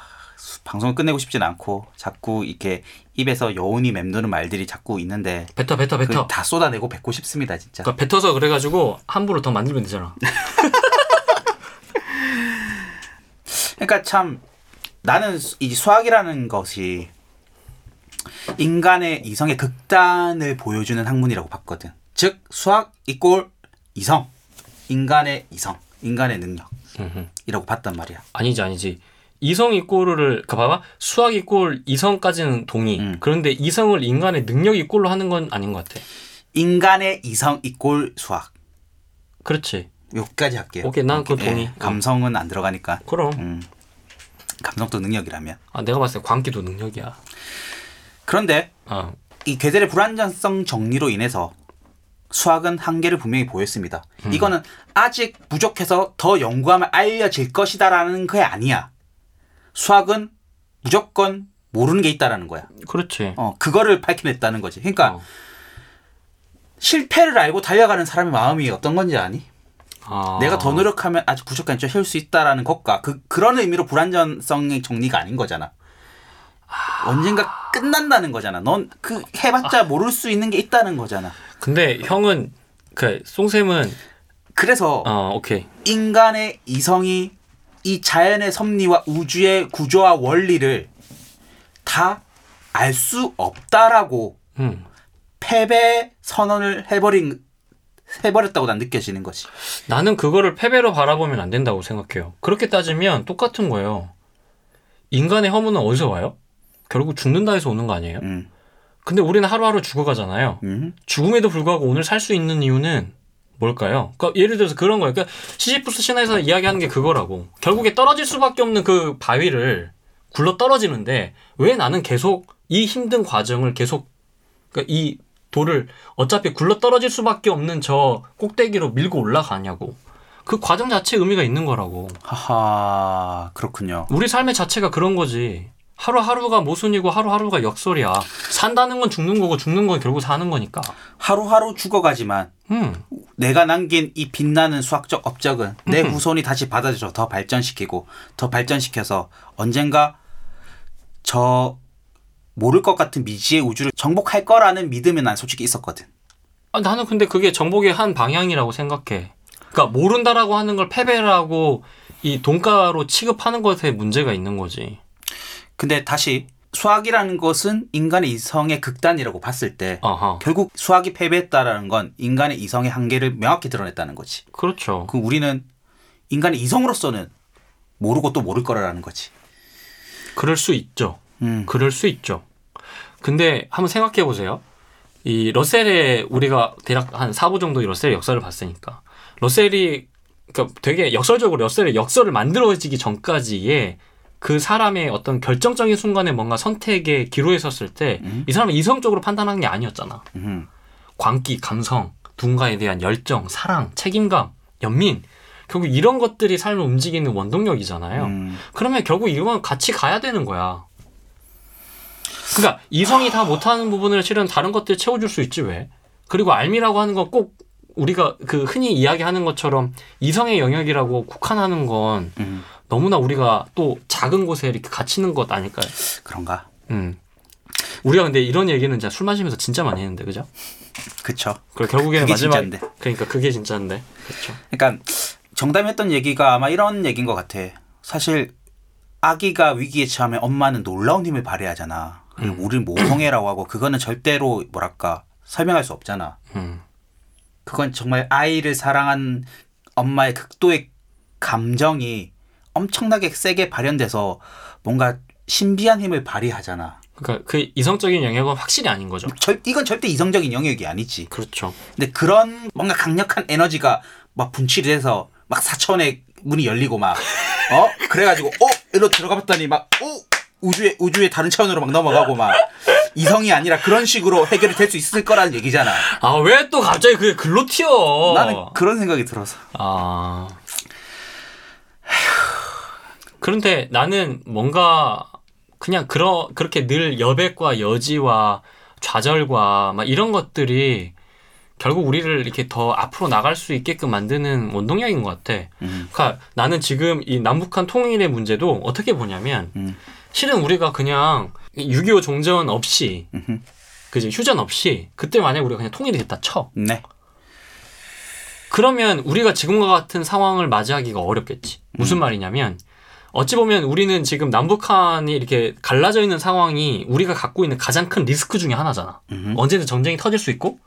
방송을 끝내고 싶진 않고 자꾸 이렇게 입에서 여운이 맴도는 말들이 자꾸 있는데 뱉어 뱉어 뱉어. 다 쏟아내고 뱉고 싶습니다 진짜. 그러니까 뱉어서 그래가지고 함부로 더 만들면 되잖아. 그러니까 참 나는 수- 이 수학이라는 것이 인간의 이성의 극단을 보여주는 학문이라고 봤거든. 즉 수학 이꼴 이성, 인간의 이성, 인간의 능력이라고 봤단 말이야. 아니지 아니지. 이성 이꼴을 그 봐봐 수학 이꼴 이성까지는 동의. 음. 그런데 이성을 인간의 능력 이꼴로 하는 건 아닌 것 같아. 인간의 이성 이꼴 수학. 그렇지. 여기까지 할게요. 오케이, 난 예, 동의. 감성은 안 들어가니까. 그럼. 음, 감성도 능력이라면. 아 내가 봤을 때 광기도 능력이야. 그런데 아이 괴델의 불안정성 정리로 인해서 수학은 한계를 분명히 보였습니다. 음. 이거는 아직 부족해서 더 연구하면 알려질 것이다라는 게 아니야. 수학은 무조건 모르는 게 있다라는 거야. 그렇지. 어, 그거를 밝혀냈다는 거지. 그러니까 어. 실패를 알고 달려가는 사람의 마음이 어떤 건지 아니? 아. 내가 더 노력하면 아직 부족한 좀 해올 수 있다라는 것과 그 그런 의미로 불안전성의 정리가 아닌 거잖아. 언젠가 끝난다는 거잖아. 넌 그 해봤자 모를 수 있는 게 있다는 거잖아. 근데 형은 그 송쌤은 그래서 어 오케이. 인간의 이성이 이 자연의 섭리와 우주의 구조와 원리를 다 알 수 없다라고 음. 패배 선언을 해버린 해버렸다고 난 느껴지는 거지. 나는 그거를 패배로 바라보면 안 된다고 생각해요. 그렇게 따지면 똑같은 거예요. 인간의 허물은 어디서 와요? 결국 죽는다 해서 오는 거 아니에요? 음, 근데 우리는 하루하루 죽어가잖아요. 음, 죽음에도 불구하고 오늘 살 수 있는 이유는 뭘까요? 그러니까 예를 들어서 그런 거예요. 그러니까 시시프스 신화에서 이야기하는 게 그거라고. 결국에 떨어질 수밖에 없는 그 바위를 굴러 떨어지는데 왜 나는 계속 이 힘든 과정을 계속 그러니까 이 돌을 어차피 굴러 떨어질 수밖에 없는 저 꼭대기로 밀고 올라가냐고. 그 과정 자체에 의미가 있는 거라고. 하하 그렇군요. 우리 삶의 자체가 그런 거지. 하루하루가 모순이고 하루하루가 역설이야. 산다는 건 죽는 거고 죽는 건 결국 사는 거니까. 하루하루 죽어가지만 음. 내가 남긴 이 빛나는 수학적 업적은 내 후손이 다시 받아줘 더 발전시키고 더 발전시켜서 언젠가 저 모를 것 같은 미지의 우주를 정복할 거라는 믿음이 난 솔직히 있었거든. 아, 나는 근데 그게 정복의 한 방향이라고 생각해. 그러니까 모른다라고 하는 걸 패배라고 이 돈가로 취급하는 것에 문제가 있는 거지. 근데 다시 수학이라는 것은 인간의 이성의 극단이라고 봤을 때 아하. 결국 수학이 패배했다라는 건 인간의 이성의 한계를 명확히 드러냈다는 거지. 그렇죠. 그 우리는 인간의 이성으로서는 모르고 또 모를 거라는 거지. 그럴 수 있죠. 음. 그럴 수 있죠. 근데 한번 생각해 보세요. 이 러셀의 우리가 대략 한 4부 정도 이 러셀의 역사를 봤으니까 러셀이 그러니까 되게 역설적으로 러셀의 역설을 만들어지기 전까지의 그 사람의 어떤 결정적인 순간에 뭔가 선택에 기로에 섰을 때이 사람은 이성적으로 판단하는 게 아니었잖아. 음. 광기, 감성, 누군가에 대한 열정, 사랑, 책임감, 연민 결국 이런 것들이 삶을 움직이는 원동력이잖아요. 음. 그러면 결국 이건 같이 가야 되는 거야. 그러니까 이성이 다 못하는 부분을 실은 다른 것들 채워줄 수 있지 왜? 그리고 알미라고 하는 건 꼭 우리가 그 흔히 이야기하는 것처럼 이성의 영역이라고 국한하는 건 음. 너무나 우리가 또 작은 곳에 이렇게 갇히는 것 아닐까요? 그런가? 음. 우리가 근데 이런 얘기는 진짜 술 마시면서 진짜 많이 했는데 그죠? 그쵸. 그리고 결국에는 마지막 진짜인데. 그러니까 그게 진짜인데 그렇죠. 그러니까 정담했던 얘기가 아마 이런 얘기인 것 같아. 사실 아기가 위기에 처하면 엄마는 놀라운 힘을 발휘하잖아. 그리고 음. 우리는 모성애라고 하고 그거는 절대로 뭐랄까 설명할 수 없잖아. 음. 그건 정말 아이를 사랑한 엄마의 극도의 감정이 엄청나게 세게 발현돼서 뭔가 신비한 힘을 발휘하잖아. 그러니까 그 이성적인 영역은 확실히 아닌 거죠. 절, 이건 절대 이성적인 영역이 아니지. 그렇죠. 근데 그런 뭔가 강력한 에너지가 막 분출이 돼서 막 사천의 문이 열리고 막 어? 그래가지고 어? 일로 들어가 봤더니 막 어? 우주의 우주의 다른 차원으로 막 넘어가고 막 이성이 아니라 그런 식으로 해결이 될 수 있을 거라는 얘기잖아. 아 왜 또 갑자기 그게 글로 튀어? 나는 그런 생각이 들어서. 아. 그런데 나는 뭔가 그냥 그러, 그렇게 늘 여백과 여지와 좌절과 막 이런 것들이 결국 우리를 이렇게 더 앞으로 나갈 수 있게끔 만드는 원동력인 것 같아. 음. 그러니까 나는 지금 이 남북한 통일의 문제도 어떻게 보냐면 음. 실은 우리가 그냥 6.25 종전 없이 음흠. 그지 휴전 없이 그때 만약 우리가 그냥 통일이 됐다 쳐. 네. 그러면 우리가 지금과 같은 상황을 맞이하기가 어렵겠지. 무슨 말이냐면 어찌 보면 우리는 지금 남북한이 이렇게 갈라져 있는 상황이 우리가 갖고 있는 가장 큰 리스크 중에 하나잖아. 음흠. 언제든 전쟁이 터질 수 있고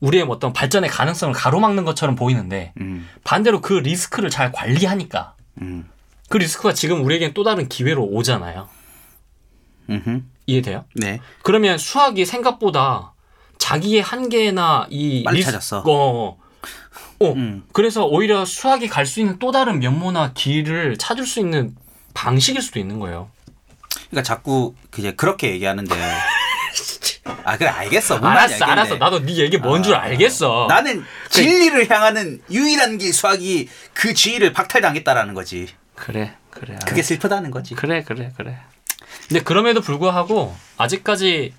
우리의 어떤 발전의 가능성을 가로막는 것처럼 보이는데 음. 반대로 그 리스크를 잘 관리하니까 음. 그 리스크가 지금 우리에겐 또 다른 기회로 오잖아요. 음흠. 이해돼요? 네. 그러면 수학이 생각보다 자기의 한계나 이 빨리 리스- 찾았어. 어, 어. 음. 그래서 오히려 수학이 갈 수 있는 또 다른 면모나 길을 찾을 수 있는 방식일 수도 있는 거예요. 그러니까 자꾸 이제 그렇게 얘기하는데. 아 그래 알겠어. 알았어, 알겠네. 알았어. 나도 네 얘기 뭔줄 아, 알겠어. 나는 진리를 향하는 유일한 길 수학이 그 지위를 박탈당했다라는 거지. 그래, 그래. 그게 슬프다는 거지. 그래, 그래, 그래. 근데 그럼에도 불구하고 아직까지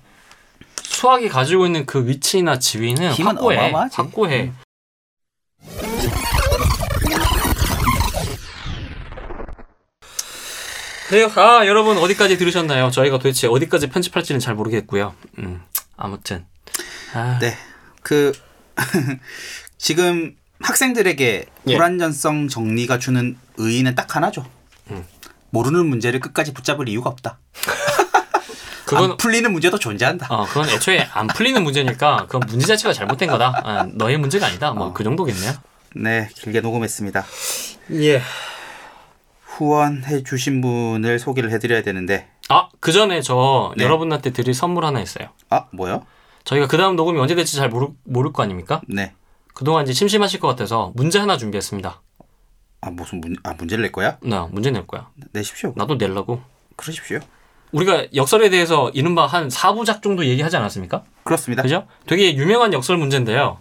수학이 가지고 있는 그 위치나 지위는 확고해. 어마어마하지. 확고해. 네, 아 여러분 어디까지 들으셨나요? 저희가 도대체 어디까지 편집할지는 잘 모르겠고요. 음, 아무튼 아, 네. 그 지금 학생들에게 예. 불안전성 정리가 주는 의의는 딱 하나죠. 음. 모르는 문제를 끝까지 붙잡을 이유가 없다. 그건 안 풀리는 문제도 존재한다. 어, 그건 애초에 안 풀리는 문제니까 그건 문제 자체가 잘못된 거다. 아, 너의 문제가 아니다. 뭐그 정도겠네요. 네, 길게 녹음했습니다. 예. 후원해 주신 분을 소개를 해드려야 되는데 아, 그 전에 저 네. 여러분한테 드릴 선물 하나 있어요. 아 뭐요? 저희가 그 다음 녹음이 언제 될지 잘 모르, 모를 거 아닙니까? 네. 그동안 이제 심심하실 것 같아서 문제 하나 준비했습니다. 아 무슨 문, 아 문제를 낼 거야? 나 문제 낼 거야. 내십시오. 나도 낼라고. 그러십시오. 우리가 역설에 대해서 이른바 한 4부작 정도 얘기하지 않았습니까? 그렇습니다. 그죠? 되게 유명한 역설 문제인데요.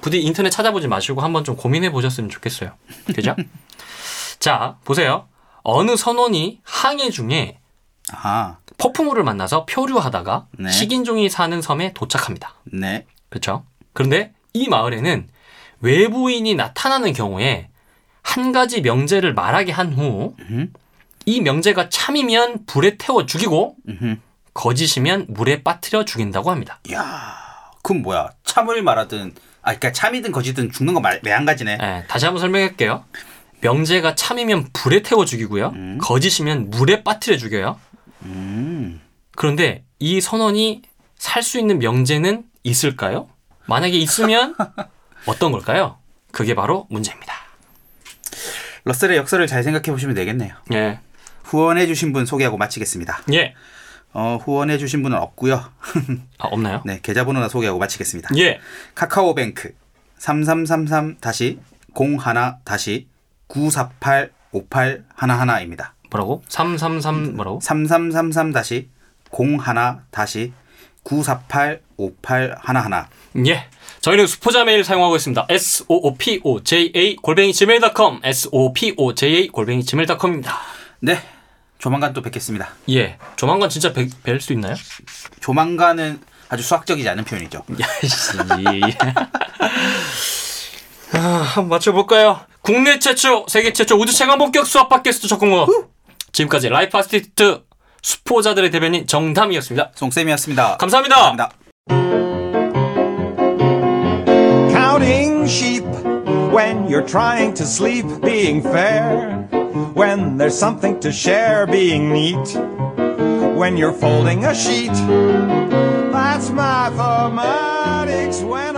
부디 인터넷 찾아보지 마시고 한번 좀 고민해 보셨으면 좋겠어요. 그죠? 자, 보세요. 어느 선원이 항해 중에 아, 폭풍우를 만나서 표류하다가 네. 식인종이 사는 섬에 도착합니다. 네. 그렇죠? 그런데 이 마을에는 외부인이 나타나는 경우에 한 가지 명제를 말하게 한 후이 음. 명제가 참이면 불에 태워 죽이고 음흠. 거짓이면 물에 빠뜨려 죽인다고 합니다. 야, 그럼 뭐야? 참을 말하든 아, 그러니까 참이든 거짓든 죽는 거 말, 매한 가지네. 예, 다시 한번 설명할게요. 명제가 참이면 불에 태워 죽이고요. 거짓이면 물에 빠뜨려 죽여요. 음. 그런데 이 선언이 살 수 있는 명제는 있을까요? 만약에 있으면 어떤 걸까요? 그게 바로 문제입니다. 러셀의 역설을 잘 생각해 보시면 되겠네요. 예. 후원해 주신 분 소개하고 마치겠습니다. 예. 어, 후원해 주신 분은 없고요. 아, 없나요? 네, 계좌번호나 소개하고 마치겠습니다. 예. 카카오뱅크 3333-01-948-5811입니다. 뭐라고? 333 뭐라고? 3333-01-948-5811. 예. 저희는 수포자 메일 사용하고 있습니다. s o o p o j a 골뱅이 gmail.com s o p o j a 골뱅이 gmail.com입니다. 네, 조만간 또 뵙겠습니다. 예. 조만간 진짜 뵐 수 있나요? 조만간은 아주 수학적이지 않은 표현이죠. 야이씨. 아, 한번 맞춰볼까요? 국내 최초, 세계 최초 우주 최강 본격 수학 팟캐스트 적공어. 지금까지 life artist 수포자들의 대변인 정담이었습니다. 송쌤이었습니다. 감사합니다. 감사합니다. Counting sheep when you're trying to sleep, being fair. When there's something to share, being neat. When you're folding a sheet, that's mathematics when